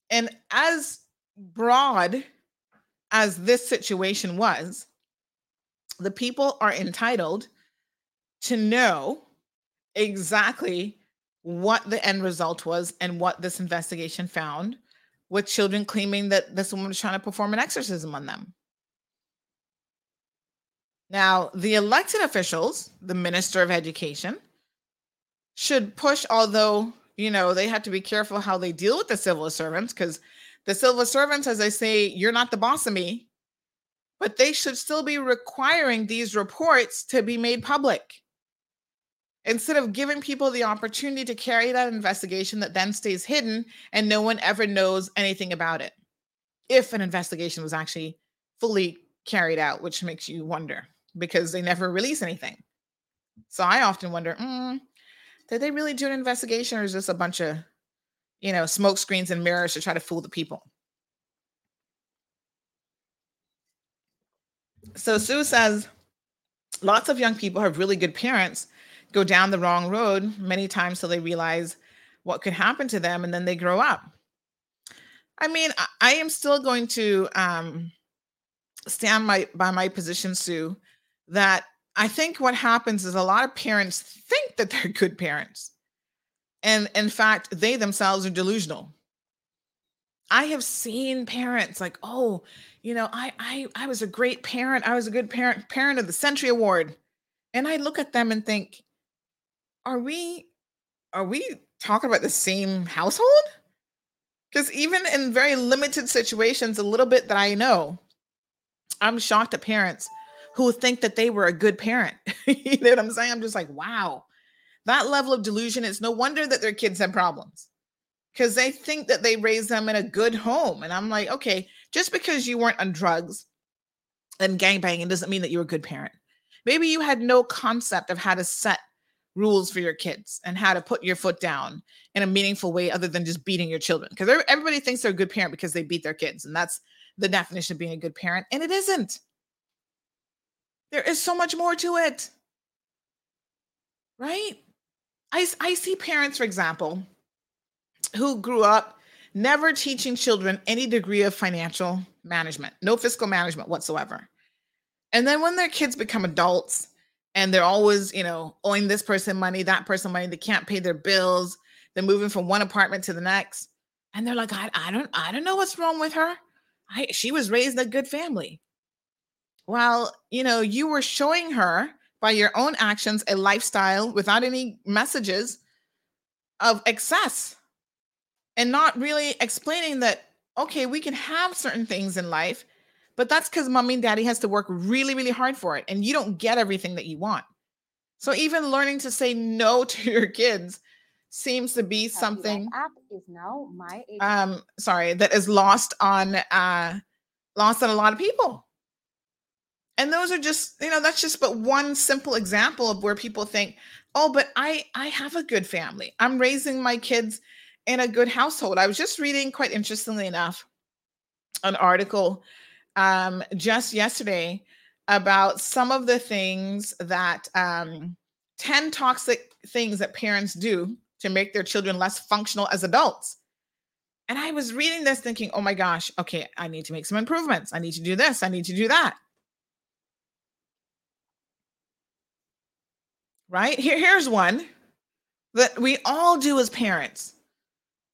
And as broad as this situation was, the people are entitled to know exactly what the end result was and what this investigation found with children claiming that this woman was trying to perform an exorcism on them. Now, the elected officials, the Minister of Education, should push, although, you know, they have to be careful how they deal with the civil servants because the civil servants, as I say, you're not the boss of me, but they should still be requiring these reports to be made public. Instead of giving people the opportunity to carry that investigation that then stays hidden and no one ever knows anything about it if an investigation was actually fully carried out which makes you wonder because they never release anything. So i often wonder mm, did they really do an investigation or is this a bunch of you know smoke screens and mirrors to try to fool the people so sue says lots of young people have really good parents go down the wrong road many times till they realize what could happen to them and then they grow up. I mean, I, I am still going to um, stand my by my position, Sue, that I think what happens is a lot of parents think that they're good parents. And in fact, they themselves are delusional. I have seen parents like, oh, you know, I I I was a great parent. I was a good parent, parent of the century award. And I look at them and think, are we are we talking about the same household? Because even in very limited situations, a little bit that I know, I'm shocked at parents who think that they were a good parent. [LAUGHS] you know what I'm saying? I'm just like, wow, that level of delusion. It's no wonder that their kids have problems because they think that they raised them in a good home. And I'm like, okay, just because you weren't on drugs and gangbanging doesn't mean that you're a good parent. Maybe you had no concept of how to set rules for your kids and how to put your foot down in a meaningful way other than just beating your children because everybody thinks they're a good parent because they beat their kids and that's the definition of being a good parent and it isn't. There is so much more to it. Right? I, I see parents for example who grew up never teaching children any degree of financial management no fiscal management whatsoever and then when their kids become adults and they're always, you know, owing this person money, that person money. They can't pay their bills. They're moving from one apartment to the next. And they're like, I, I don't, I don't know what's wrong with her. I, she was raised in a good family. Well, you know, you were showing her by your own actions a lifestyle without any messages of excess and not really explaining that, okay, we can have certain things in life but that's because mommy and daddy has to work really, really hard for it. And you don't get everything that you want. So even learning to say no [LAUGHS] to your kids seems to be something app is now my um sorry that is lost on uh lost on a lot of people and those are just you know that's just but one simple example of where people think oh but i i have a good family i'm raising my kids in a good household i was just reading quite interestingly enough an article um, just yesterday about some of the things that um, 10 toxic things that parents do to make their children less functional as adults. And I was reading this thinking, oh my gosh, okay, I need to make some improvements. I need to do this. I need to do that. Right? Here, here's one that we all do as parents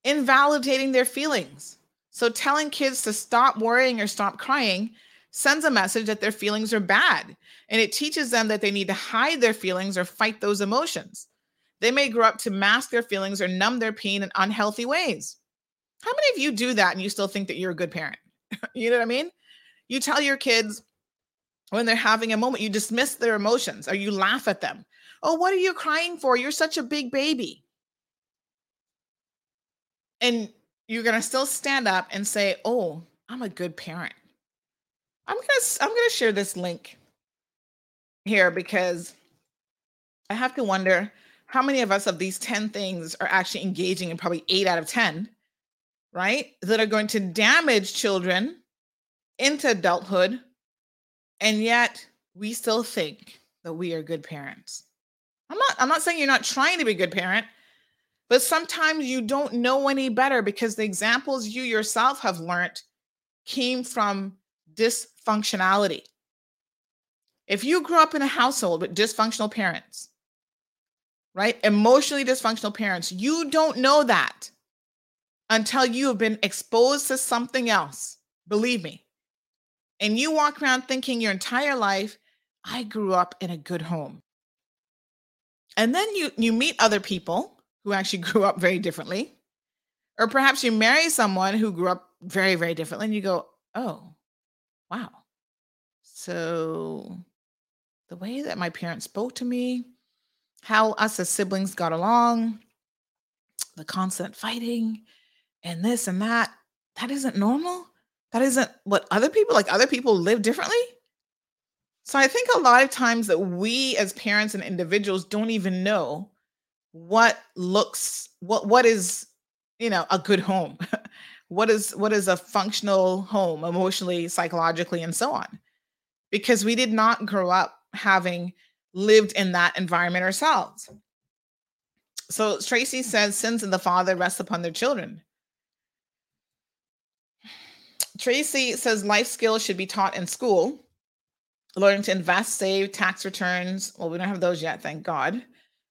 invalidating their feelings. So telling kids to stop worrying or stop crying sends a message that their feelings are bad and it teaches them that they need to hide their feelings or fight those emotions. They may grow up to mask their feelings or numb their pain in unhealthy ways. How many of you do that and you still think that you're a good parent? [LAUGHS] you know what I mean? You tell your kids when they're having a moment, you dismiss their emotions or you laugh at them. Oh, what are you crying for? You're such a big baby. And you're going to still stand up and say, "Oh, I'm a good parent." I'm going to I'm going to share this link here because I have to wonder how many of us of these 10 things are actually engaging in probably 8 out of 10, right? That are going to damage children into adulthood and yet we still think that we are good parents. I'm not I'm not saying you're not trying to be a good parent, but sometimes you don't know any better because the examples you yourself have learned came from dysfunctionality. If you grew up in a household with dysfunctional parents, right? Emotionally dysfunctional parents, you don't know that until you have been exposed to something else. Believe me. And you walk around thinking your entire life, I grew up in a good home. And then you you meet other people who actually [LAUGHS] grew up very differently. Or perhaps you marry someone who grew up very, very differently, and you go, oh, wow. So the way that my parents spoke to me, how us as siblings got along, the constant fighting, and this and that, that isn't normal. That isn't what other people like other people live differently. So I think a lot of times that we as parents and individuals don't even know what looks what what is you know a good home? [LAUGHS] What is what is a functional home emotionally psychologically and so on? Because we did not grow up having lived in that environment ourselves. So tracy says sins of the father rest upon their children. Tracy says life skills should be taught in school. Learning to invest save tax returns. Well we don't have those yet thank god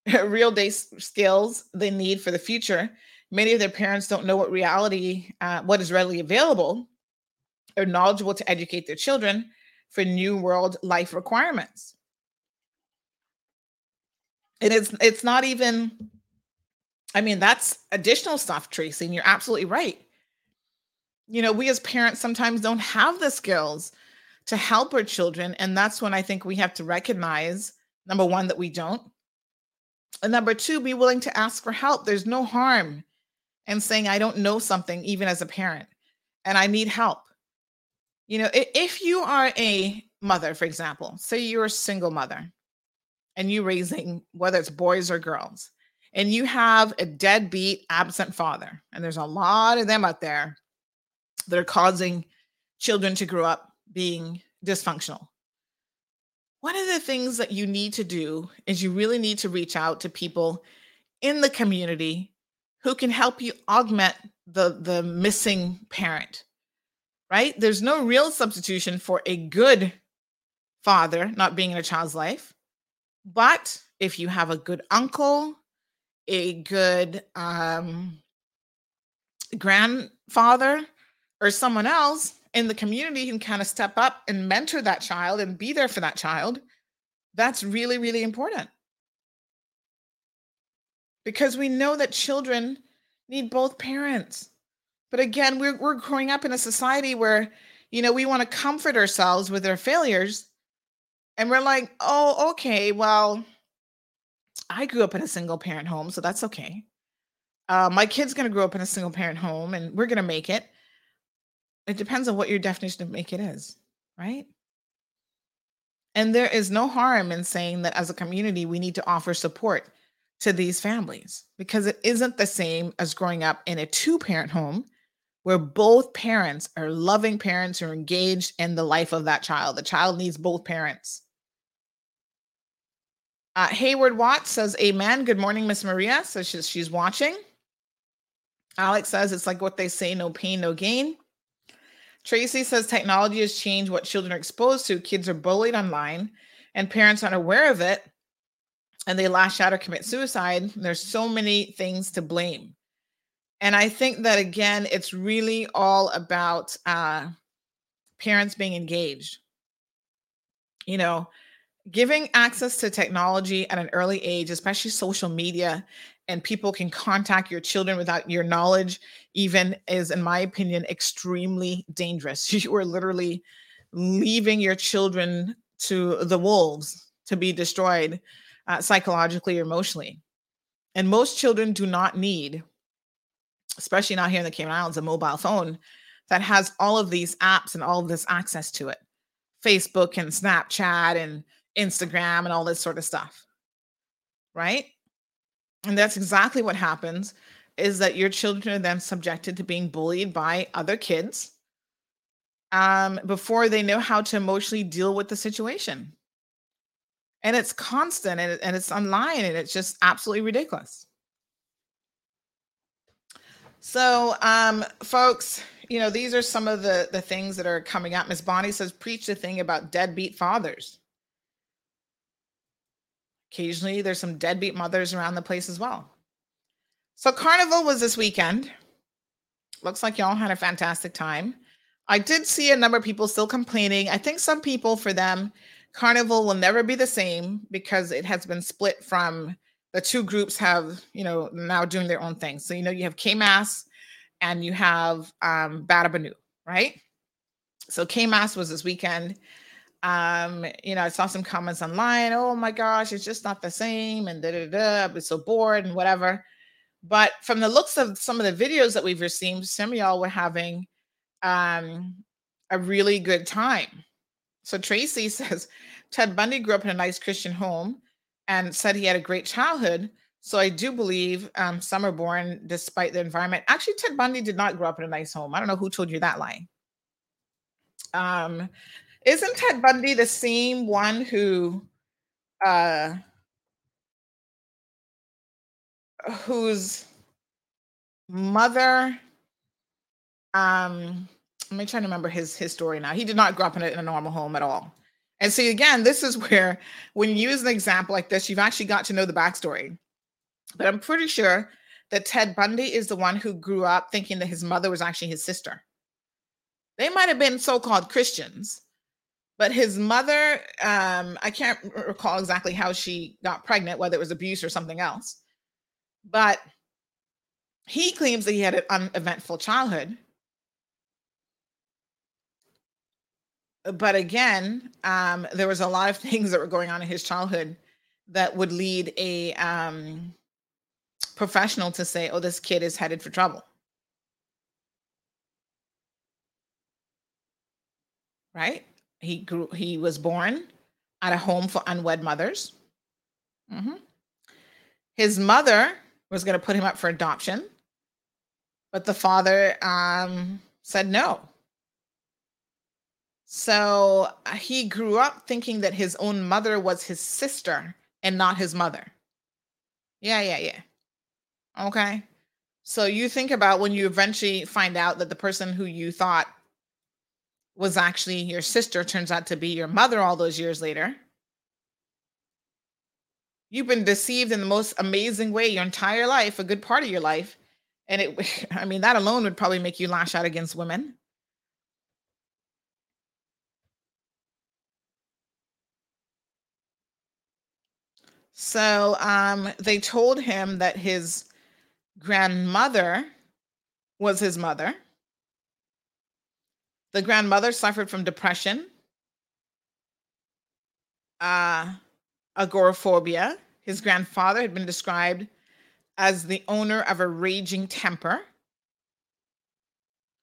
[LAUGHS] real day skills they need for the future. Many of their parents don't know what reality, uh, what is readily available, or knowledgeable to educate their children for new world life requirements. And it's it's not even. I mean, that's additional stuff, Tracy. And you're absolutely right. You know, we as parents sometimes don't have the skills to help our children, and that's when I think we have to recognize number one that we don't and number two, be willing to ask for help. There's no harm in saying, I don't know something, even as a parent, and I need help. You know, if you are a mother, for example, say you're a single mother and you're raising whether it's boys or girls, and you have a deadbeat, absent father, and there's a lot of them out there that are causing children to grow up being dysfunctional one of the things that you need to do is you really need to reach out to people in the community who can help you augment the the missing parent right? There's no real substitution for a good father not being in a child's life. But if you have a good uncle a good um, grandfather or someone else in the community can kind of step up and mentor that child and be there for that child, that's really, really important. Because we know that children need both parents. But again, we're, we're growing up in a society where, you know, we want to comfort ourselves with our failures. And we're like, oh, okay, well, I grew up in a single parent home, so that's okay. Uh, my kid's going to grow up in a single parent home and we're going to make it. It depends on what your definition of make it is, right? And there is no harm in saying that as a community, we need to offer support to these families because it isn't the same as growing up in a two parent home where both parents are loving parents who are engaged in the life of that child. The child needs both parents. Uh, Hayward Watts says, Amen. Good morning, Miss Maria. So she's, she's watching. Alex says, It's like what they say no pain, no gain. Tracy says technology has changed what children are exposed to. Kids are bullied online, and parents aren't aware of it, and they lash out or commit suicide. There's so many things to blame. And I think that again, it's really all about uh, parents being engaged. You know, giving access to technology at an early age, especially social media, and people can contact your children without your knowledge, even is, in my opinion, extremely dangerous. [LAUGHS] You are literally leaving your children to the wolves to be destroyed uh, psychologically or emotionally. And most children do not need, especially not here in the Cayman Islands, a mobile phone that has all of these apps and all of this access to it Facebook and Snapchat and Instagram and all this sort of stuff. Right? And that's exactly what happens is that your children are then subjected to being bullied by other kids um, before they know how to emotionally deal with the situation. And it's constant and, and it's online and it's just absolutely ridiculous. So, um, folks, you know, these are some of the the things that are coming up. Miss Bonnie says, preach the thing about deadbeat fathers. Occasionally, there's some deadbeat mothers around the place as well. So, Carnival was this weekend. Looks like y'all had a fantastic time. I did see a number of people still complaining. I think some people, for them, Carnival will never be the same because it has been split from the two groups have, you know, now doing their own thing. So, you know, you have K-Mass and you have um, Batabano, right? So K-Mass was this weekend um, you know, I saw some comments online. Oh my gosh, it's just not the same, and da da da. I've so bored and whatever. But from the looks of some of the videos that we've received, some of y'all were having um, a really good time. So Tracy [LAUGHS] says Ted Bundy grew up in a nice Christian home and said he had a great childhood. So I do believe um, some are born despite the environment. Actually, Ted Bundy did not grow up in a nice home. I don't know who told you that lie. Um, isn't Ted Bundy the same one who uh whose mother um let me try to remember his his story now. He did not grow up in a, in a normal home at all. And see, again, this is where when you use an example like this, you've actually got to know the backstory. But I'm pretty sure that Ted Bundy is the one who grew up thinking that his mother was actually his sister. They might have been so-called Christians, but his mother um, i can't recall exactly how she got pregnant whether it was abuse or something else but he claims that he had an uneventful childhood. But again um, there was a lot of [LAUGHS] things that were going on in his childhood that would lead a um, professional to say oh this kid is headed for trouble. Right? He grew he was born at a home for unwed mothers. Mm-hmm. his mother was going to put him up for adoption. But the father um, said no. So uh, he grew up thinking that his own mother was his sister and not his mother. Yeah yeah yeah. Okay. So you think about when you eventually find out that the person who you thought was actually your sister turns out to be your mother all those years later. You've been deceived in the most amazing way your entire life, a good part of your life. And it, [LAUGHS] I mean, that alone would probably make you lash out against women. So um, they told him that his grandmother was his mother the grandmother suffered from depression, uh, agoraphobia. His grandfather had been described as the owner of a raging temper.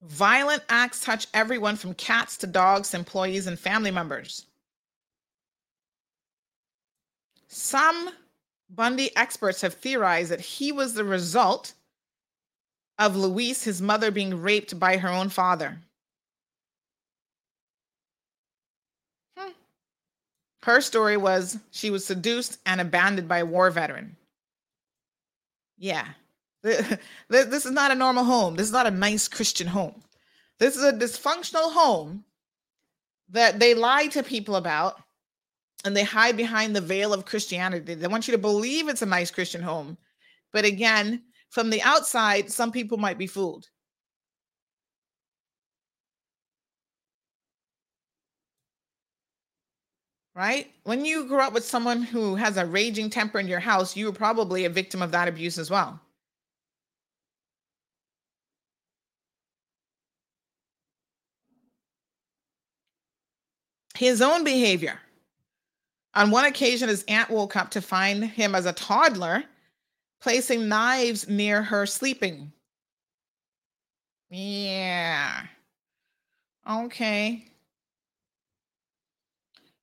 Violent acts touch everyone from cats to dogs, employees, and family members. Some Bundy experts have theorized that he was the result of Louise, his mother, being raped by her own father. Her story was she was seduced and abandoned by a war veteran. Yeah. [LAUGHS] This is not a normal home. This is not a nice Christian home. This is a dysfunctional home that they lie to people about and they hide behind the veil of Christianity. They want you to believe it's a nice Christian home. But again, from the outside, some people might be fooled. Right? When you grew up with someone who has a raging temper in your house, you were probably a victim of that abuse as well. His own behavior. On one occasion, his aunt woke up to find him as a toddler placing knives near her sleeping. Yeah. Okay.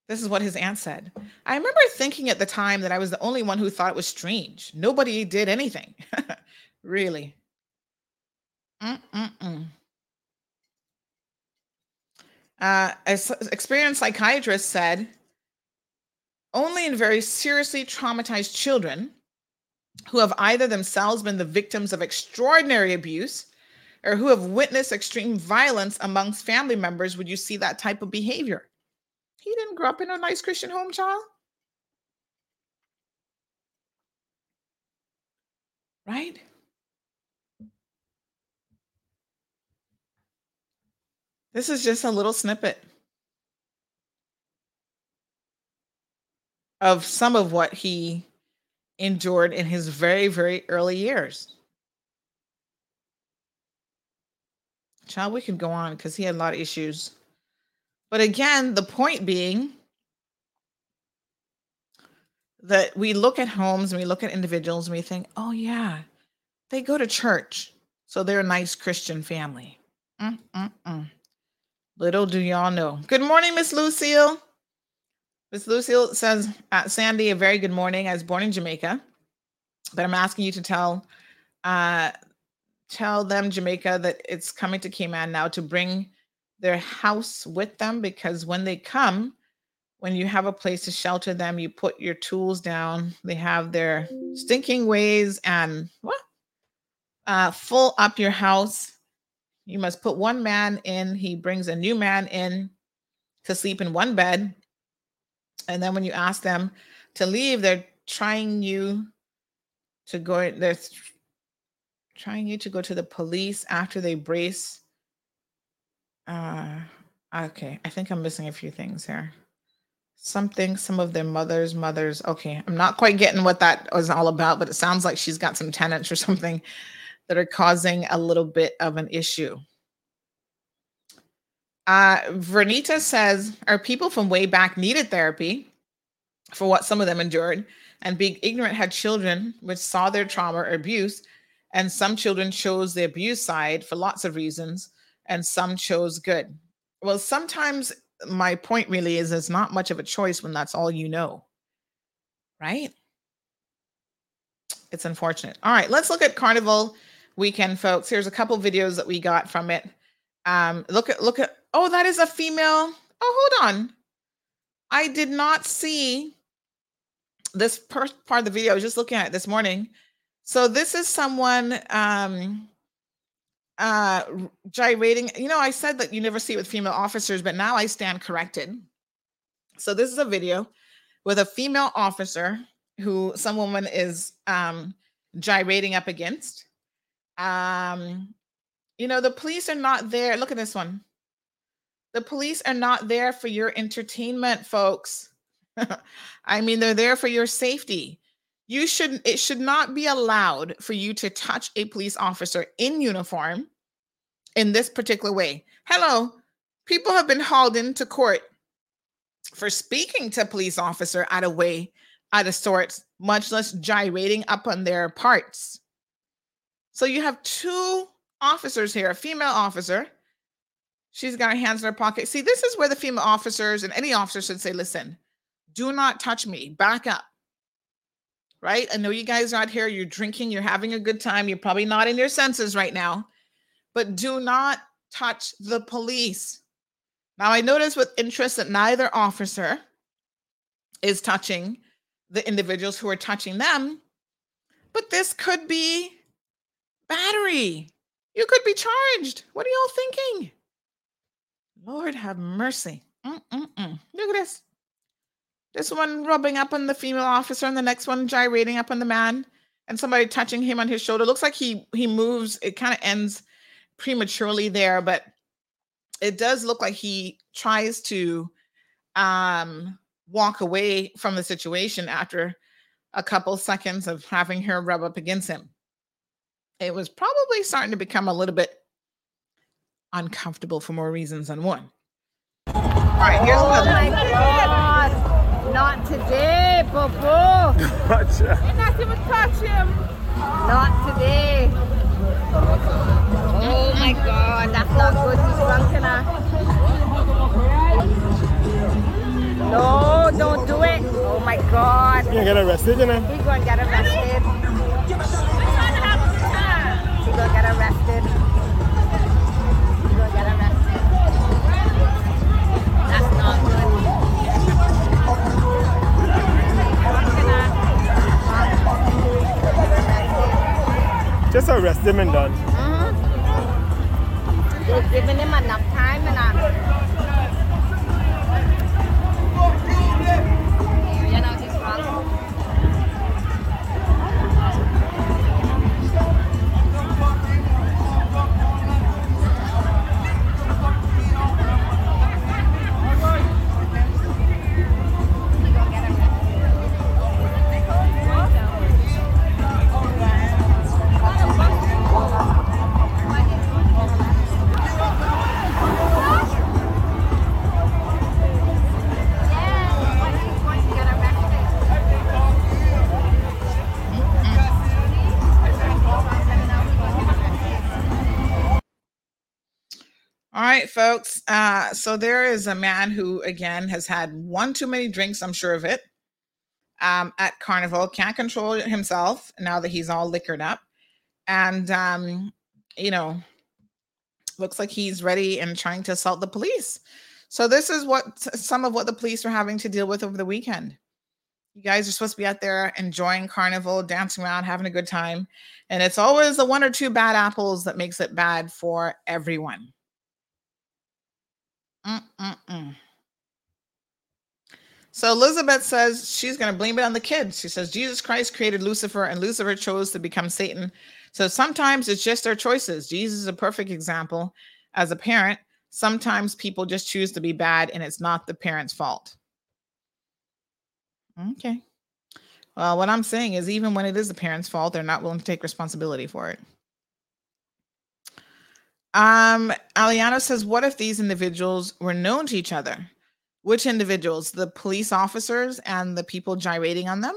This is what his aunt said. I remember thinking at the time that I was the only one who thought it was strange. Nobody did anything. [LAUGHS] really. Mm-mm-mm. Uh, an experienced psychiatrist said only in very seriously traumatized children who have either themselves been the victims of extraordinary abuse or who have witnessed extreme violence amongst family members would you see that type of behavior. He didn't grow up in a nice Christian home, child. Right? This is just a little snippet of some of what he endured in his very, very early years. Child, we could go on because he had a lot of issues. But again, the point being that we look at homes and we look at individuals and we think, oh, yeah, they go to church. So they're a nice Christian family. Mm-mm-mm. Little do y'all know. Good morning, Miss Lucille. Miss Lucille says, uh, Sandy, a very good morning. I was born in Jamaica, but I'm asking you to tell uh, tell them Jamaica that it's coming to Cayman now to bring their house with them because when they come, when you have a place to shelter them, you put your tools down. They have their stinking ways and what? Uh, full up your house. You must put one man in. He brings a new man in to sleep in one bed. And then when you ask them to leave, they're trying you to go. They're trying you to go to the police after they brace uh, okay. I think I'm missing a few things here. Something, some of their mothers, mothers. Okay. I'm not quite getting what that was all about, but it sounds like she's got some tenants or something that are causing a little bit of an issue. Uh, Vernita says, Our people from way back needed therapy for what some of them endured, and being ignorant had children which saw their trauma or abuse, and some children chose the abuse side for lots of reasons and some chose good. Well, sometimes my point really is it's not much of a choice when that's all you know. Right? It's unfortunate. All right, let's look at Carnival weekend, folks. Here's a couple videos that we got from it. Um, look at look at oh, that is a female. Oh, hold on. I did not see this part of the video. I was just looking at it this morning. So this is someone um uh gyrating you know i said that you never see it with female officers but now i stand corrected. So this is a video with a female officer who some woman is um gyrating up against. Um you know the police are not there look at this one. The police are not there for your entertainment folks. [LAUGHS] I mean they're there for your safety you should it should not be allowed for you to touch a police officer in uniform in this particular way. Hello, people have been hauled into court for speaking to police officer out of way, out of sorts, much less gyrating up on their parts. So you have two officers here, a female officer. She's got her hands in her pocket. See, this is where the female officers and any officer should say, listen, do not touch me. Back up right? I know you guys are out here, you're drinking, you're having a good time, you're probably not in your senses right now, but do not touch the police. Now, I notice with interest that neither officer is touching the individuals who are touching them, but this could be battery. You could be charged. What are y'all thinking? Lord have mercy. Mm-mm-mm. Look at this. This one rubbing up on the female officer, and the next one gyrating up on the man, and somebody touching him on his shoulder. Looks like he he moves. It kind of ends prematurely there, but it does look like he tries to um walk away from the situation after a couple seconds of having her rub up against him. It was probably starting to become a little bit uncomfortable for more reasons than one. All right, here's oh another. God. Not today, Bobo. Gotcha. You're not even touch him. Not today. Oh my God, that's not good. He's drunk enough. No, don't do it. Oh my God. You gonna get arrested, you know? He's gonna get arrested. He's gonna get arrested. Just arrest him and done. Mhm. Giving him enough time right, folks. Uh, so there is a man who, again, has had one too many drinks, I'm sure of it, um, at Carnival, can't control himself now that he's all liquored up. And, um, you know, looks like he's ready and trying to assault the police. So this is what some of what the police are having to deal with over the weekend. You guys are supposed to be out there enjoying carnival, dancing around, having a good time. And it's always the one or two bad apples that makes it bad for everyone. Mm-mm-mm. So Elizabeth says she's going to blame it on the kids. She says Jesus Christ created Lucifer and Lucifer chose to become Satan. So sometimes it's just their choices. Jesus is a perfect example. As a parent, sometimes people just choose to be bad and it's not the parent's fault. Okay. Well, what I'm saying is, even when it is the parent's fault, they're not willing to take responsibility for it. Um, Aliano says, What if these individuals were known to each other? Which individuals? The police officers and the people gyrating on them?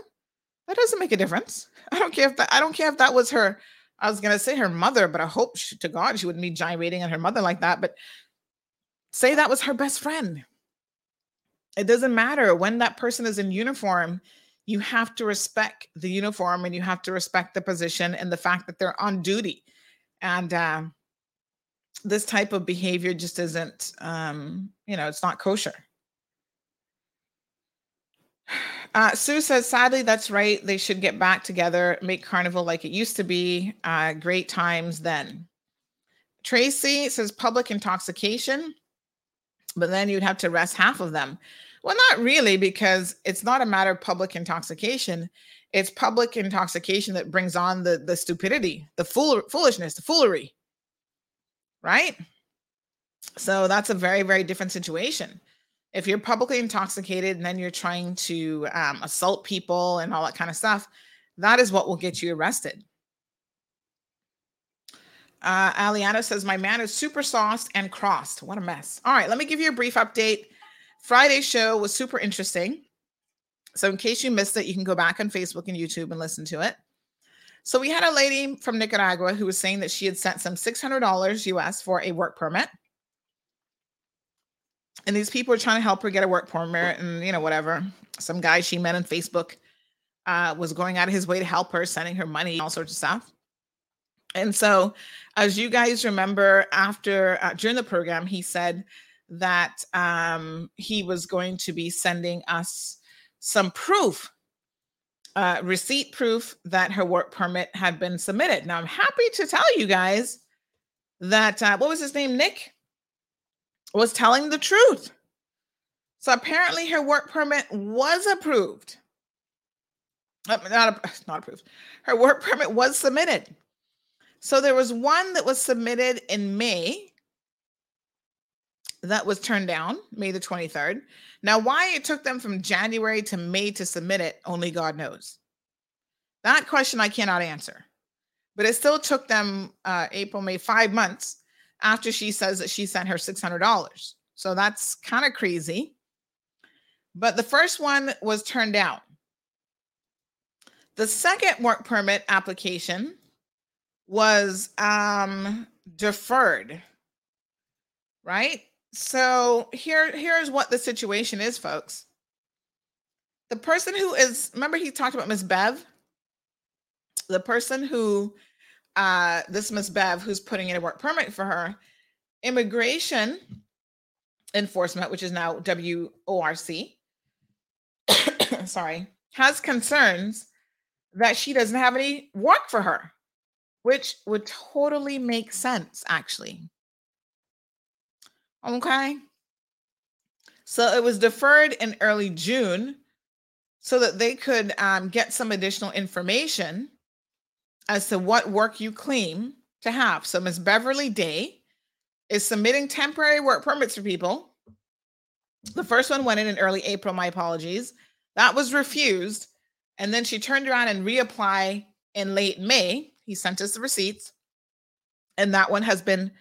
That doesn't make a difference. I don't care if that I don't care if that was her. I was gonna say her mother, but I hope she, to God she wouldn't be gyrating on her mother like that. But say that was her best friend. It doesn't matter when that person is in uniform. You have to respect the uniform and you have to respect the position and the fact that they're on duty. And uh, this type of behavior just isn't, um, you know, it's not kosher. [SIGHS] Uh, Sue says, sadly, that's right. They should get back together, make carnival like it used to be. Uh, great times then. Tracy says, public intoxication, but then you'd have to arrest half of them. Well, not really, because it's not a matter of public intoxication. It's public intoxication that brings on the, the stupidity, the fool, foolishness, the foolery, right? So that's a very, very different situation if you're publicly intoxicated and then you're trying to um, assault people and all that kind of stuff, that is what will get you arrested. Uh, Aliana says, My man is super sauced and crossed. What a mess. All right, let me give you a brief update. Friday's show was super interesting. So, in case you missed it, you can go back on Facebook and YouTube and listen to it. So, we had a lady from Nicaragua who was saying that she had sent some $600 US for a work permit. And these people are trying to help her get a work permit and you know whatever. Some guy she met on facebook uh, was going out of his way to help her sending her money all sorts of stuff. And so as you guys remember after uh, during the program he said that um, he was going to be sending us some proof uh, receipt proof that her work permit had been submitted now i'm happy to tell you guys that uh, what was his name nick was telling the truth. So apparently her work permit was approved. Uh, not, [LAUGHS] not approved. Her work permit was submitted. So there was one that was submitted in May. That was turned down May the 23rd. Now, why it took them from January to May to submit it, only God knows. That question I cannot answer. But it still took them uh, April, May, five months after she says that she sent her $600. So that's kind of crazy. But the first one was turned down. The second work permit application was um, deferred, right? So here, here's what the situation is, folks. The person who is, remember, he talked about Miss Bev? The person who, uh, this Miss Bev, who's putting in a work permit for her, immigration enforcement, which is now WORC, [COUGHS] sorry, has concerns that she doesn't have any work for her, which would totally make sense, actually. Okay. So it was deferred in early June so that they could um, get some additional information as to what work you claim to have. So Miss Beverly Day is submitting temporary work permits for people. The first one went in in early April, my apologies. That was refused. And then she turned around and reapply in late May. He sent us the receipts. And that one has been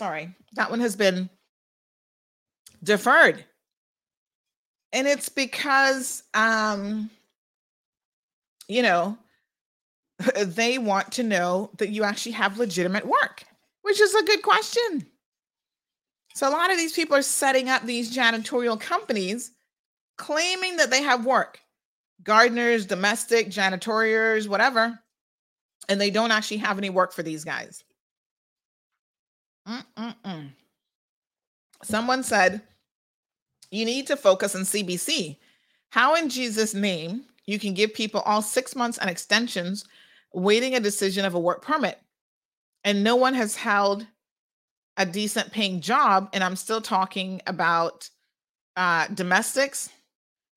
sorry, that one has been deferred. And it's because um you know, [LAUGHS] they want to know that you actually have legitimate work, which is a good question. So a lot of these people are setting up these janitorial companies claiming that they have work. Gardeners, domestic, janitoriers, whatever. And they don't actually have any work for these guys. Mm-mm-mm. Someone said, you need to focus on CBC. How in Jesus' name you can give people all six months and extensions waiting a decision of a work permit. And no one has held a decent paying job. And I'm still talking about uh, domestics,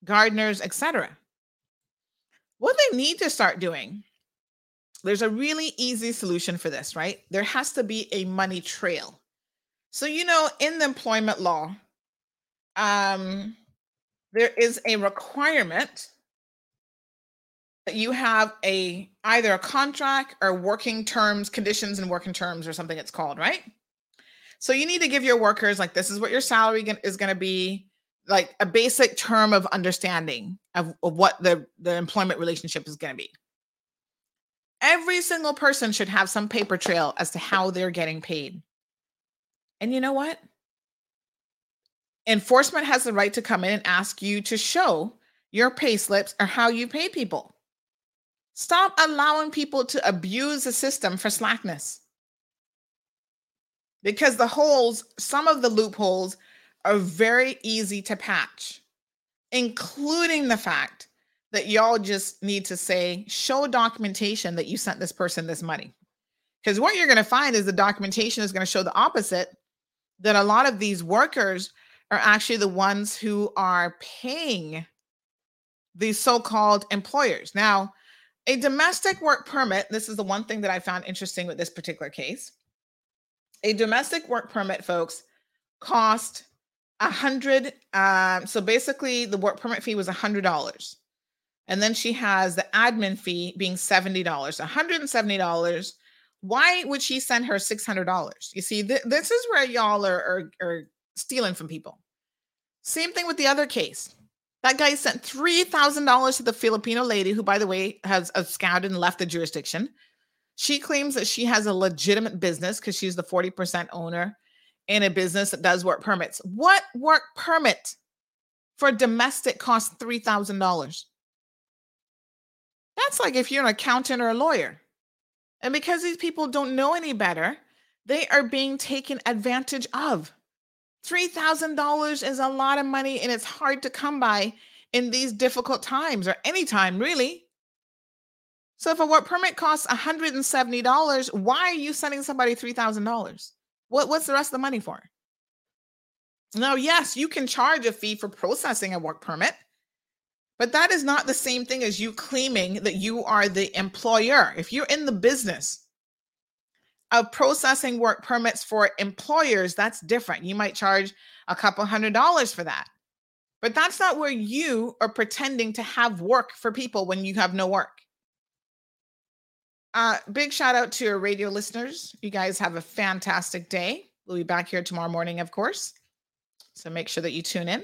gardeners, etc. What they need to start doing, there's a really easy solution for this, right? There has to be a money trail. So, you know, in the employment law, um, there is a requirement that you have a either a contract or working terms, conditions and working terms, or something it's called, right? So you need to give your workers like this is what your salary is going to be, like a basic term of understanding of, of what the, the employment relationship is going to be. Every single person should have some paper trail as to how they're getting paid. And you know what? Enforcement has the right to come in and ask you to show your pay slips or how you pay people. Stop allowing people to abuse the system for slackness. Because the holes, some of the loopholes are very easy to patch, including the fact that y'all just need to say, show documentation that you sent this person this money. Because what you're going to find is the documentation is going to show the opposite that a lot of these workers are actually the ones who are paying these so called employers. Now, a domestic work permit, this is the one thing that I found interesting with this particular case. A domestic work permit, folks, cost a hundred. Um, so basically, the work permit fee was a hundred dollars, and then she has the admin fee being seventy dollars, one hundred and seventy dollars. Why would she send her six hundred dollars? You see, th- this is where y'all are, are are stealing from people. Same thing with the other case. That guy sent $3,000 to the Filipino lady, who, by the way, has absconded and left the jurisdiction. She claims that she has a legitimate business because she's the 40% owner in a business that does work permits. What work permit for domestic costs $3,000? That's like if you're an accountant or a lawyer. And because these people don't know any better, they are being taken advantage of. $3,000 is a lot of money and it's hard to come by in these difficult times or any time, really. So if a work permit costs $170, why are you sending somebody $3,000? What, what's the rest of the money for? Now, yes, you can charge a fee for processing a work permit, but that is not the same thing as you claiming that you are the employer. If you're in the business of processing work permits for employers, that's different. You might charge a couple hundred dollars for that. But that's not where you are pretending to have work for people when you have no work. Uh, big shout out to your radio listeners. You guys have a fantastic day. We'll be back here tomorrow morning, of course. So make sure that you tune in.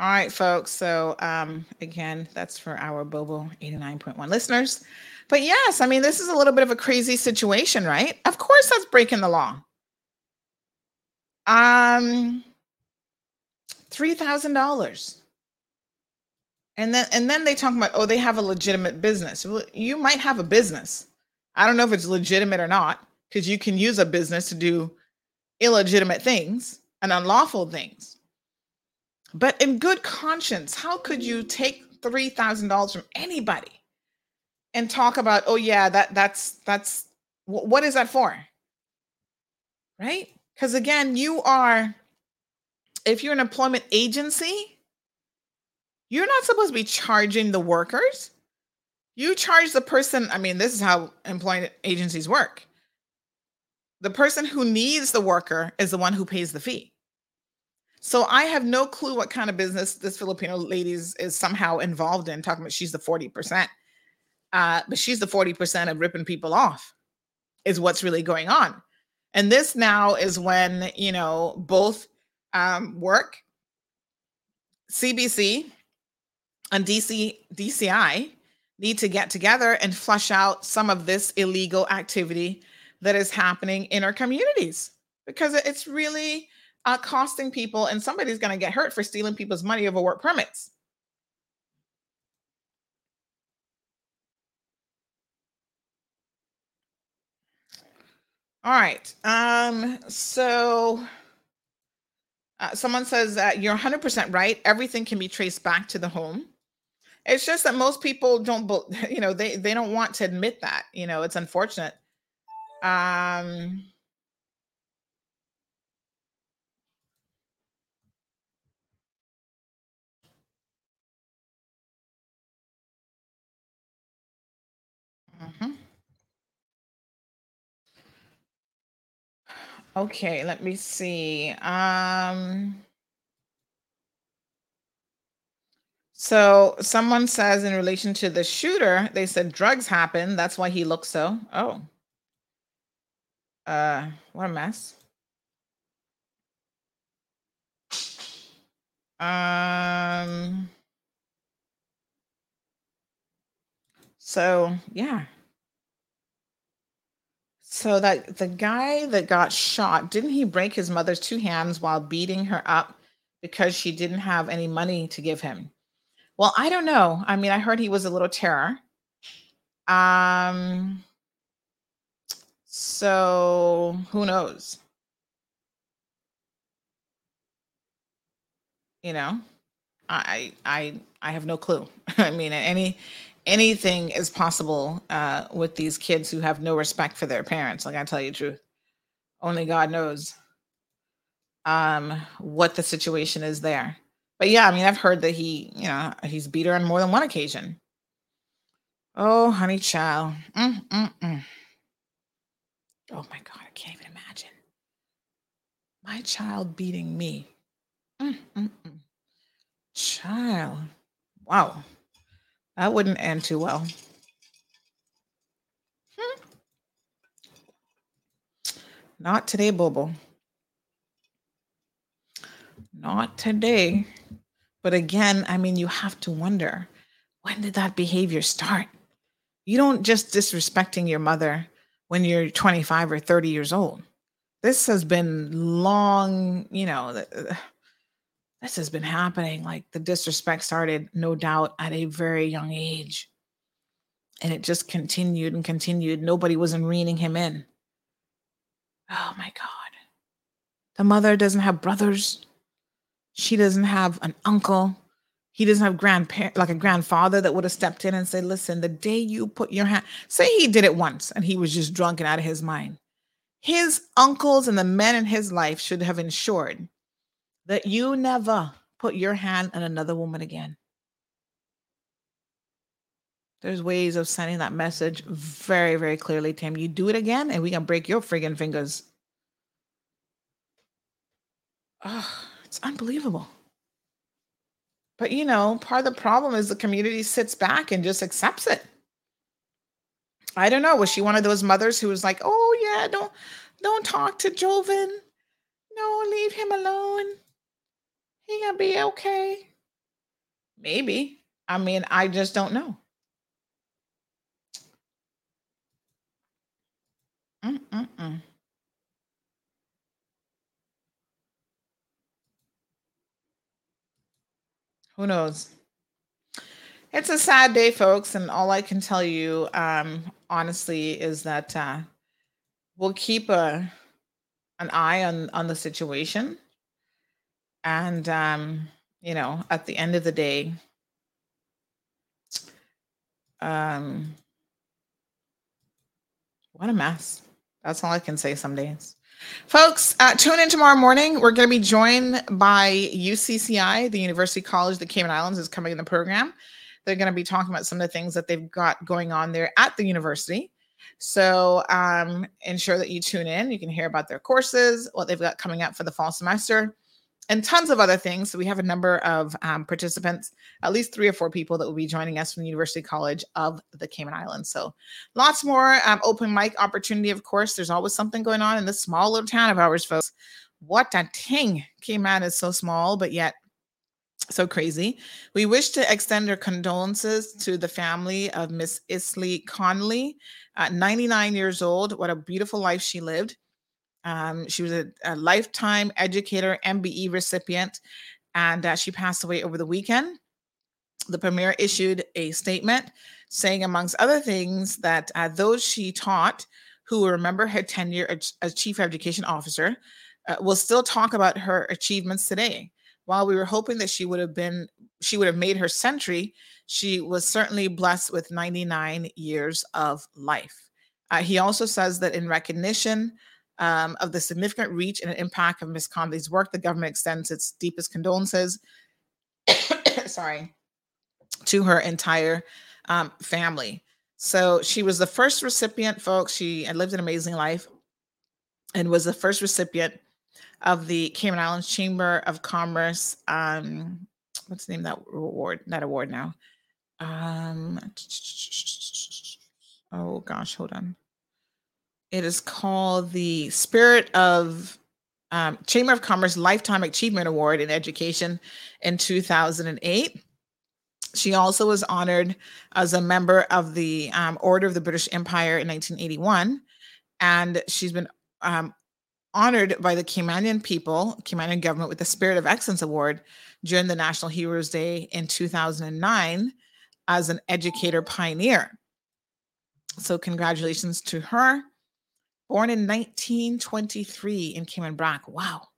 All right, folks. So um again, that's for our Bobo 89.1 listeners. But yes, I mean, this is a little bit of a crazy situation, right? Of course that's breaking the law. Um $3,000. And then and then they talk about oh they have a legitimate business. Well, you might have a business. I don't know if it's legitimate or not because you can use a business to do illegitimate things and unlawful things. But in good conscience, how could you take $3,000 from anybody and talk about oh yeah, that that's that's wh- what is that for? Right? Cuz again, you are if you're an employment agency, you're not supposed to be charging the workers. You charge the person, I mean, this is how employment agencies work. The person who needs the worker is the one who pays the fee. So I have no clue what kind of business this Filipino lady is, is somehow involved in, talking about she's the 40%. Uh, but she's the 40% of ripping people off, is what's really going on. And this now is when, you know, both um, work, CBC, and DC DCI need to get together and flush out some of this illegal activity that is happening in our communities because it's really uh, costing people and somebody's going to get hurt for stealing people's money over work permits. All right. Um so uh, someone says that you're 100% right. Everything can be traced back to the home. It's just that most people don't, [LAUGHS] you know, they they don't want to admit that. You know, it's unfortunate. Um, mhm. Okay, let me see. Um, so someone says in relation to the shooter, they said drugs happened. That's why he looks so. Oh, uh, what a mess. Um, so yeah. So that the guy that got shot, didn't he break his mother's two hands while beating her up because she didn't have any money to give him? Well, I don't know. I mean, I heard he was a little terror. Um, so who knows? You know, I I I have no clue. [LAUGHS] I mean, any anything is possible uh, with these kids who have no respect for their parents. Like I tell you the truth, only God knows um, what the situation is there. But yeah, I mean, I've heard that he, you know, he's beat her on more than one occasion. Oh, honey child. Mm, mm, mm. Oh my God, I can't even imagine. My child beating me. Mm, mm, mm. Child. Wow. That wouldn't end too well. Hmm. Not today, Bobo. Not today. But again, I mean, you have to wonder when did that behavior start? You don't just disrespecting your mother when you're 25 or 30 years old. This has been long, you know, this has been happening. Like the disrespect started, no doubt, at a very young age. And it just continued and continued. Nobody wasn't reining him in. Oh my God. The mother doesn't have brothers. She doesn't have an uncle. He doesn't have grandparent like a grandfather that would have stepped in and said, listen, the day you put your hand, say he did it once and he was just drunk and out of his mind. His uncles and the men in his life should have ensured that you never put your hand on another woman again. There's ways of sending that message very, very clearly, Tim. You do it again, and we can break your friggin' fingers. Oh, it's unbelievable. But you know, part of the problem is the community sits back and just accepts it. I don't know. Was she one of those mothers who was like, "Oh yeah, don't don't talk to Joven. No, leave him alone. He gonna be okay." Maybe. I mean, I just don't know. Mm-mm-mm. Who knows? It's a sad day, folks, and all I can tell you, um, honestly, is that uh, we'll keep a an eye on on the situation, and um, you know, at the end of the day, um, what a mess. That's all I can say some days. Folks, uh, tune in tomorrow morning. We're going to be joined by UCCI, the University College the Cayman Islands, is coming in the program. They're going to be talking about some of the things that they've got going on there at the university. So um, ensure that you tune in. You can hear about their courses, what they've got coming up for the fall semester and tons of other things. So we have a number of um, participants, at least three or four people that will be joining us from the University College of the Cayman Islands. So lots more um, open mic opportunity. Of course, there's always something going on in this small little town of ours, folks. What a ting! Cayman is so small, but yet so crazy. We wish to extend our condolences to the family of Miss Islay Conolly, uh, 99 years old. What a beautiful life she lived. Um, she was a, a, lifetime educator, MBE recipient, and uh, she passed away over the weekend. The premier issued a statement saying, amongst other things, that uh, those she taught who remember her tenure as, chief education officer uh, will still talk about her achievements today. While we were hoping that she would have been, she would have made her century, she was certainly blessed with 99 years of life. Uh, he also says that in recognition um, of the significant reach and impact of Ms. Conolly's work, the government extends its deepest condolences. [COUGHS] sorry, to her entire um, family. So she was the first recipient, folks. She lived an amazing life and was the first recipient of the Cayman Islands Chamber of Commerce. Um, what's the name of that award? Not award now. Um, [TSK] oh gosh, hold on. It is called the Spirit of um, Chamber of Commerce Lifetime Achievement Award in Education in 2008. She also was honored as a member of the um, Order of the British Empire in 1981. And she's been um, honored by the Caymanian people, Caymanian government, with the Spirit of Excellence Award during the National Heroes Day in 2009 as an educator pioneer. So, congratulations to her. Born in 1923 in Cayman Brac. Wow.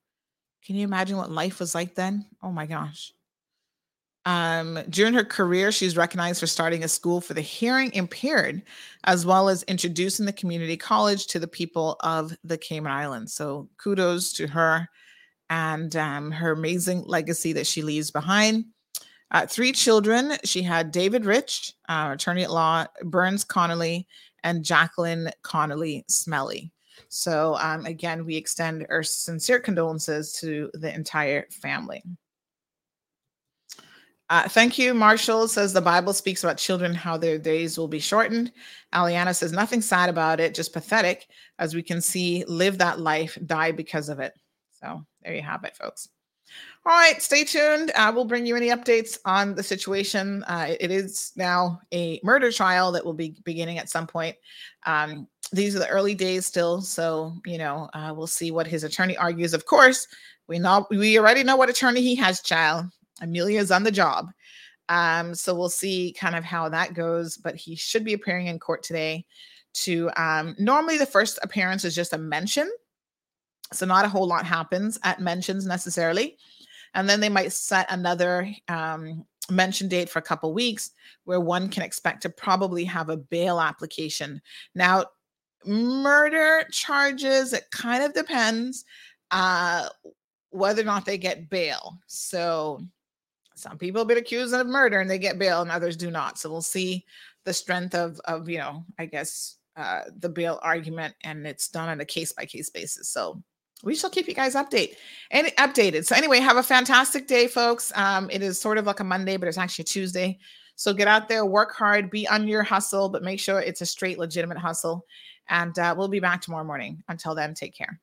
Can you imagine what life was like then? Oh my gosh. Um, during her career, she's recognized for starting a school for the hearing impaired, as well as introducing the community college to the people of the Cayman Islands. So kudos to her and um, her amazing legacy that she leaves behind. Uh, three children. She had David Rich, uh, attorney at law, Burns Conolly, and Jacqueline Conolly Smelly. So, um, again, we extend our sincere condolences to the entire family. Uh, thank you. Marshall says the Bible speaks about children, how their days will be shortened. Aliana says nothing sad about it, just pathetic, as we can see, live that life, die because of it. So there you have it, folks. All right, stay tuned. Uh, we'll bring you any updates on the situation. Uh, it is now a murder trial that will be beginning at some point. Um, these are the early days still, so you know uh, we'll see what his attorney argues. Of course, We know we already know what attorney he has, child. Amelia's on the job. Um, so we'll see kind of how that goes, but he should be appearing in court today to um normally the first appearance is just a mention. So not a whole lot happens at mentions necessarily. And then they might set another um mention date for a couple weeks where one can expect to probably have a bail application. Now, murder charges, it kind of depends uh whether or not they get bail. So some people have been accused of murder and they get bail and others do not. So we'll see the strength of of you know, I guess uh the bail argument and it's done on a case by case basis. So we shall keep you guys update and updated. So anyway, have a fantastic day, folks. Um, it is sort of like a Monday, but it's actually Tuesday. So get out there, work hard, be on your hustle, but make sure it's a straight, legitimate hustle. And uh, we'll be back tomorrow morning. Until then, take care.